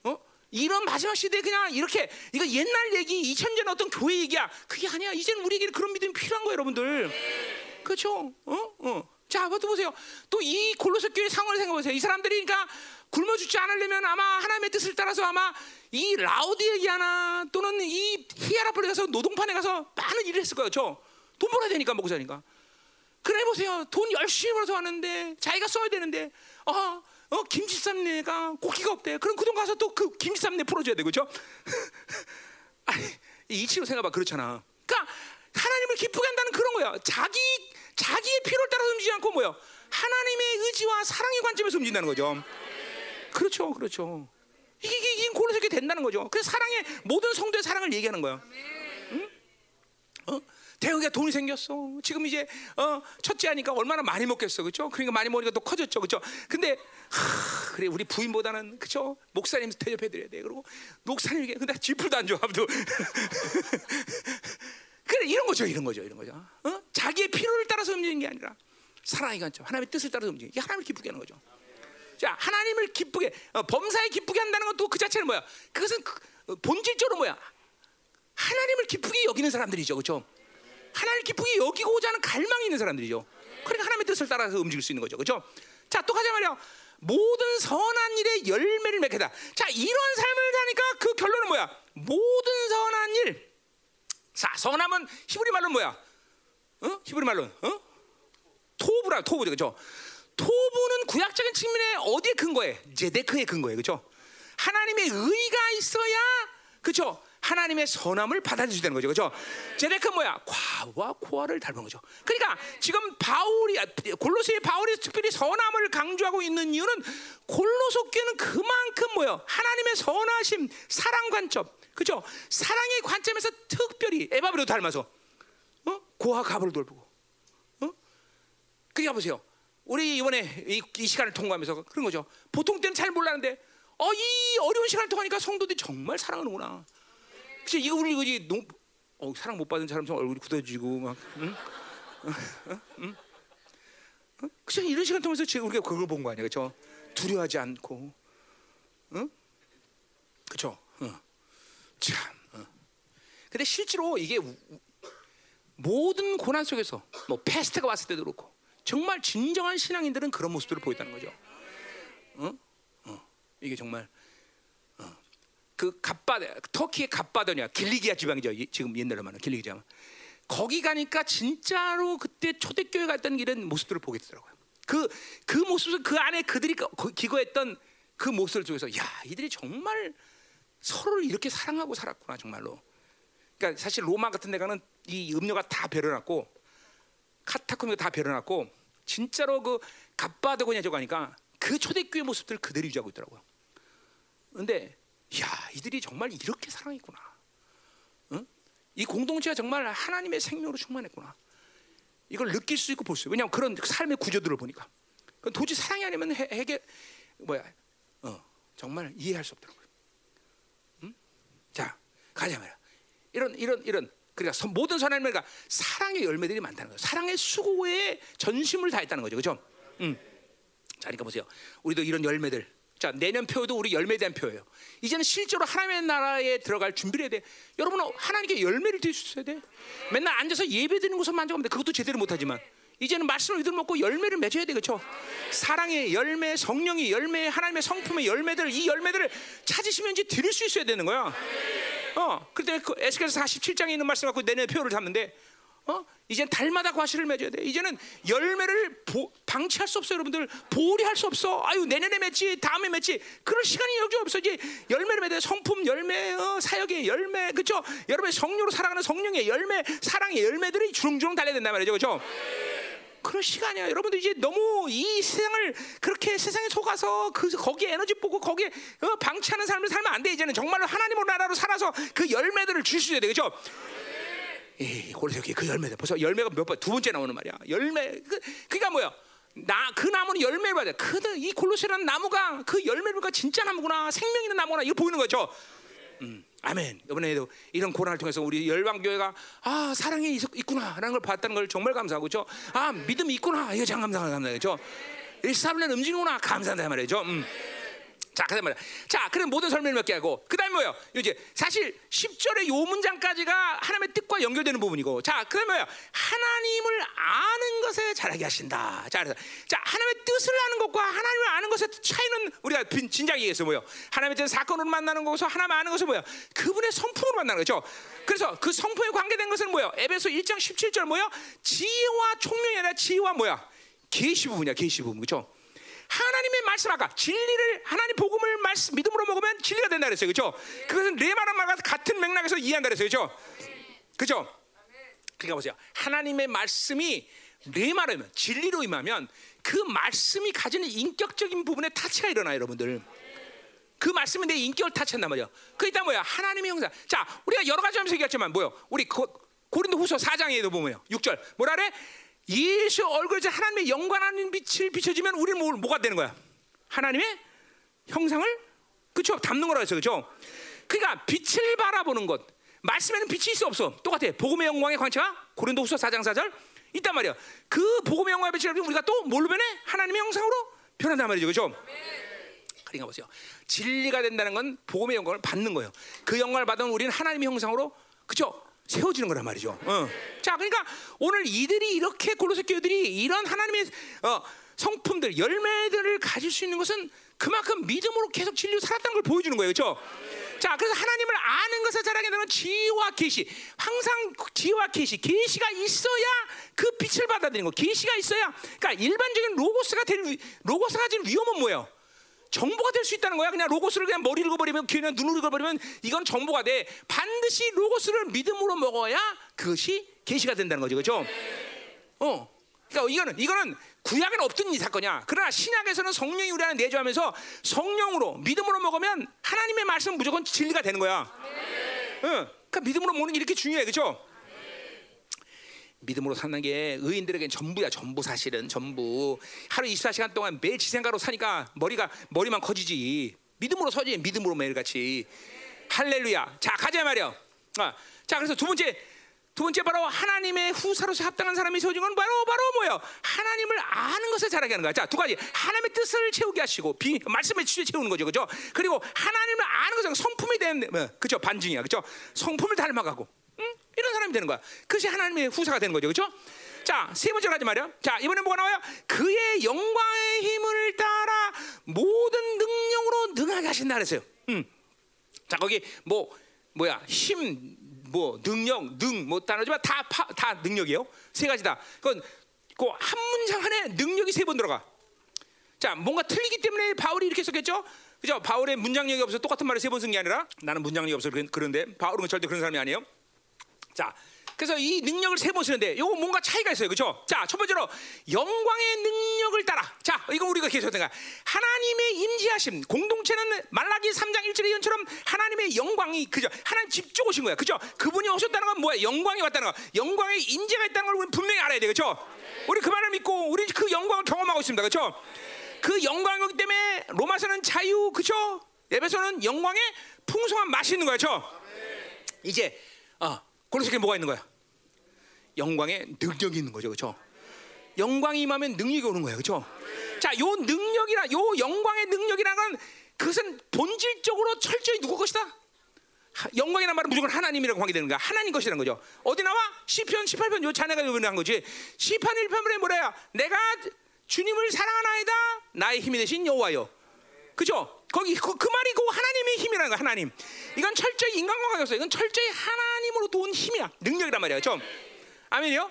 어? 이런 마지막 시대에 그냥 이렇게 이거 옛날 얘기 2000년 어떤 교회 얘기야. 그게 아니야. 이제는 우리에게 그런 믿음이 필요한 거예요, 여러분들. 그렇죠? 어? 어. 자, 또 보세요. 또 이 골로새 교회 상황을 생각해 보세요. 이 사람들이 그러니까 굶어 죽지 않으려면 아마 하나님의 뜻을 따라서 아마 이 라우디에기아나 또는 이 히아라폴에 가서 노동판에 가서 많은 일을 했을 거예요. 저 돈 벌어야 되니까 먹고 사니까. 그래 보세요. 돈 열심히 벌어서 왔는데 자기가 써야 되는데 어, 어 김치쌈내가 고기가 없대. 그럼 그 돈 가서 또 그 김치쌈내 풀어줘야 되고 그죠? 아니 이치로 생각해봐 그렇잖아. 그러니까 하나님을 기쁘게 한다는 그런 거야. 자기 자기의 필요를 따라서 움직이지 않고 뭐요? 하나님의 의지와 사랑의 관점에서 움직인다는 거죠. 그렇죠, 그렇죠. 이게 이게, 이게 고로새게 된다는 거죠. 그래서 사랑의 모든 성도의 사랑을 얘기하는 거야. 응? 어? 대웅이가 돈이 생겼어. 지금 이제 어, 첫째 하니까 얼마나 많이 먹겠어, 그렇죠? 그러니까 많이 먹으니까 또 커졌죠, 그렇죠? 근데 하, 그래 우리 부인보다는 그렇죠? 목사님 대접해드려야 돼. 그리고 목사님에게 근데 지풀도 안 줘, 아무도. 그래 이런 거죠, 이런 거죠, 이런 거죠. 어? 자기의 필요를 따라서 움직이는 게 아니라 사랑의 관점, 하나님의 뜻을 따라서 움직이는 게 하나님을 기쁘게 하는 거죠. 자, 하나님을 기쁘게 어, 범사에 기쁘게 한다는 것도 그 자체는 뭐야? 그것은 그, 어, 본질적으로 뭐야? 하나님을 기쁘게 여기는 사람들이죠, 그렇죠? 하나님을 기쁘게 여기고자 하는 갈망이 있는 사람들이죠. 그러니까 하나님의 뜻을 따라서 움직일 수 있는 거죠, 그렇죠? 자, 또 가자 말이야. 모든 선한 일에 열매를 맺겠다. 자, 이런 삶을 사니까 그 결론은 뭐야? 모든 선한 일. 자, 선함은 히브리 말로 뭐야? 어? 히브리 말로, 어? 토부라, 토부죠, 그렇죠? 토부는 구약적인 측면에 어디에 근거해? 제데크의 근거해, 그렇죠? 하나님의 의가 있어야, 그렇죠? 하나님의 선함을 받아들여야 되는 거죠. 그죠? 제데크 뭐야? 과와 코아를 닮은 거죠. 그러니까 지금 바울이 골로새의 바울이 특별히 선함을 강조하고 있는 이유는 골로새 교는 그만큼 뭐요? 하나님의 선하심, 사랑 관점. 그죠? 사랑의 관점에서 특별히 에바브로 닮아서 어? 고와 가을 돌보고. 어? 그러니까 보세요. 우리 이번에 이, 이 시간을 통과하면서 그런 거죠. 보통 때는 잘 몰랐는데 어, 이 어려운 시간을 통하니까 성도들이 정말 사랑하는구나. 그치 이거 우리 이거지 농, 어, 사랑 못 받은 사람처럼 얼굴이 굳어지고 막 응? 응? 응? 응? 그치 이런 시간 통해서 지금 우리가 그걸 본 거 아니야 그죠 두려워하지 않고 응? 그쵸 응. 참 응. 근데 실제로 이게 우, 모든 고난 속에서 뭐 패스트가 왔을 때도 그렇고 정말 진정한 신앙인들은 그런 모습들을 보였다는 거죠 응? 어. 이게 정말 그 갑바드 터키의 갑바드냐 길리기아 지방이죠 지금 옛날에 말하는 길리기아 거기 가니까 진짜로 그때 초대교회 갔던 이런 모습들을 보게 되더라고요. 그, 그 모습을 그 안에 그들이 기거했던 그 모습을 통해서 야 이들이 정말 서로를 이렇게 사랑하고 살았구나 정말로. 그러니까 사실 로마 같은 데 가는 이 음료가 다 베려놨고 카타콤이 다 베려놨고 진짜로 그 갑바드고냐 저거 하니까 그 초대교회 모습들 그대로 유지하고 있더라고요. 근데 야, 이들이 정말 이렇게 사랑했구나. 응? 이 공동체가 정말 하나님의 생명으로 충만했구나. 이걸 느낄 수 있고 볼 수 있어요. 왜냐하면 그런 삶의 구조들을 보니까. 도저히 사랑이 아니면 해, 해결 뭐야? 어, 정말 이해할 수 없더라고요. 응? 자, 가자 말이야. 이런 이런 이런 그러니까 모든 선한 열매가 사랑의 열매들이 많다는 거예요. 사랑의 수고에 전심을 다했다는 거죠, 그렇죠? 음. 자, 그러니까 보세요. 우리도 이런 열매들 자, 내년 표도 우리 열매에 대한 표예요. 이제는 실제로 하나님의 나라에 들어갈 준비를 해야 돼. 여러분은 하나님께 열매를 드릴 수 있어야 돼. 맨날 앉아서 예배 드리는 것만 만족하면 돼. 그것도 제대로 못하지만. 이제는 말씀을 믿음 먹고 열매를 맺어야 되겠죠. 사랑의 열매, 성령의 열매, 하나님의 성품의 열매들 이 열매들을 찾으시면 이제 드릴 수 있어야 되는 거야. 어, 그때 그 에스겔서 47장에 있는 말씀 갖고 내내 표를 잡는데 어? 이젠 달마다 과실을 맺어야 돼. 이제는 열매를 보, 방치할 수 없어, 여러분들. 보리할 수 없어. 아유 내년에 맺지, 다음에 맺지. 그럴 시간이 여기 없어. 이제 열매를 맺어야 돼. 성품 열매, 어, 사역의 열매, 그렇죠? 여러분의 성령으로 살아가는 성령의 열매, 사랑의 열매들이 주렁주렁 달려야 된단 말이죠, 그렇죠? 그런 시간이야. 여러분들 이제 너무 이 세상을 그렇게 세상에 속아서 그 거기에 에너지 뽑고 거기에 어, 방치하는 삶을 살면 안 돼. 이제는 정말로 하나님의 나라로 살아서 그 열매들을 주셔야 돼, 그렇죠? 이 고레스기 그 열매들 벌써 열매가 몇 번 두 번째 나오는 말이야. 열매 그 그러니까 뭐야? 나 그 나무는 열매를 받아. 그이 골로새라는 나무가 그 열매를 가 진짜 나무구나. 생명 있는 나무구나. 이거 보이는 거죠. 음, 아멘. 이번에도 이런 고난을 통해서 우리 열방 교회가 아 사랑이 있구나라는 걸 봤다는 걸 정말 감사하고 죠. 아 믿음이 있구나. 이거 참 감사합니다. 감사하죠. 일사분란 음식이구나. 감사한다 말이죠. 음. 자, 그다음 말이야. 자, 그럼 모든 설명을 몇 개 하고 그다음 뭐예요? 이제 사실 10절의 요 문장까지가 하나님의 뜻과 연결되는 부분이고. 자, 그다음 뭐예요? 하나님을 아는 것에 잘하게 하신다. 자, 그래서 자, 하나님의 뜻을 아는 것과 하나님을 아는 것의 차이는 우리가 진작 얘기했어 뭐요? 하나님의 뜻 사건으로 만나는 것과 하나님 아는 것은 뭐야? 그분의 성품으로 만나는 거죠. 그래서 그 성품에 관계된 것은 뭐예요? 에베소 1장 17절 뭐요? 지혜와 총명이 아니라 지혜와 뭐야? 계시 부분이야, 계시 부분. 그렇죠? 하나님의 말씀 아까 진리를 하나님 복음을 말씀 믿음으로 먹으면 진리가 된다 그랬어요. 그렇죠? 그것은 레마란 말과 같은 맥락에서 이해한다 그랬어요. 그렇죠? 그렇죠? 그러니까 보세요. 하나님의 말씀이 레마라면 진리로 임하면 그 말씀이 가지는 인격적인 부분에 타치가 일어나요, 여러분들. 그 말씀은 내 인격을 타치한단 말이야. 그 일단 뭐야? 하나님의 형상. 자, 우리가 여러 가지 하면서 얘기했지만 뭐요? 우리 고, 고린도 후서 4장에도 보면요. 6절. 뭐라 그래? 예수 얼굴에 하나님의 영광하는 빛을 비춰지면 우리는 뭐, 뭐가 되는 거야? 하나님의 형상을 그쵸 담는 거라 했어 그죠? 그러니까 빛을 바라보는 것 말씀에는 빛이 있어 없어 똑같아 복음의 영광의 광채가 고린도후서 4장 4절 있단 말이야 그 복음의 영광의 빛을 우리가 또 뭘로 변해? 하나님의 형상으로 변한단 말이죠 그죠? 그러니까 보세요 진리가 된다는 건 복음의 영광을 받는 거예요 그 영광을 받으면 우리는 하나님의 형상으로 그죠? 세워지는 거란 말이죠. 어. 자, 그러니까 오늘 이들이 이렇게 골로새 교회들이 이런 하나님의 어, 성품들, 열매들을 가질 수 있는 것은 그만큼 믿음으로 계속 진리로 살았다는 걸 보여주는 거예요, 그렇죠? 자, 그래서 하나님을 아는 것을 자라게 되는 지혜와 계시, 항상 지혜와 계시, 계시가 있어야 그 빛을 받아들이는 거. 계시가 있어야, 그러니까 일반적인 로고스가 될 위- 로고스가 가진 위험은 뭐예요? 정보가 될 수 있다는 거야. 그냥 로고스를 그냥 머리를 읽어버리면 귀는 눈으로 읽어버리면 이건 정보가 돼. 반드시 로고스를 믿음으로 먹어야 그것이 계시가 된다는 거죠, 그렇죠? 어. 그러니까 이거는 이거는 구약에는 없던 이 사건이야. 그러나 신약에서는 성령이 우리 안에 내주하면서 성령으로 믿음으로 먹으면 하나님의 말씀은 무조건 진리가 되는 거야. 응. 그러니까 믿음으로 먹는 게 이렇게 중요해, 그렇죠? 믿음으로 사는 게 의인들에겐 전부야 전부 사실은 전부. 하루 24시간 동안 매일 지생가로 사니까 머리가 머리만 커지지. 믿음으로 서지 믿음으로 매일같이. 할렐루야. 자 가자 말이야 아, 자 그래서 두 번째 두 번째 바로 하나님의 후사로서 합당한 사람이 건 바로 바로 뭐예요? 하나님을 아는 것을 잘하게 하는 거야. 자 두 가지. 하나님의 뜻을 채우게 하시고 비, 말씀을 채우는 거죠. 그죠? 그리고 하나님을 아는 것은 성품이 되는 뭐, 그죠? 반증이야. 그죠? 성품을 닮아가고. 응? 이런 사람이 되는 거야. 그것이 하나님의 후사가 되는 거죠. 그렇죠? 자, 세 번째로 하지 말이야. 자, 이번에 뭐가 나와요? 그의 영광의 힘을 따라 모든 능력으로 능하게 하신다 그랬어요. 음. 자, 거기 뭐 뭐야? 힘, 뭐 능력, 능, 뭐 단어지만 다다 능력이에요. 세 가지다. 그건 그한 문장 안에 능력이 세 번 들어가. 자, 뭔가 틀리기 때문에 바울이 이렇게 썼겠죠? 그죠? 바울의 문장력이 없어서 똑같은 말을 세 번 쓴 게 아니라 나는 문장력이 그런- 그런데 바울은 절대 그런 사람이 아니에요. 자, 그래서 이 능력을 세 번 쓰는데 요거 뭔가 차이가 있어요. 그렇죠? 자, 첫 번째로 영광의 능력을 따라. 자, 이거 우리가 계속 생각. 하나님의 임재하심. 공동체는 말라기 3장 1절의 예언처럼 하나님의 영광이 그죠? 하나님 직접 오신 거야. 그죠? 그분이 오셨다는 건 뭐야? 영광이 왔다는 거. 영광의 임재가 있다는 걸 우리는 분명히 알아야 돼. 그렇죠? 우리 그 말을 믿고 우리 그 영광을 경험하고 있습니다. 그렇죠? 그 영광이기 때문에 로마서는 자유, 그렇죠? 에베소는 영광의 풍성한 맛이 있는 거야. 그렇죠? 이제 어, 고로새끼 뭐가 있는 거야? 영광의 능력이 있는 거죠, 그렇죠? 영광이 임하면 능력이 오는 거예요, 그렇죠? 자, 요 능력이라, 요 영광의 능력이라는 건 그것은 본질적으로 철저히 누구 것이다? 하- 영광이라는 말은 무조건 하나님이라고 관계되는 거야. 하나님 것이라는 거죠. 어디 나와? 시편 18편 요 자네가 요번한 거지. 시편 1편에 뭐래요? 내가 주님을 사랑하나이다. 나의 힘이 되신 여호와요. 그죠? 거기 그, 그 말이 그 하나님의 힘이라는 거야. 하나님. 이건 철저히 인간과 관계없어. 이건 철저히 하나님으로도 온 힘이야. 능력이란 말이야. 좀 아멘이요?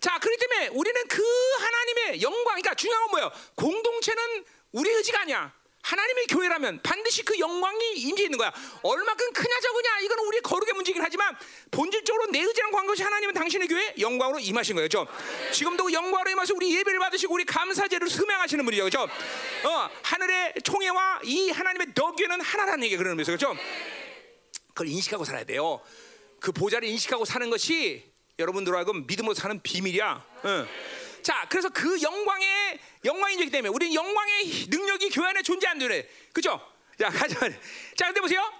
자, 그렇기 때문에 우리는 그 하나님의 영광, 그러니까 중요한 건 뭐예요? 공동체는 우리 의지가 아니야. 하나님의 교회라면 반드시 그 영광이 임재 있는 거야. 얼마큼 크냐 적으냐 이건 우리 거룩의 문제긴 하지만 본질적으로 내 의지랑 관계없이 하나님은 당신의 교회 영광으로 임하신 거예요. 죠 지금도 영광으로 임하셔 우리 예배를 받으시고 우리 감사제를 수명하시는 분이죠. 그죠? 어, 하늘의 총회와 이 하나님의 덕교는 하나라는 얘기 그러는 거죠. 그죠? 그걸 인식하고 살아야 돼요. 그 보좌를 인식하고 사는 것이 여러분들하고 믿음으로 사는 비밀이야. 응. 자, 그래서 그 영광의 영광이기 때문에 우리 영광의 능력이 교회 안에 존재한다 그래. 그죠? 자, 가자. 자, 근데 보세요.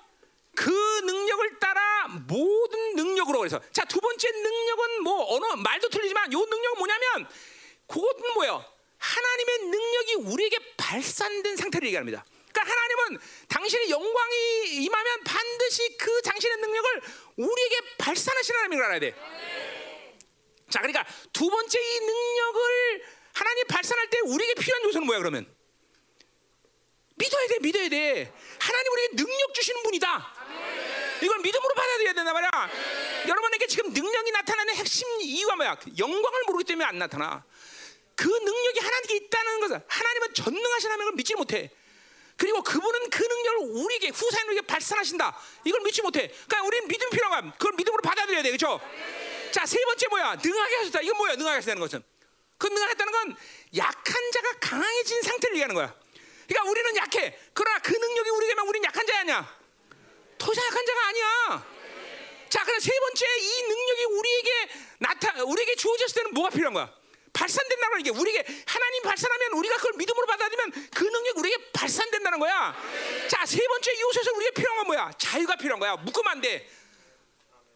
그 능력을 따라 모든 능력으로 그래서 자, 두 번째 능력은 뭐 언어 말도 틀리지만 요 능력은 뭐냐면 그것은 뭐예요? 하나님의 능력이 우리에게 발산된 상태를 얘기합니다. 그러니까 하나님은 당신의 영광이 임하면 반드시 그 당신의 능력을 우리에게 발산하시는 하나님인 걸 알아야 돼. 자, 그러니까 두 번째 이 능력을 하나님 발산할 때 우리에게 필요한 요소는 뭐야 그러면? 믿어야 돼, 믿어야 돼. 하나님 우리에게 능력 주시는 분이다. 이걸 믿음으로 받아들여야 된단 말이야. 여러분에게 지금 능력이 나타나는 핵심 이유가 뭐야? 영광을 모르기 때문에 안 나타나. 그 능력이 하나님께 있다는 것은 하나님은 전능하신 하나님을 믿지 못해. 그리고 그분은 그 능력을 우리에게 후사인에게 발산하신다. 이걸 믿지 못해. 그러니까 우리는 믿음 필요한. 그걸 믿음으로 받아들여야 돼, 그렇죠? 자, 세 번째 뭐야? 능하게 하셨다. 이건 뭐야? 능하게 하셨다는 것은 그 능하겠다는 건 약한 자가 강해진 상태를 얘기하는 거야. 그러니까 우리는 약해. 그러나 그 능력이 우리에게만 우리는 약한 자야 아니야? 더 이상 약한 자가 아니야. 자, 그럼 세 번째 이 능력이 우리에게 나타 우리에게 주어졌을 때는 뭐가 필요한 거야? 발산된다는 게 우리에게 하나님 발산하면 우리가 그걸 믿음으로 받아들이면 그 능력 우리에게 발산된다는 거야. 자, 세 번째 요소에서 우리에게 필요한 건 뭐야? 자유가 필요한 거야. 묶으면 안 돼.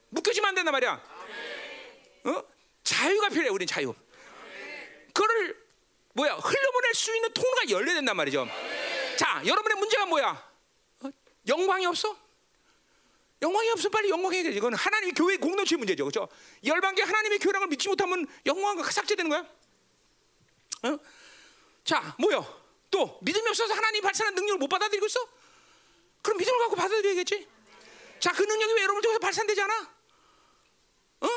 묶여지면 안 된단 말이야. 어? 자유가 필요해. 우린 자유. 그거를 뭐야? 흘려보낼 수 있는 통로가 열려야 된단 말이죠. 자, 여러분의 문제가 뭐야? 어? 영광이 없어? 영광이 없으면 빨리 영광해야 돼. 이건 하나님의 교회 공동체 문제죠. 그렇죠? 열방계 하나님의 교회라는 걸 믿지 못하면 영광과 삭제되는 거야. 어? 자, 뭐요? 또 믿음이 없어서 하나님 발산한 능력을 못 받아들이고 있어? 그럼 믿음을 갖고 받아들여야겠지. 자, 그 능력이 왜 여러분 통해서 발산되지 않아? 어?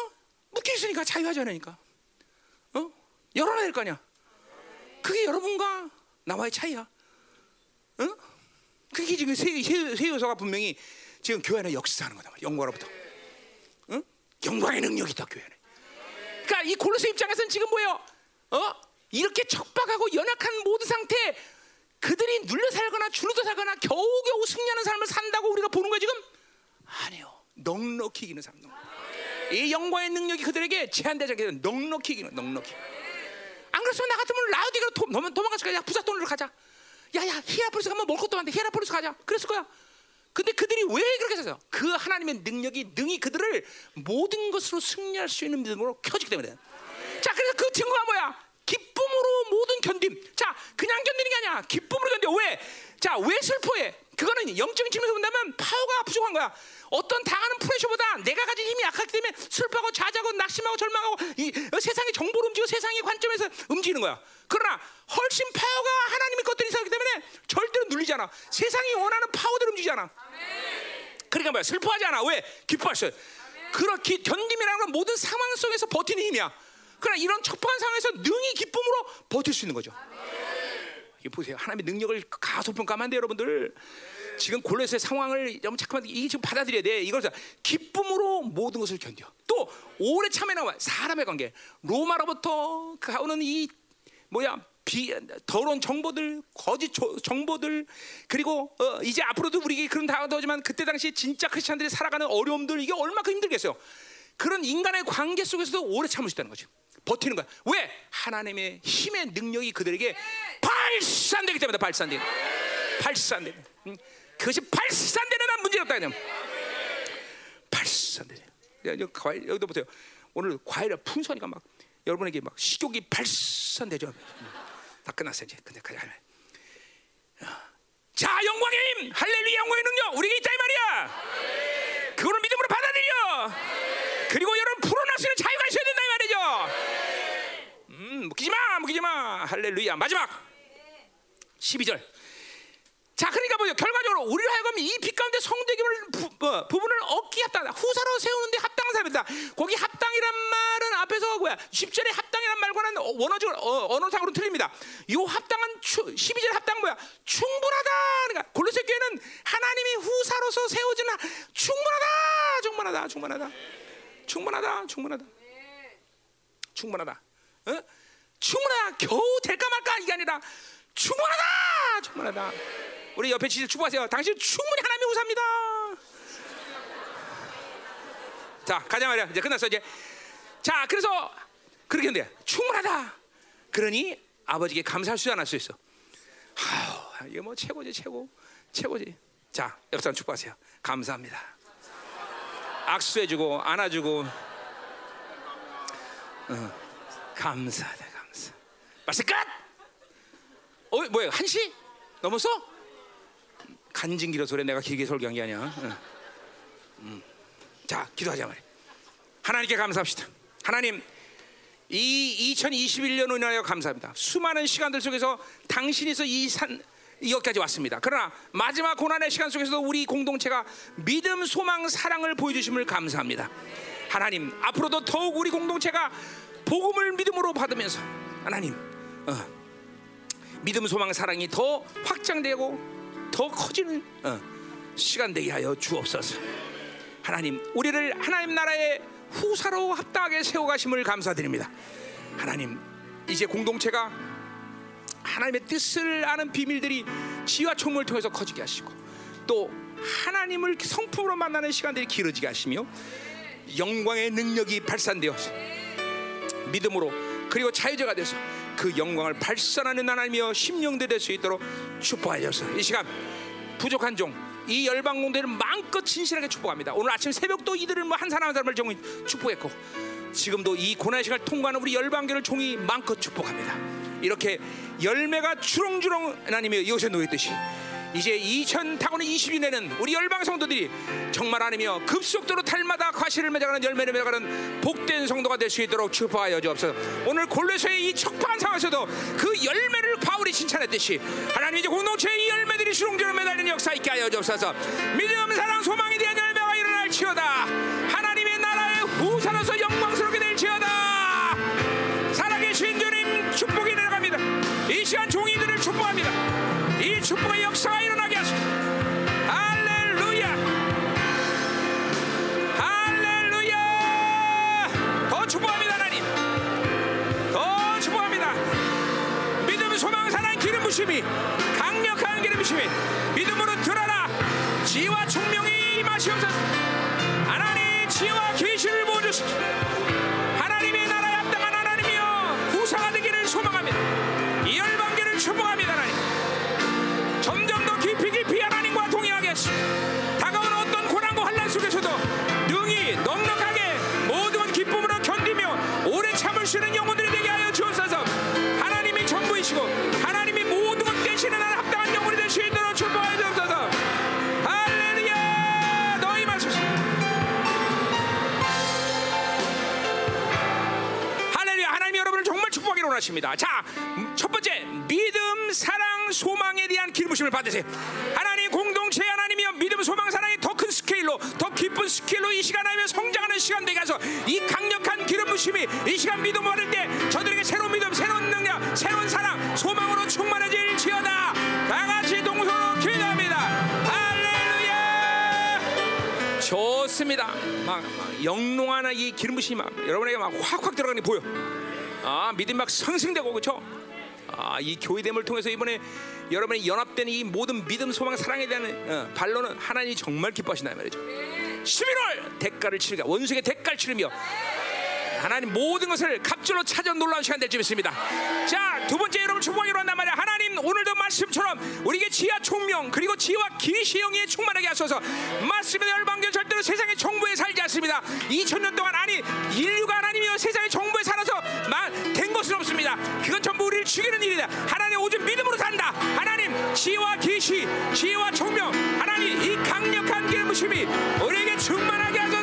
묶여 있으니까 자유하지 않으니까. 어? 열어놔야 될 거 아니야. 그게 여러분과 나와의 차이야. 어? 그게 지금 세, 세, 세 요소가 분명히 지금 교회 안에 역사하는 거다 말이야. 영광으로부터. 응? 영광의 능력이 있다 교회 안에. 그러니까 이 골로새 입장에서는 지금 뭐예요? 어? 이렇게 척박하고 연약한 모든 상태 그들이 눌려 살거나 줄어져 살거나 겨우겨우 승리하는 삶을 산다고 우리가 보는 거야 지금? 아니요. 넉넉히 이기는 삶. 이 영광의 능력이 그들에게 제한되지 않게 넉넉히 이기는 넉넉히. 안 그랬으면 나 같으면 라오디게아 도망, 도망갔을 거야. 야, 부자 돈으로 가자. 야, 야, 히에라폴리스 가면 먹을 것도 많은데 히에라폴리스 가자. 그랬을 거야. 근데 그들이 왜 그렇게 했어요? 그 하나님의 능력이 능히 그들을 모든 것으로 승리할 수 있는 믿음으로 켜지기 때문에. 자, 그래서 그 증거가 뭐야? 기쁨으로 모든 견딤. 자, 그냥 견디는 게 아니야. 기쁨으로 견뎌. 왜? 자, 왜 슬퍼해? 그거는 영적인 측면에서 본다면 파워가 부족한 거야. 어떤 당하는 프레셔보다 내가 가진 힘이 약하기 때문에 슬퍼하고 좌자고 낙심하고 절망하고 이 어, 세상의 정보를 움직이고 세상의 관점에서 움직이는 거야. 그러나 훨씬 파워가 하나님의 것들이 있기 때문에 절대로 눌리지 않아. 세상이 원하는 파워대로 움직이지 않아. 그러니까 뭐야? 슬퍼하지 않아. 왜? 기뻐하셔. 그렇게 견딤이라는 건 모든 상황 속에서 버티는 힘이야. 그러나 이런 척박한 상황에서 능히 기쁨으로 버틸 수 있는 거죠. 이 보세요. 하나님의 능력을 가소평가하면 안 돼요, 여러분들. 지금 골로새의 상황을 너무 잠깐만 이게 지금 받아들여야 돼. 이걸 기쁨으로 모든 것을 견뎌. 또 오래 참여 나와 사람의 관계. 로마로부터 가오는 이 뭐야 비, 더러운 정보들, 거짓 조, 정보들, 그리고 어, 이제 앞으로도 우리에게 그런 다가오지만 그때 당시 진짜 크리스천들이 살아가는 어려움들 이게 얼마큼 힘들겠어요. 그런 인간의 관계 속에서도 오래 참을 수 있다는 거죠. 버티는 거야. 왜? 하나님의 힘의 능력이 그들에게 발산되기 때문에 발산되 발산되 응? 그것이 발산되는 한 문제가 없다 그냥. 발산되네. 여기 과일 여기도 보세요. 오늘 과일을 풍성하니까 막 여러분에게 막 식욕이 발산되죠. 다 끝났어요 이제. 근데 가자. 자 영광의 힘, 할렐루야 영광의 능력 우리에게 있다 이 말이야. 그거를 믿음으로 받아들여. 그리고 여러분 풀어날 수 있는 자유가 있어야 된다 이 말이죠. 음, 묶이지 마, 묶이지 마. 할렐루야. 마지막 12절. 자, 그러니까 뭐요? 결과적으로 우리를 하여금 이 빛 가운데 성대기을 부, 어, 부분을 얻기 합당, 후사로 세우는데 합당한 사람이다. 거기 합당이란 말은 앞에서 뭐야? 10절에 합당이란 말과는 원어적으로 어, 언어상으로 틀립니다. 이 합당한 12절 합당 뭐야? 충분하다. 그러니까 골로새 교회는 하나님이 후사로서 세워진 충분하다, 충분하다, 충분하다, 충분하다, 충분하다, 충분하다. 어? 충분하다. 겨우 될까 말까 이게 아니라 충분하다, 충분하다. 우리 옆에 지지 축복하세요. 당신 충분히 하나님의 우사입니다. 자, 가자 말이야. 이제 끝났어 이제. 자, 그래서 그렇게 돼. 충분하다. 그러니 아버지께 감사할 수 않을 수 있어. 아우, 이게 뭐 최고지, 최고, 최고지. 자, 옆 사람 축복하세요. 감사합니다. 악수해주고 안아주고. 어, 감사하다, 감사. 말씀 끝. 어, 뭐야? 한 시? 넘었어? 간증 길어서 그래 내가 길게 설교한 게 아니야. 응. 음. 자, 기도하자 말이야. 하나님께 감사합시다. 하나님, 이 2021년을 인하여 감사합니다. 수많은 시간들 속에서 당신이서 이 산, 여기까지 왔습니다. 그러나 마지막 고난의 시간 속에서도 우리 공동체가 믿음, 소망, 사랑을 보여주심을 감사합니다. 하나님, 앞으로도 더욱 우리 공동체가 복음을 믿음으로 받으면서 하나님, 어, 믿음, 소망, 사랑이 더 확장되고 더 커지는 어, 시간 되게 하여 주옵소서. 하나님, 우리를 하나님 나라의 후사로 합당하게 세워가심을 감사드립니다. 하나님, 이제 공동체가 하나님의 뜻을 아는 비밀들이 지와 총을 통해서 커지게 하시고 또 하나님을 성품으로 만나는 시간들이 길어지게 하시며 영광의 능력이 발산되어서 믿음으로 그리고 자유자가 돼서 그 영광을 발산하는 하나님이여 심령들 될수 있도록 축복하셔서 이 시간 부족한 종 이 열방 공대를 마음껏 진실하게 축복합니다. 오늘 아침 새벽도 이들을 뭐 한 사람 한 사람을 종이 축복했고 지금도 이 고난의 시간을 통과하는 우리 열방교를 종이 마음껏 축복합니다. 이렇게 열매가 주렁주렁 하나님의 이곳에 놓였듯이 이제 2000 타고는 22년에는 우리 열방 성도들이 정말 하나님이여 급속도로 달마다 과실을 맺어가는 열매를 맺어가는 복된 성도가 될 수 있도록 축복하여 주옵소서. 오늘 골로새의 이 척박한 상황에서도 그 열매를 바울이 칭찬했듯이 하나님 이제 공동체의 이 열매들이 수렁적으로 매달리는 역사 있게 하여 주옵소서. 믿음, 사랑, 소망에 대한 열매가 일어날 지어다. 하나님의 나라의 후사로서 영광스럽게 될 지어다. 살아계신 주님 축복이 내려갑니다. 이 시간 종이들을 축복의 역사가 일어나게 하소서. 할렐루야. 할렐루야. 더 축복합니다, 하나님. 더 축복합니다. 믿음, 소망, 사랑, 기름 부심이 강력한 기름 부심이 믿음으로 들어라. 지와 총명이 임하시옵소서. 하나님 지와 계시를 보여주시 원하십니다. 자 첫 번째 믿음 사랑 소망에 대한 기름부심을 받으세요. 하나님 공동체 하나님이여 믿음 소망 사랑이 더 큰 스케일로 더 깊은 스케일로 이 시간 하며 성장하는 시간 되게 하서. 이 강력한 기름부심이 이 시간 믿음 받을 때 저들에게 새로운 믿음 새로운 능력 새로운 사랑 소망으로 충만해질 지어다. 다 같이 동서로 기도합니다. 할렐루야! 좋습니다. 막, 막 영롱한 이 기름 부심이 막 여러분에게 막 확확 들어가는 게 보여. 아 믿음 막 상승되고 그렇죠. 아 이 교회됨을 통해서 이번에 여러분이 연합된 이 모든 믿음, 소망, 사랑에 대한 어, 반론은 하나님이 정말 기뻐하신다 이 말이죠. 11월 대가를 치르가 원수에게 대가를 치르며 하나님 모든 것을 갑절로 찾아 놀라운 시간 될 줄 믿습니다. 자, 두 번째 여러분 축복하기로 한단 말이야. 하나님 오늘도 말씀처럼 우리에게 지하 총명 그리고 지혜와 계시 영이 충만하게 하소서. 말씀의 열방교 절대로 세상의 정부에 살지 않습니다. 2000년 동안 아니 인류가 하나님이여 세상의 정부에 살아서 마- 된 것은 없습니다. 그건 전부 우리를 죽이는 일이다. 하나님 오직 믿음으로 산다. 하나님 지혜와 계시, 지혜와 총명, 하나님 이 강력한 기름부심이 우리에게 충만하게 하소서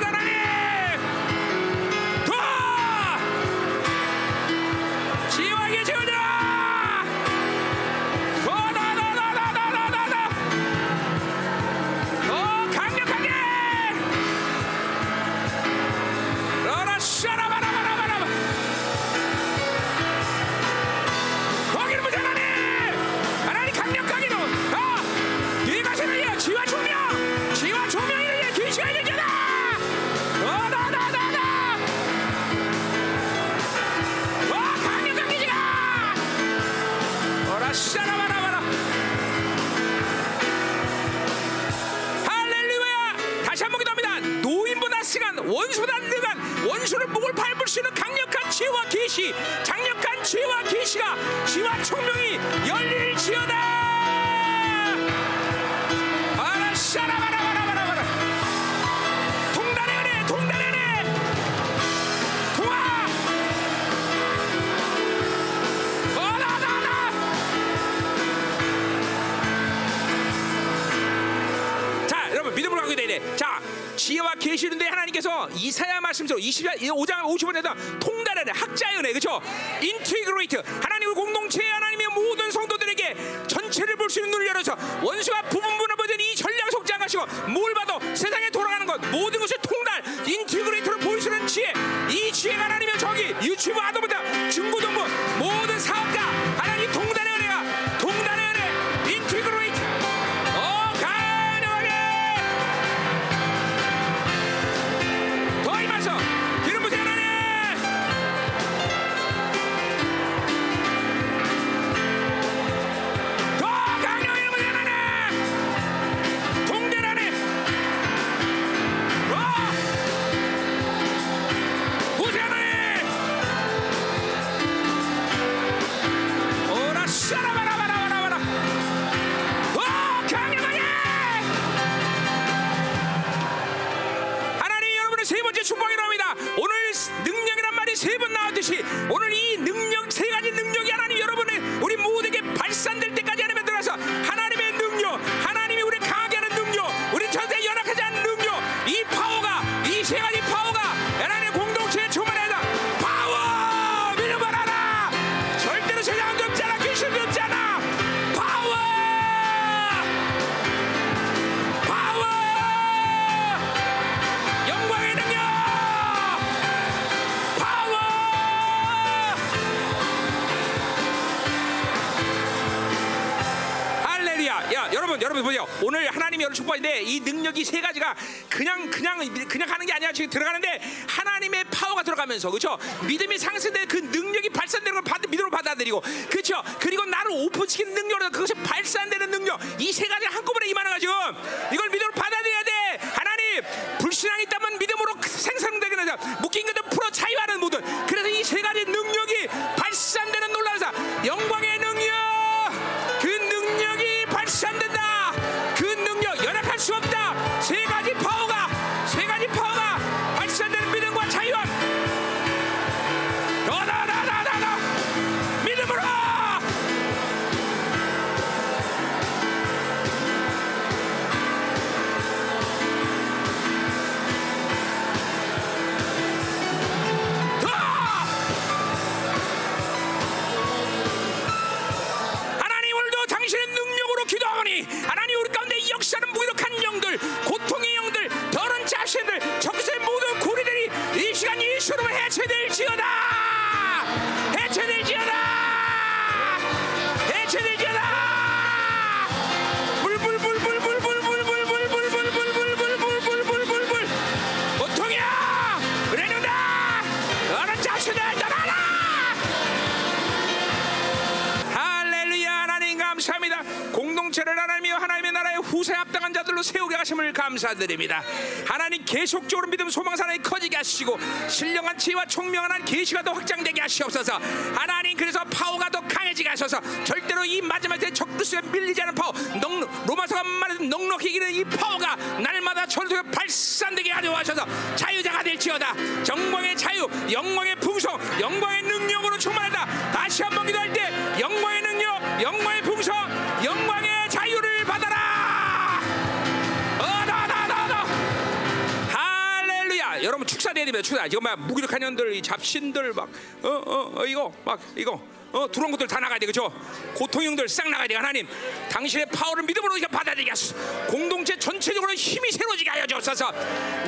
있는 강력한 지혜와 계시 강력한 지혜와 계시가 지와 총명이 열릴 지어다! 아라 샤라바라바라바라 지혜와 계시는데 하나님께서 이사야 말씀대로 25장 50번에다 통달하는 학자의 은혜 그렇죠 인티그레이트. 하나님의 공동체 하나님의 모든 성도들에게 전체를 볼 수 있는 눈을 열어서 원수가 부분분을 보던 이 전략 속지 않으시고 뭘 봐도 세상에 돌아가는 것 모든 것을 통달 인티그레이트로 보이시는 지혜. 이 지혜가 하나님의 저기 유튜브 하도보다 중고등부 모든 사업가 믿음이 상승된 그 능력이 발산되는 걸 받, 믿음으로 받아들이고 그 더 확장되게 하시옵소서 축사돼야 됩니다 축사 이거 막 무기력한 년들 이 잡신들 막 어 어 어, 이거 막 이거 어 들어온 것들 다 나가야 돼 그죠? 고통형들 싹 나가야 돼 하나님. 당신의 파워를 믿음으로 이렇게 받아들이게 하소서. 공동체 전체적으로 힘이 새로지게 하여 주옵소서.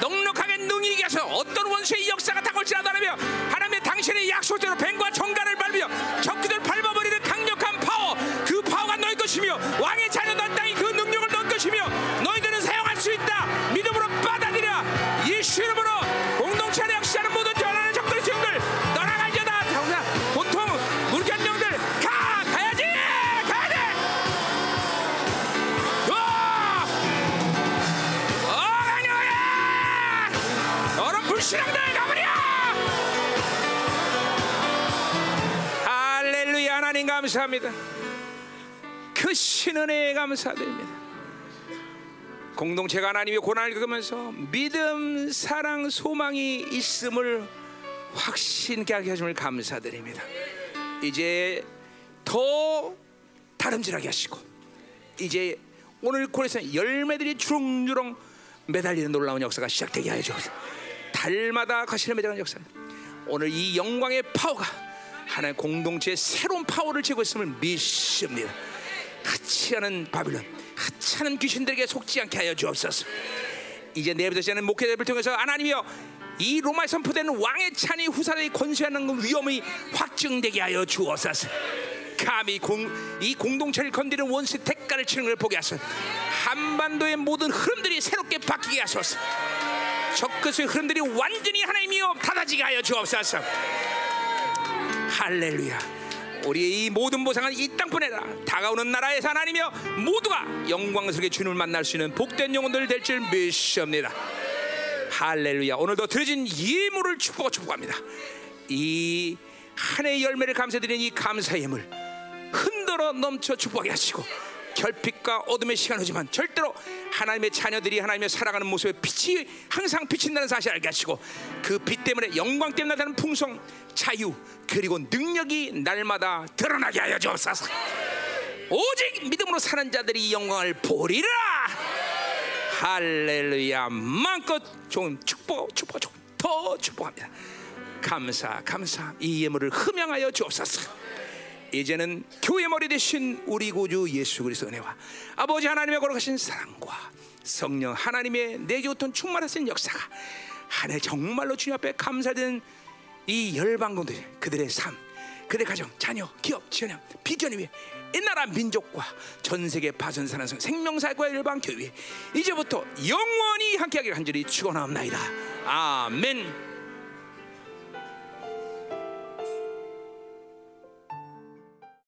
넉넉하게 능이게 하소서 어떤 원수의 역사가 다가올지라도 하나며 하나님의 당신의 약속대로 뱀과 정갈을 밟으며 적그들 밟아버리는 강력한 파워 그 파워가 너희 것이며 왕의 자녀들 땅이 그 능력을 너희 것이며 감사합니다 그 신은혜에 감사드립니다 공동체가 하나님의 고난을 겪으면서 믿음, 사랑, 소망이 있음을 확신케 하게 하심을 감사드립니다. 이제 더 다름질하게 하시고 이제 오늘 콜에서 열매들이 주렁주렁 매달리는 놀라운 역사가 시작되게 하여 주옵소서. 달마다 가시는 매달리는 역사. 오늘 이 영광의 파워가 하나의 공동체의 새로운 파워를 지고 있음을 믿습니다. 하치하는 바빌론, 하찮은 귀신들에게 속지 않게 하여 주옵소서. 이제 내일부터 시작하는 목회자를 통해서 하나님이여 이 로마에 선포되는 왕의 찬이 후사들이 권세하는 그 위험이 확증되게 하여 주옵소서. 감히 공, 이 공동체를 건드리는 원수 대가를 치는 걸 보게 하소서. 한반도의 모든 흐름들이 새롭게 바뀌게 하소서. 적그리스의 흐름들이 완전히 하나님이여 닫아지게 하여 주옵소서. 할렐루야. 우리의 이 모든 보상은 이 땅뿐이라 다가오는 나라에서 하나님이여 모두가 영광스럽게 주님을 만날 수 있는 복된 영혼들 될 줄 믿습니다. 할렐루야. 오늘도 드려진 예물을 축복하고 축복합니다. 이 한 해의 열매를 감사드리는 이 감사의 예물 흔들어 넘쳐 축복하게 하시고 결핍과 어둠의 시간 오지만 절대로 하나님의 자녀들이 하나님의 살아가는 모습에 빛이 항상 비친다는 사실 알게 하시고 그 빛 때문에 영광 때문에 나타나는 풍성 자유 그리고 능력이 날마다 드러나게 하여 주옵소서. 오직 믿음으로 사는 자들이 이 영광을 보리라. 할렐루야. 마음껏 좋은 축복 축복 축복 더 축복합니다. 감사 감사. 이 예물을 흠양하여 주옵소서 이제는 교회 머리 대신 우리 구주 예수 그리스도 은혜와 아버지 하나님의 걸어가신 사랑과 성령 하나님의 내게 어떤 충만하신 역사가 하늘 정말로 주님 앞에 감사드리는 이 열방군들 그들의 삶 그들의 가정 자녀 기업 지연함 비전을 위해 이 나라 민족과 전 세계 파선사는 생명사과 일방 교회 이제부터 영원히 함께하기를 간절히 축원하옵나이다. 아멘.